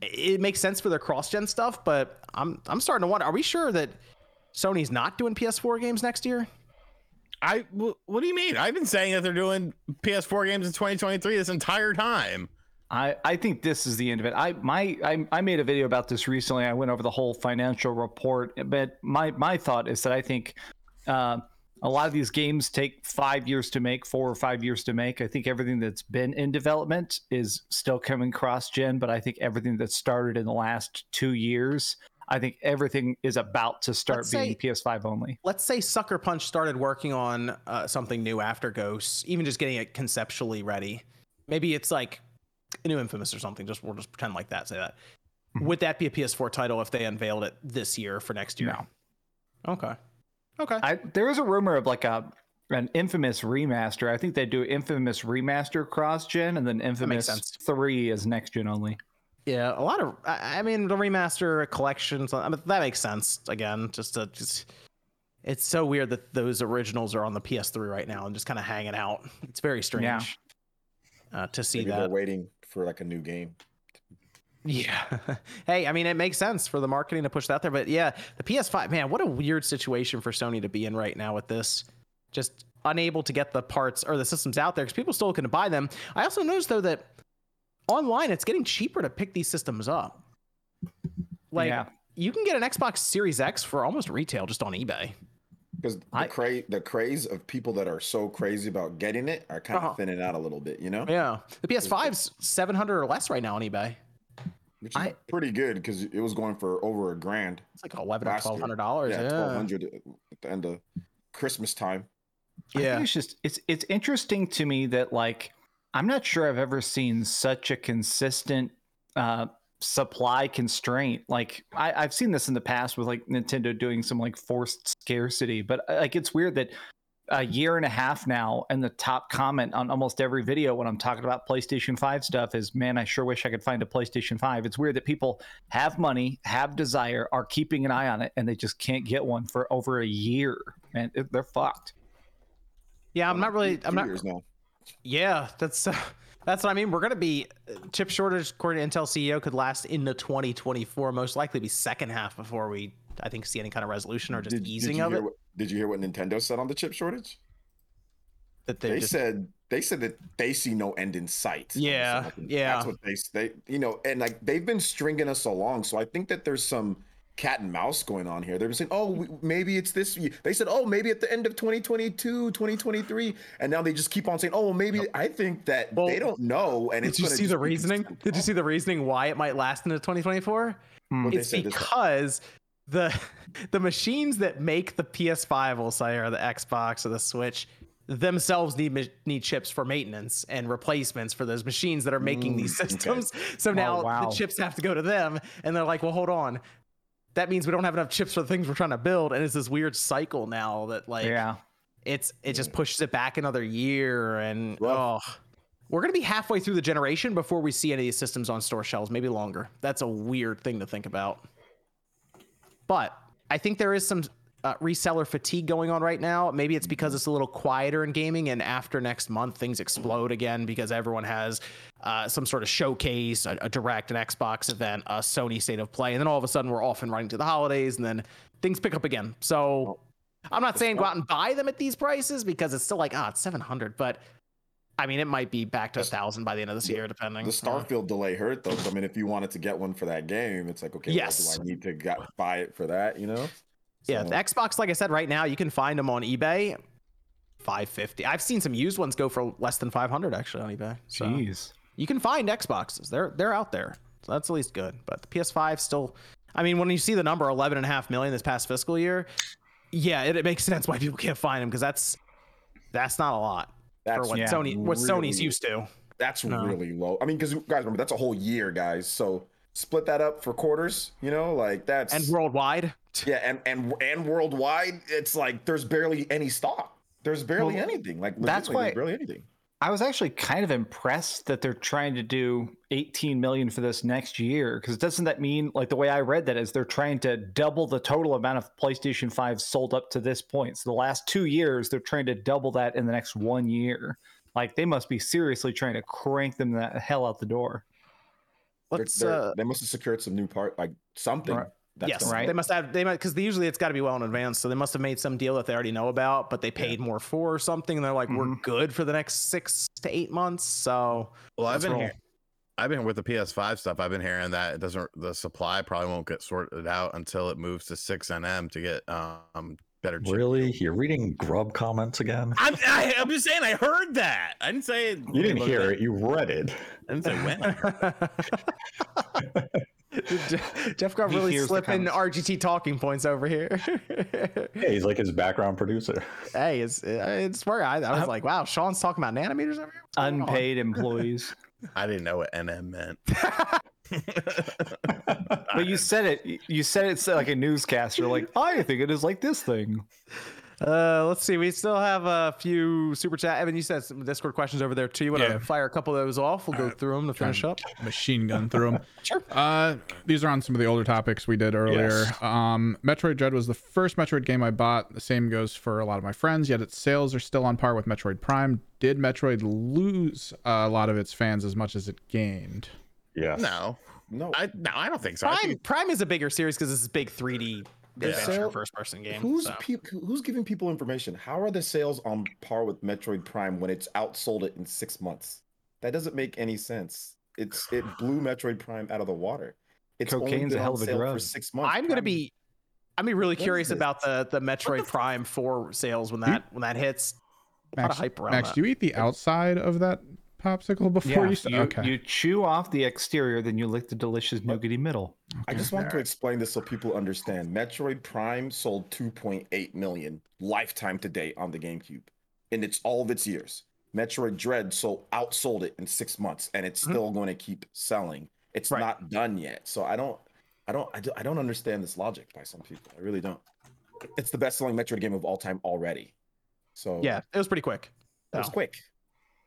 it makes sense for their cross-gen stuff but i'm i'm starting to wonder are we sure that sony's not doing ps4 games next year I what do you mean? I've been saying that they're doing PS4 games in 2023 this entire time. I, I think this is the end of it. I my I, I made a video about this recently. I went over the whole financial report, but my my thought is that I think uh, a lot of these games take five years to make, four or five years to make. I think everything that's been in development is still coming cross gen, but I think everything that started in the last two years, I think everything is about to start Let's being say- PS5 only. let's say Sucker Punch started working on uh, something new after Ghosts, even just getting it conceptually ready. Maybe it's like a new Infamous or something. Just we'll just pretend like that. Say that. Would that be a PS4 title if they unveiled it this year for next year? No. Okay. Okay. I there is a rumor of like a an infamous remaster. I think they do infamous remaster cross gen, and then infamous three is next gen only. Yeah, a lot of. I, I mean, the remaster collections. I mean, that makes sense. Again, just to just. It's so weird that those originals are on the PS3 right now and just kind of hanging out. It's very strange. Uh, to see Maybe that. they're waiting for like a new game. Yeah. hey, I mean, it makes sense for the marketing to push that there, but yeah, the PS5, man, what a weird situation for Sony to be in right now with this. Just unable to get the parts or the systems out there because people still looking to buy them. I also noticed though that online it's getting cheaper to pick these systems up. Like Yeah. you can get an Xbox Series X for almost retail just on eBay. Because the I- cra- the craze of people that are so crazy about getting it are kind of Uh-huh. thinning out a little bit, you know? Yeah, the PS5's seven hundred or less right now on eBay. Which is I- pretty good because it was going for over a grand. It's like eleven or twelve hundred dollars. Yeah, Yeah, twelve hundred at the end of Christmas time. I yeah. think it's just it's it's interesting to me that like I'm not sure I've ever seen such a consistent uh supply constraint. Like I, I've seen this in the past with like Nintendo doing some like forced scarcity, but uh, like it's weird that a year and a half now and the top comment on almost every video when I'm talking about PlayStation 5 stuff is man, I sure wish I could find a PlayStation 5. It's weird that people have money, have desire, are keeping an eye on it, and they just can't get one for over a year. Man, they're fucked. Yeah, I'm not really. I'm not. years now. Yeah, that's uh, that's what I mean. We're gonna be chip shortage, according to Intel CEO, could last into 2024. Most likely be second half before we, I think, see any kind of resolution or just Did, did easing you of it. What, did you hear what Nintendo said on the chip shortage? That They they just said they said that they see no end in sight. Yeah, yeah. That's what they they you know, and like they've been stringing us along. So I think that there's some cat and mouse going on here. They're just saying, oh, we, maybe it's this. year. They said, oh, maybe at the end of 2022, 2023, and now they just keep on saying, oh, well, maybe. I think that Well, they don't know, and Did it's you see the reasoning? Did you see the reasoning why it might last into 2024? What It's said this time. because the the machines that make the PS5, we'll say, or the Xbox or the Switch themselves need need chips for maintenance and replacements for those machines that are making these Mm, okay. systems. So now wow. the chips have to go to them, and they're like, "Well, hold on." That means we don't have enough chips for the things we're trying to build, and it's this weird cycle now that like yeah. it's it just pushes it back another year and Rough. oh we're gonna be halfway through the generation before we see any of these systems on store shelves maybe longer that's a weird thing to think about but i think there is some uh, reseller fatigue going on right now maybe it's because it's a little quieter in gaming and after next month things explode again because everyone has uh, some sort of showcase a, a direct an xbox event a sony state of play and then all of a sudden we're off and running to the holidays and then things pick up again so I'm not saying go out and buy them at these prices because it's still like, ah, it's 700, but I mean, it might be back to a thousand by the end of this year, depending. The Uh, Starfield delay hurt though. 'cause, I mean, if you wanted to get one for that game, it's like, okay, Yes. well, do I need to got, buy it for that? You know? Yeah, the Xbox, like I said, right now you can find them on eBay, 550. I've seen some used ones go for less than 500 actually on eBay. So Jeez. you can find Xboxes. They're they're out there. So that's at least good. But the PS5 still I mean, when you see the number 11 and a half million this past fiscal year, yeah, it, it makes sense why people can't find them because that's that's not a lot That's for what yeah, Sony what Sony's used to. That's No. really low. I mean, because guys remember that's a whole year, guys. So split that up for quarters. You know, like that's And worldwide, yeah, and and and worldwide, it's like there's barely any stock. There's barely Well, anything. Like that's why- barely anything. I was actually kind of impressed that they're trying to do 18 million for this next year because doesn't that mean like the way I read that is they're trying to double the total amount of PlayStation 5 sold up to this point. So the last 2 years they're trying to double that in the next 1 year. Like they must be seriously trying to crank them the hell out the door. They're- let's they're- uh, they must have secured some new part, like something. Right. That's yes, right. they must have. They might because usually it's got to be well in advance. So they must have made some deal that they already know about, but they paid more for or something. And they're like, we're Mhm. good for the next six to eight months. So Well, I've been here. I've been with the PS5 stuff. I've been hearing that it doesn't. The supply probably won't get sorted out until it moves to six NM to get um better. chip. Really? You're reading Grub comments again? I'm, I, I'm just saying. I heard that. I didn't say. it. You didn't hear it. You read it. I didn't say when. Je- Jeff got He really hears the slipping. RGT talking points over here. Yeah, he's like his background producer. hey, it's uh, it's where I, I was I'm- like, wow, Sean's talking about nanometers over here. What's? Unpaid employees. I didn't know what NM meant. but you said it you said it's like a newscaster like I think it is like this thing. Uh, let's see. We still have a few super chat. Evan, you said some Discord questions over there too. You want to fire a couple of those off? We'll go through them to finish up. Machine gun through them. Sure. Uh, these are on some of the older topics we did earlier. Yes. Um, Metroid Dread was the first Metroid game I bought. The same goes for a lot of my friends. Yet its sales are still on par with Metroid Prime. Did Metroid lose a lot of its fans as much as it gained? Yes. No, no. I no, I don't think so. Prime think, Prime is a bigger series because it's a big 3D adventure sale- first person game. Who's so. peop who's giving people information? How are the sales on par with Metroid Prime when it's outsold it in six months? That doesn't make any sense. It's it blew Metroid Prime out of the water. It's only Cocaine's a hell on of a sale for drug. six months. I'm gonna Prime- be I'd be really curious about the the Metroid Prime 4 sales when that when that hits. A lot of Max, hype around Max that. do you eat the outside of that popsicle before Yeah, you? st- you, okay. you chew off the exterior, then you lick the delicious nougaty middle. I just want to explain this so people understand. Metroid Prime sold 2.8 million lifetime to date on the GameCube in its all of its years. Metroid Dread sold outsold it in six months, and it's Mhm. still going to keep selling. It's Right. not done yet, so I don't, I don't, I don't, I don't understand this logic by some people. I really don't. It's the best-selling Metroid game of all time already. So Yeah, it was pretty quick. that was No. quick.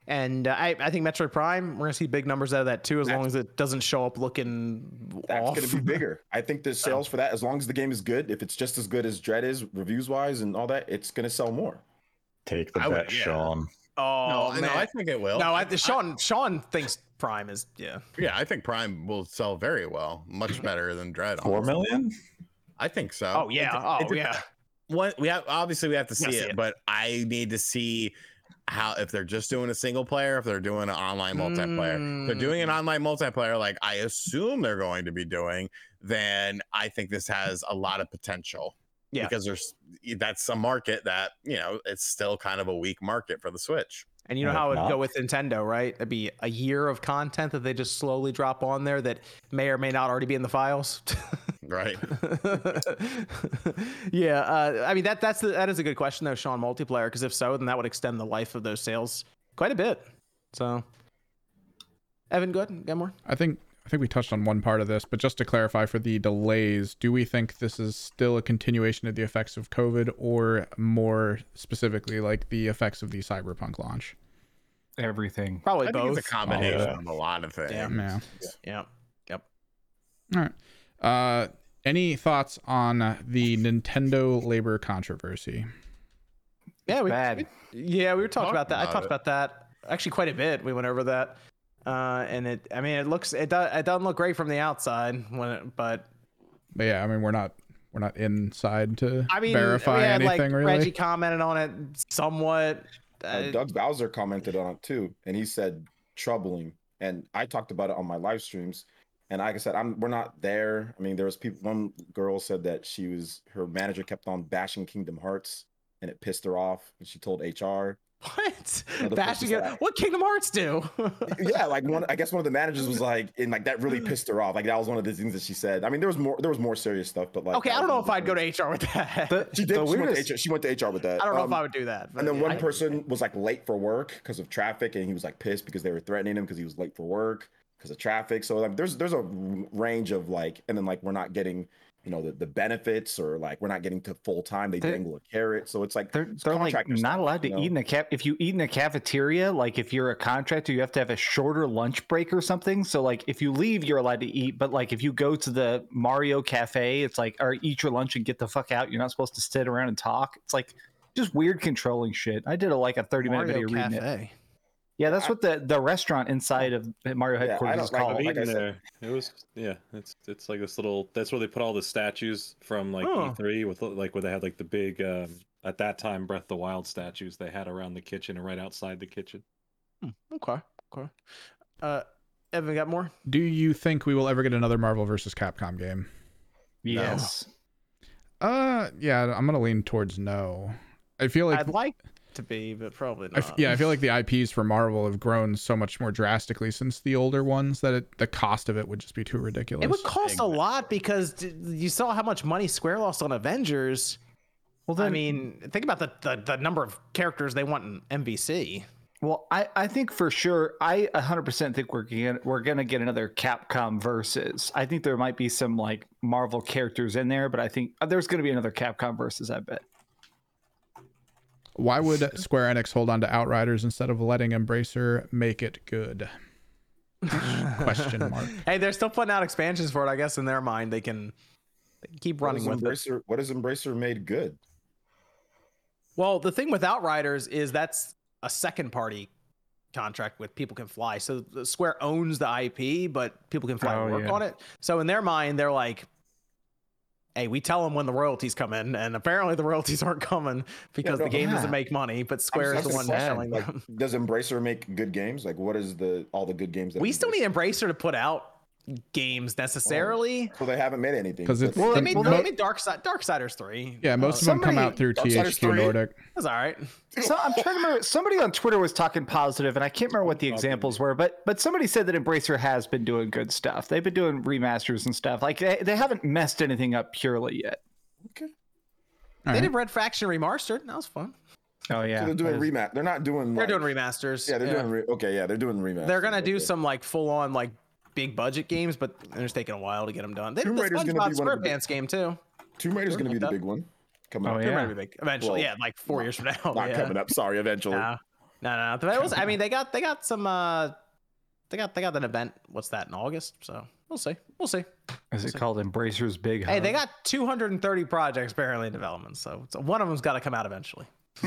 And uh, I, I think Metroid Prime, we're gonna see big numbers out of that too, as That's- long as it doesn't show up looking That's off. going to be bigger. I think the sales for that, as long as the game is good, if it's just as good as Dread is, reviews wise and all that, it's going to sell more. Take the I would- bet, yeah. Sean. oh no, man, no, I think it will. no, I, Sean Sean thinks Prime is yeah. yeah, I think Prime will sell very well, much better than Dread. Four honestly. million? I think so. Oh yeah, It- oh it- yeah. One, we have obviously we have to see Gotta it, see it. but I need to see how if they're just doing a single player, if they're doing an online multiplayer. If they're doing an Mm. online multiplayer, like I assume they're going to be doing, then I think this has a lot of potential. Yeah. because there's that's a market that you know it's still kind of a weak market for the Switch. And you know how it would go with Nintendo, right? It'd be a year of content that they just slowly drop on there that may or may not already be in the files. Right. yeah, uh, I mean that that's the, that is a good question though, Sean. Multiplayer, because if so, then that would extend the life of those sales quite a bit. So, Evan, go good, got more? I think I think we touched on one part of this, but just to clarify for the delays, do we think this is still a continuation of the effects of COVID, or more specifically, like the effects of the Cyberpunk launch? Everything. Probably I think both. it's a combination Yeah. of a lot of things. Yeah. Yeah. Yeah. Yep. All right. Uh, any thoughts on the Nintendo labor controversy? Yeah, we, Bad. yeah, we were talking Talked about that. I talked it. about that actually quite a bit. We went over that, uh, and it. I mean, it looks it does it doesn't look great from the outside when it, but But yeah, I mean, we're not we're not inside to I mean, verify we had, anything like, really. Reggie commented on it somewhat. Uh, Doug Bowser commented on it too, and he said troubling. And I talked about it on my live streams. And like I said, I'm we're not there. I mean, there was people. One girl said that she was her manager kept on bashing Kingdom Hearts, and it pissed her off. And she told HR. what? Another Bashing it? said- What Kingdom Hearts do? yeah, like one. I guess one of the managers was like, and like that really pissed her off. Like that was one of the things that she said. I mean, there was more. There was more serious stuff, but like. okay, I don't know if I'd go to HR with that. The, She did. the She went, to HR, she went to HR with that. I don't know Um, if I would do that. And then but one I- person was like late for work because of traffic, and he was like pissed because they were threatening him because he was late for work because of traffic. So like, there's there's a range of like, and then like we're not getting, you know, the, the benefits or like we're not getting to full time. They They're- dangle a carrot, so it's like they're, it's they're like contractor not stuff, allowed to you know? eat in the cap. If you eat in the cafeteria, like if you're a contractor, you have to have a shorter lunch break or something. So like if you leave, you're allowed to eat. But like if you go to the Mario Cafe, it's like or eat your lunch and get the fuck out. You're not supposed to sit around and talk. It's like just weird controlling shit. I did a like a 30 minute Mario video reading it. Cafe. Yeah, that's I- what the the restaurant inside of Mario headquarters don't is like- called. like I've I eaten said- there. It was yeah. It's it's like this little. That's where they put all the statues from like Oh. E3 with like where they had like the big um, at that time Breath of the Wild statues they had around the kitchen and right outside the kitchen. Hmm, okay. Okay. Uh, Evan, got more? Do you think we will ever get another Marvel versus Capcom game? Yes. Uh, yeah, I'm gonna lean towards no. I feel like I'd like to be, but probably not. f- yeah, I feel like the IPs for Marvel have grown so much more drastically since the older ones that it, the cost of it would just be too ridiculous. It would cost a lot because d- you saw how much money Square lost on Avengers. Well, I mean, think about the, the, the number of characters they want in MVC. Well, I, I think for sure, I 100% think we're gonna, we're gonna get another Capcom versus. I think there might be some like Marvel characters in there, but I think uh, there's gonna be another Capcom versus. I bet. Why would Square Enix hold on to Outriders instead of letting Embracer make it good? Question mark. Hey, they're still putting out expansions for it. I guess in their mind, they can, they can keep running is with it. Embracer, What has Embracer made good? Well, the thing with Outriders is that's a second party contract with People Can Fly. So Square owns the IP, but People Can Fly Oh, work yeah. on it. So in their mind, they're like, hey, we tell them when the royalties come in, and apparently the royalties aren't coming because no, the game yeah. doesn't make money, but Square is the one selling like, them. Does Embracer make good games? Like, what is the all the good games that We still need Embracer to put out games necessarily. Well, they haven't made anything because it's- That's- They The made, mo- they made Dark Side, Darksiders three. Yeah, most Uh, of them come out through Darksiders THQ 3? Nordic. That's all right. So I'm trying to remember. Somebody on Twitter was talking positive, and I can't remember what the examples were. But but somebody said that Embracer has been doing good stuff. They've been doing remasters and stuff. Like they, they haven't messed anything up purely yet. okay. All They right. did Red Faction remastered. That was fun. Oh yeah, So they're doing rematch. They're not doing. They're like- doing remasters. Yeah, they're doing. Re- okay, yeah, they're doing remasters. They're gonna do some like full on like big budget games, but they're just taking a while to get them done. They did Tomb the Raider's gonna be one of the big- game too. Tomb Raider's gonna be the big one coming Oh, up. Yeah. gonna be big eventually. Well, yeah, like four years from now. Not yeah. coming up. Sorry, eventually. No, no, no. But it was. I mean, they got they got some. uh They got they got an event. What's that in August? So we'll see. We'll see. is it called Embracer's Big? Hey, they got 230 projects apparently in development, so, so one of them's got to come out eventually.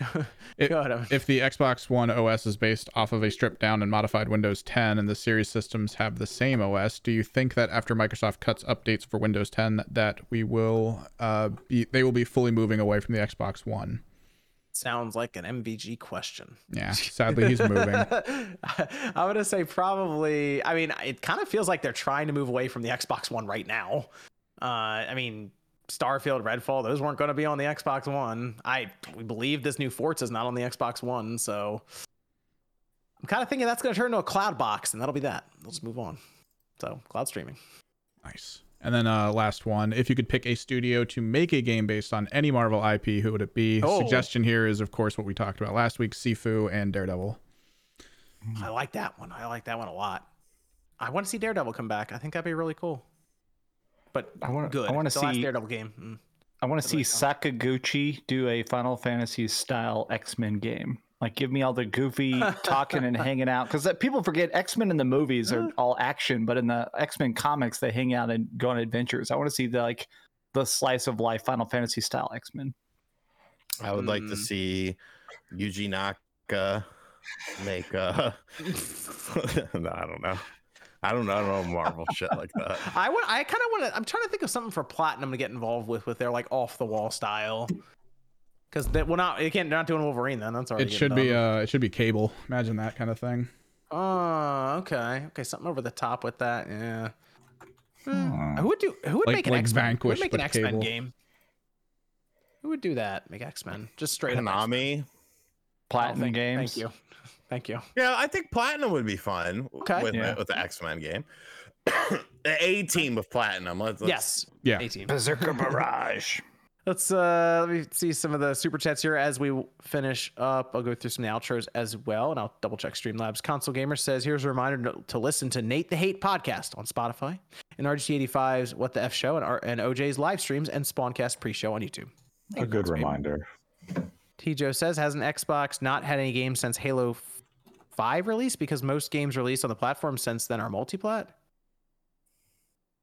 It- Go If the Xbox One OS is based off of a stripped down and modified Windows 10 and the series systems have the same OS, do you think that after Microsoft cuts updates for Windows 10 that we will uh be they will be fully moving away from the Xbox One? Sounds like an MVG question. Yeah, sadly he's moving. I'm gonna say probably. I mean, it kind of feels like they're trying to move away from the Xbox One right now. Uh, I mean, Starfield, Redfall, those weren't going to be on the Xbox One. I we believe this new Forza is not on the Xbox One, so I'm kind of thinking that's going to turn into a cloud box, and that'll be that. We'll just move on. So cloud streaming. Nice. And then uh last one, if you could pick a studio to make a game based on any Marvel IP, who would it be? Oh. Suggestion here is of course what we talked about last week, Sifu and Daredevil. I like that one. I like that one a lot. I want to see Daredevil come back. I think that'd be really cool. But I wanna- good. I wanna the last see- Daredevil game. Mm. I want to see Sakaguchi do a Final Fantasy style X Men game. Like, give me all the goofy talking and hanging out. Because people forget X Men in the movies are all action, but in the X Men comics, they hang out and go on adventures. I want to see the like the slice of life Final Fantasy style X Men. I would like to Mm. see Yuji Naka make uh no, I don't know. I don't know, I don't know Marvel shit like that. I want. I kind of want to. I'm trying to think of something for Platinum to get involved with, with their like off the wall style. Because they well not. They can't. They're not doing Wolverine then. That's already. It should getting be uh it should be cable. Imagine that kind of thing. Oh, okay. Okay, something over the top with that. Yeah. Hmm. Who would do? Who would Like- make an like X Men? Who Vanquish, would make an X Men game? Who would do that? Make X Men just straight up. X-Men. Konami. Oh, Platinum thank, games. Thank you. Thank you. Yeah, I think Platinum would be fun Okay. with, Yeah. with the X Men game. the A team of Platinum. Let's, let's- Yes. Yeah. 18. Berserker Barrage. Let's uh let me see some of the super chats here as we finish up. I'll go through some of the outros as well, and I'll double check Streamlabs. Console Gamer says, "Here's a reminder to, to listen to Nate the Hate podcast on Spotify, and RGT85's What the F Show, and, R- and OJ's live streams and Spawncast pre-show on YouTube." A good reminder. T Joe says, "Has an Xbox not had any games since Halo f- Five release because most games released on the platform since then are multiplat."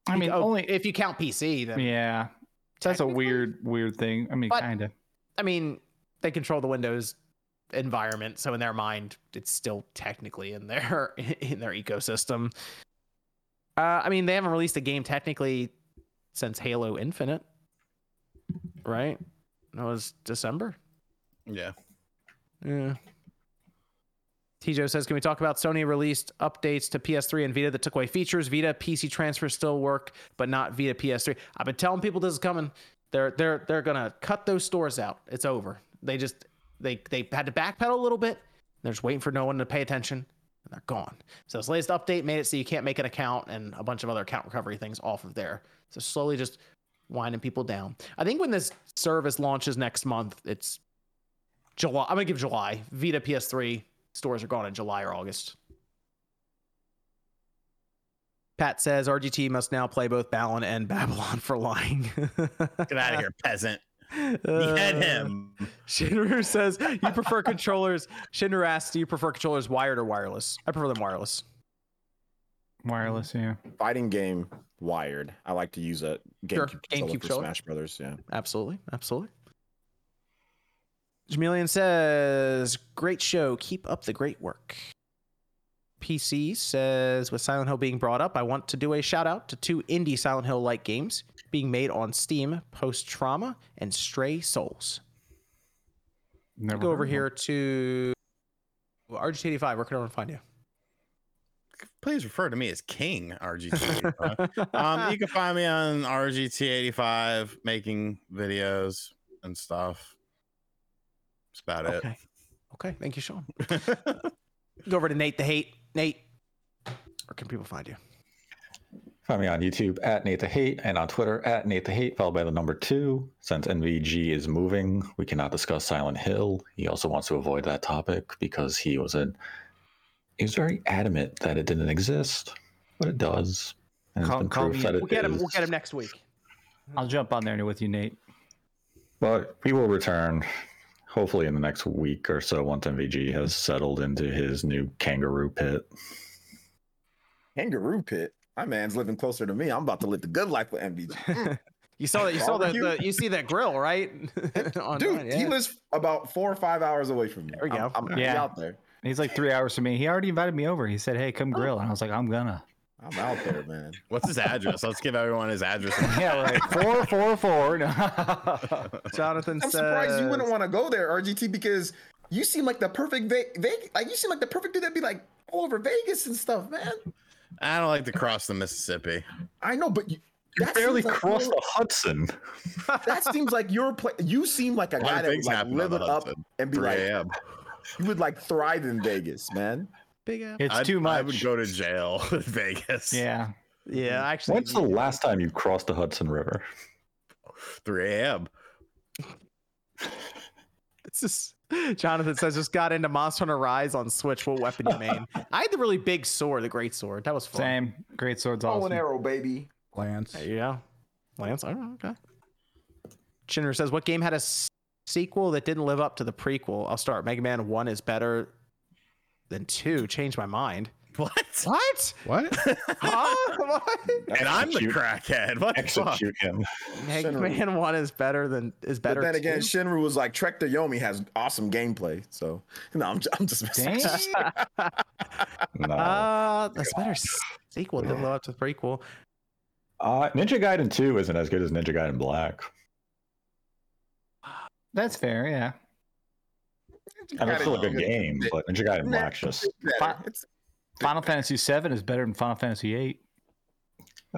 I mean, Oh, only if you count PC, then yeah. That's a weird, weird thing. I mean, kind of. I mean, they control the Windows environment, so in their mind, it's still technically in their in their ecosystem. Uh, I mean, they haven't released a game technically since Halo Infinite, right? That was December. Yeah. Yeah. Tijo says, "Can we talk about Sony released updates to PS3 and Vita that took away features? Vita PC transfer still work, but not Vita PS3. I've been telling people this is coming. They're they're they're gonna cut those stores out. It's over. They just they they had to backpedal a little bit. They're just waiting for no one to pay attention, and they're gone. So this latest update made it so you can't make an account and a bunch of other account recovery things off of there. So slowly just winding people down. I think when this service launches next month, it's July. I'm gonna give July. Vita PS3 stores are gone in July or August. Pat says RGT must now play both Balan and Babylon for lying. Get out of here, peasant. Behead uh, him. Shinru says you prefer controllers. Shinru asks, do you prefer controllers wired or wireless? I prefer them wireless. Wireless, yeah. Fighting game wired. I like to use a Sure, GameCube, GameCube controller for controller. Smash Brothers. Yeah. Absolutely, absolutely. Jamilian says, "Great show. Keep up the great work." PC says, with Silent Hill being brought up, I want to do a shout out to two indie Silent Hill like games being made on Steam: Post Trauma and Stray Souls. Never Go over heard here to RGT85. Where can everyone find you? please refer to me as King RGT. um, you can find me on RGT85 making videos and stuff. That's about it. Okay. Okay. Thank you, Sean. Go over to Nate the Hate. Nate, where can people find you? Find me on YouTube at Nate the Hate and on Twitter at Nate the Hate, followed by the number two. Since MVG is moving, we cannot discuss Silent Hill. He also wants to avoid that topic because he was a he was very adamant that it didn't exist, but it does. And it's Call- been call me- that it We'll get him. We'll get him next week. I'll jump on there with you, Nate. But we will return hopefully in the next week or so once MVG has settled into his new kangaroo pit. Kangaroo pit. My man's living closer to me. I'm about to live the good life with MVG. You saw that. You saw that. The. You see that grill, right? Online, Dude, he lives about four or five hours away from me. There we go. I'm, I'm Yeah. out there. He's like three hours from me. He already invited me over. He said, "Hey, come oh. grill," and I was like, "I'm gonna." I'm out there, man. What's his address? Let's give everyone his address. Yeah, right. Four, four, four. Jonathan I'm says. surprised you wouldn't want to go there, RGT, because you seem like the perfect Ve- Ve- like you seem like the perfect dude that'd be like all over Vegas and stuff, man. I don't like to cross the Mississippi. I know, but you, You barely seems like crossed the Hudson. That seems like your play. You seem like a A guy that would like live it up and be 3 like, a.m. you would like thrive in Vegas, man. Big ass. It's I'd- too much. I would go to jail in Vegas. Yeah. Yeah, actually. When's the last time you crossed the Hudson River? 3 a.m. It's just Jonathan says just got into Monster Hunter Rise on Switch. What weapon you main? I had the really big sword, the great sword. That was fun. Same. Great swords Bow awesome. and arrow, baby. Lance. There you. Lance, I don't know. Okay. Chinner says, what game had a s- sequel that didn't live up to the prequel? I'll start. Mega Man 1 is better than 2. Change my mind. What? What? What? Huh? what? And I'm the crackhead. What the fuck? Execute him. Mega Shinru. Man 1 is better than is better. But then again, too? Shinru was like Trek to Yomi has awesome gameplay. So no, I'm, I'm just messing. Dang. No. uh, that's better sequel. Didn't live up to the prequel. Uh, Ninja Gaiden 2 isn't as good as Ninja Gaiden Black. That's fair. Yeah. I mean, it's still a good game, but Ninja Gaiden Black's just. Better. Final Fantasy VII is better than Final Fantasy VIII.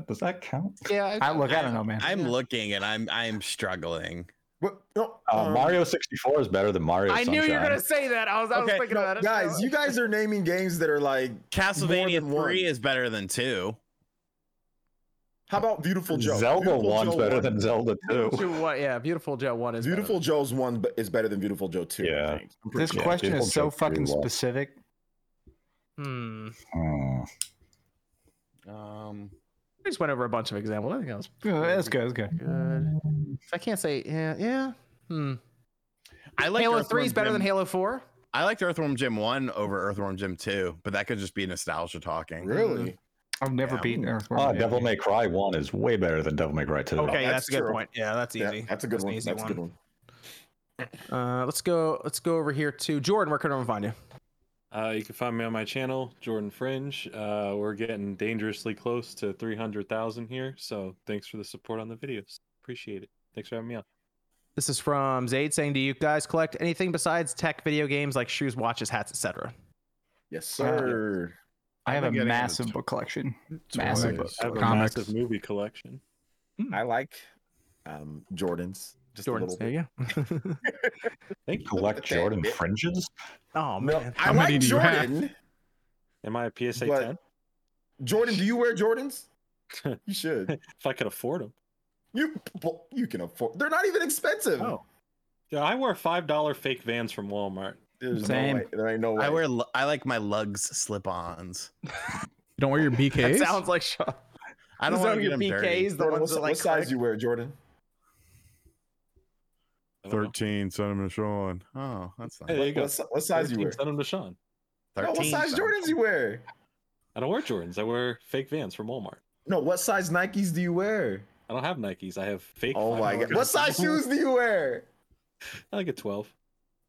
Does that count? Yeah. I look. I don't know, man. I'm looking and I'm I'm struggling. what, no, Uh, um, Mario 64 is better than Mario I knew you were gonna say that. I was, I was Okay, thinking no, about it. guys, you guys are naming games that are like. Castlevania than one. 3 is better than 2. How about Beautiful Joe? Zelda Beautiful 1's Joe better one- than Zelda 2. What? Yeah, beautiful Joe one is better Beautiful Joe's one is better than Beautiful Joe two. Yeah. think. I'm pretty This sure. question Beautiful is so Joe fucking well. specific. Hmm. Hmm. Um We just went over a bunch of examples. I think that was Yeah, that's good. That's good. good. I can't say yeah, yeah. Hmm. I like Halo Three is better than Halo Four. I liked Earthworm Jim 1 over Earthworm Jim 2, but that could just be nostalgia talking. Really? I've never Yeah. beaten Earthworm. Ah, Jim. Devil May Cry 1 is way better than Devil May Cry 2. Okay, that's that's, a good true. point. Yeah, that's Yeah, easy. that's a good That's one. easy That's a good one. Uh, let's go. Let's go over here to Jordan. Where can everyone find you? Uh, you can find me on my channel, Jordan Fringe. Uh, we're getting dangerously close to 300,000 here. So thanks for the support on the videos. Appreciate it. Thanks for having me on. This is from Zaid saying, "Do you guys collect anything besides tech video games like shoes, watches, hats, etc.?" Yes, sir. I have a been getting into massive book collection. Massive. Toys, I have a comics. massive movie collection. I like um, Jordans. Just a Jordan, little there you. Thank you. Collect Jordan fringes? oh No, man, I How many like do you have? Jordan. Am I a PSA But- 10? Jordan, do you wear Jordans? You should. If I could afford them. You you can afford. They're not even expensive. Oh. Yeah, I wear $5 fake vans from Walmart. There's Same. no way. There ain't no way. I wear I like my Lugz slip-ons. You don't wear your that BKs? sounds like Sean. I don't Those want to get your them dirty. The Jordan, ones what, that like what size click. you wear, Jordan? I don't know. 13 cinnamon Sean. Oh, that's Hey, nice. there you go. What, si- what size you wear? Send them to Sean. No, what size cinnamon. Jordans you wear? I don't wear Jordans. I wear fake vans from Walmart. No, what size Nikes do you wear? I don't have Nikes. I have fake. Oh my god. What size shoes do you wear? I like a 12.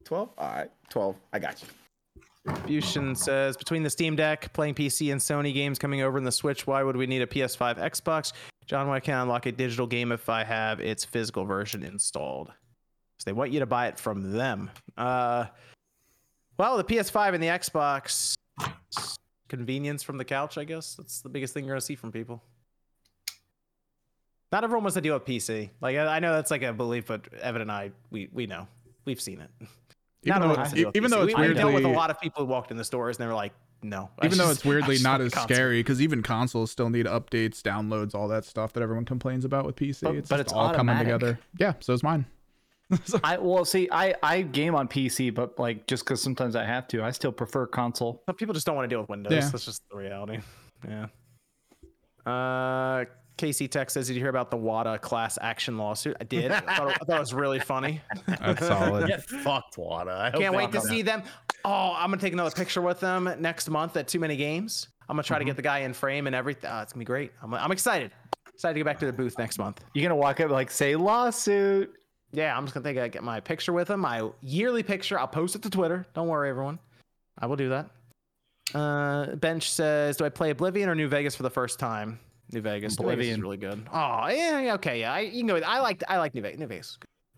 12? All right, 12. I got you. Fusion says between the Steam Deck, playing PC, and Sony games coming over in the Switch, why would we need a PS5, Xbox? John, why can't I unlock a digital game if I have its physical version installed? They want you to buy it from them. Uh, well, the PS5 and the Xbox convenience from the couch. I guess that's the biggest thing you're gonna see from people. Not everyone wants to deal with PC. Like I I know that's like a belief, but Evan and I, we we know, we've seen it. Even Not though, everyone wants to deal with even though it's we, we dealt with a lot of people who walked in the stores and they were like, no. I even though it's weirdly not as console. scary, because even consoles still need updates, downloads, all that stuff that everyone complains about with PC. But- it's but just it's all coming together. Yeah, so is mine. I well see I I game on PC, but like just because sometimes I have to, I still prefer console. Some people just don't want to deal with Windows. Yeah. That's just the reality. Yeah. Uh, Casey Tech says, "Did you hear about the WATA class action lawsuit?" I did. I, thought it, I thought it was really funny. That's solid. Get fucked, Wata. I Can't wait to see them. Oh, I'm gonna take another picture with them next month at Too Many Games. I'm gonna try Mm-hmm. to get the guy in frame and everything. Oh, it's gonna be great. I'm, I'm excited. Excited to get back to the booth next month. You're gonna walk up like say lawsuit. Yeah, I'm just gonna take I get my picture with him, my yearly picture. I'll post it to Twitter. Don't worry, everyone. I will do that. Uh, Bench says, "Do I play Oblivion or New Vegas for the first time?" New Vegas. New Vegas is Oblivion. really good. Oh yeah, okay, yeah. I, you can go. With, I like I like New Vegas. New Vegas.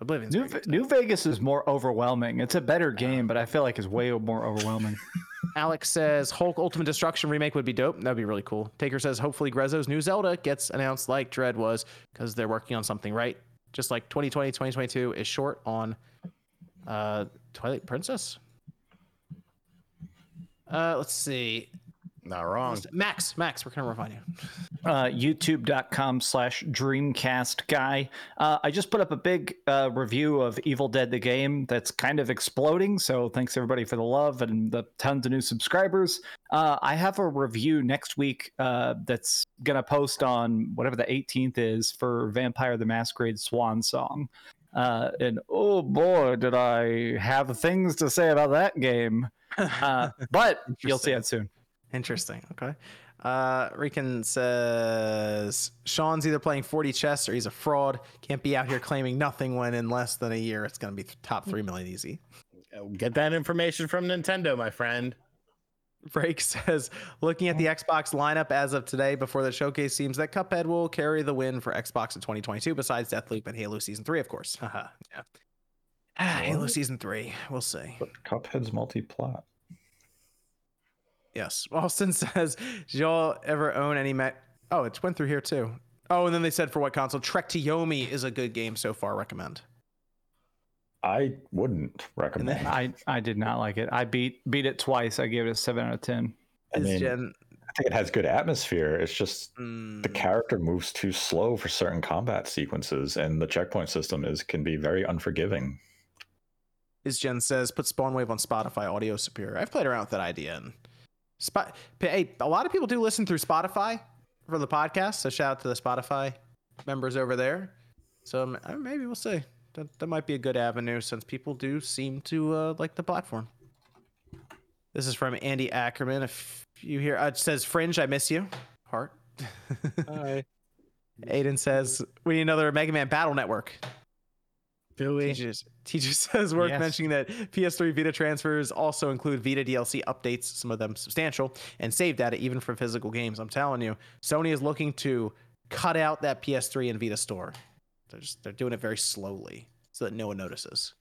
is New, good. New Vegas is more overwhelming. It's a better game, but I feel like it's way more overwhelming. Alex says Hulk Ultimate Destruction remake would be dope. That'd be really cool. Taker says hopefully Grezzo's new Zelda gets announced like Dread was because they're working on something right. Just like 2020, 2022 is short on uh Twilight Princess. Uh, let's see. Not wrong. Max, Max, where can I find you? uh, youtube.com slash dreamcast guy. Uh, i just put up a big uh, review of evil dead the game that's kind of exploding so thanks everybody for the love and the tons of new subscribers. Uh, i have a review next week uh, that's gonna post on whatever the 18th is for vampire the masquerade swan song. Uh, and oh boy did i have things to say about that game. Uh, but you'll see it soon Interesting. Okay. Uh, Rican says Sean's either playing 40 chess or he's a fraud. Can't be out here claiming nothing when in less than a year it's going to be top 3 million easy. Get that information from Nintendo, my friend. Break says looking at the Xbox lineup as of today before the showcase seems that Cuphead will carry the win for Xbox in 2022 besides Deathloop and Halo Season 3 of course. Yeah. Ah, Halo Season 3. We'll see. But Cuphead's multi-plat. Yes. Austin says, "Did y'all ever own any Met? Oh, it went through here too. Oh, and then they said for what console? Trek to Yomi is a good game so far. Recommend. I wouldn't recommend. I I did not like it. I beat beat it twice. I gave it a seven out of ten. I mean, Jen? I think it has good atmosphere. It's just the Mm, character moves too slow for certain combat sequences, and the checkpoint system is can be very unforgiving. is Jen says put Spawn Wave on Spotify. Audio superior. I've played around with that idea and spot. Hey, a lot of people do listen through Spotify for the podcast. So shout out to the Spotify members over there. So um, maybe we'll see. That, that might be a good avenue since people do seem to uh, like the platform. This is from Andy Ackerman. If you hear, uh, it says Fringe, I miss you. Heart. Hi. Aiden says we need another Mega Man Battle Network. Do we? Teachers, teacher says worth Yes. mentioning that PS3 Vita transfers also include Vita DLC updates, some of them substantial, and save data even for physical games. I'm telling you, Sony is looking to cut out that PS3 and Vita store. They're just they're doing it very slowly so that no one notices.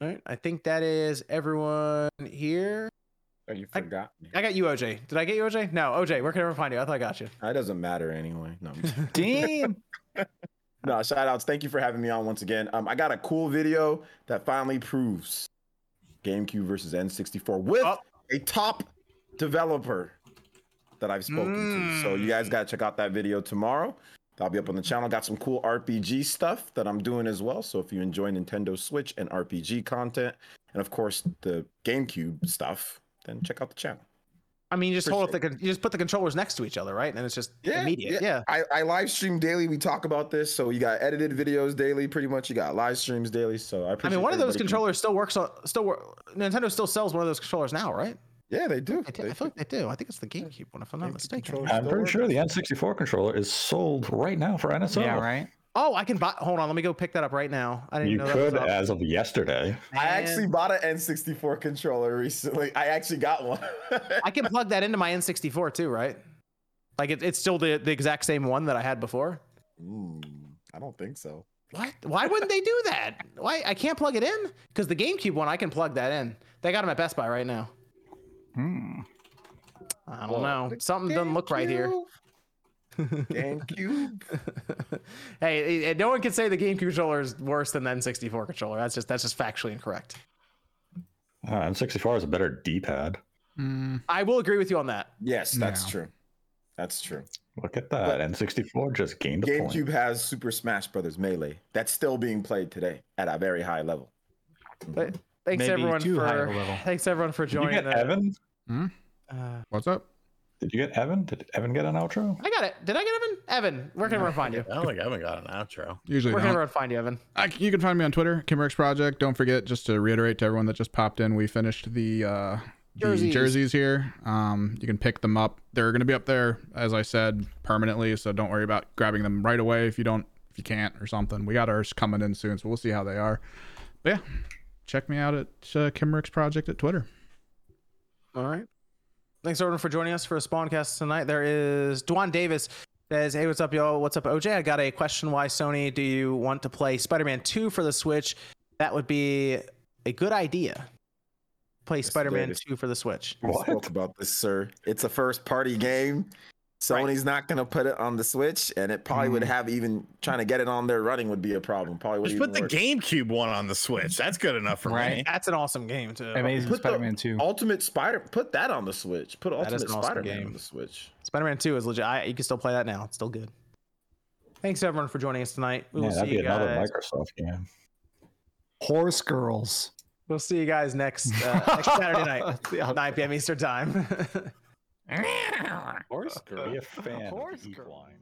All right, I think that is everyone here. Oh, you I- forgot me. I got you, OJ. Did I get you, OJ? No, OJ. Where can I ever find you? I thought I got you. That doesn't matter anyway. No. I'm just- Damn. No, shout outs. Thank you for having me on once again. Um, I got a cool video that finally proves GameCube versus N64 with Oh. a top developer that I've spoken to. So you guys gotta check out that video tomorrow. That'll be up on the channel. Got some cool RPG stuff that I'm doing as well. So if you enjoy Nintendo Switch and RPG content, and of course the GameCube stuff, then check out the channel. I mean, you just hold up the con- you just put the controllers next to each other, right? And it's just immediate. Yeah. I, I live stream daily. We talk about this. So you got edited videos daily, pretty much. You got live streams daily. So I I mean, one of those everybody can- controllers still works on still work. Nintendo still sells one of those controllers now, right? Yeah, they do. I, They- I feel like they do. I think it's the GameCube one, if I'm not mistaken. I'm pretty sure the. N64 controller is sold right now for NSO. yeah, right. Oh, I can buy. Hold on, let me go pick that up right now. I didn't You know that You could was as of yesterday. I actually bought an N64 controller recently. I actually got one. I can plug that into my N64 too, right? Like it, it's still the, the exact same one that I had before. Mm, I don't think so. What? Why wouldn't they do that? Why I can't plug it in? Because the GameCube one, I can plug that in. They got them at Best Buy right now. Hmm. I don't What? know. Something doesn't look right here. GameCube. hey, eh, no one can say the GameCube controller is worse than the N64 controller. That's just that's just factually incorrect. Uh, N64 is a better D-pad. Mm, I will agree with you on that. Yes, that's Yeah. true. That's true. Look at that. N64 just gained a GameCube point. has Super Smash Brothers Melee. That's still being played today at a very high level. But thanks Maybe everyone too for a level. thanks everyone for Did you joining. get the- Evan? uh, what's up? Did you get Evan? Did Evan get an outro? I got it. Did I get Evan? Evan, where can everyone find you? I don't think I haven't got an outro. Usually Where can don't. everyone find you, Evan? I, you can find me on Twitter, Kimmerix Project. Don't forget, just to reiterate to everyone that just popped in, we finished the uh, the Jerseys. jerseys. here. Um, you can pick them up. They're going to be up there, as I said, permanently. So don't worry about grabbing them right away if you don't, if you can't or something. We got ours coming in soon, so we'll see how they are. But yeah, check me out at uh, Kimmerix Project at Twitter. All right. Thanks everyone for joining us for a Spawncast tonight. There is Dwan Davis says, "Hey, what's up, y'all? What's up, OJ? I got a question. Why Sony do you want to play Spider-Man 2 for the Switch? That would be a good idea. Play Mr. Spider-Man Davis. 2 for the Switch. We What? spoke about this, sir. It's a first party game. Sony's not gonna put it on the Switch, and it probably would have even trying to get it on there running would be a problem. Probably would Just put the worse. GameCube one on the Switch. That's good enough for me. That's an awesome game too. Amazing Put Spider-Man 2. Ultimate Spider. Put that on the Switch. Put That is Ultimate awesome Spider-Man game. on the Switch. Spider-Man 2 is legit. I, you can still play that now. It's still good. Thanks everyone for joining us tonight. We Yeah, will that'd see be you another guys. Microsoft game. Horse girls. We'll see you guys next uh, next Saturday night, 9 p.m. Eastern time. Horse girl. Be a fan Horse of. Equine.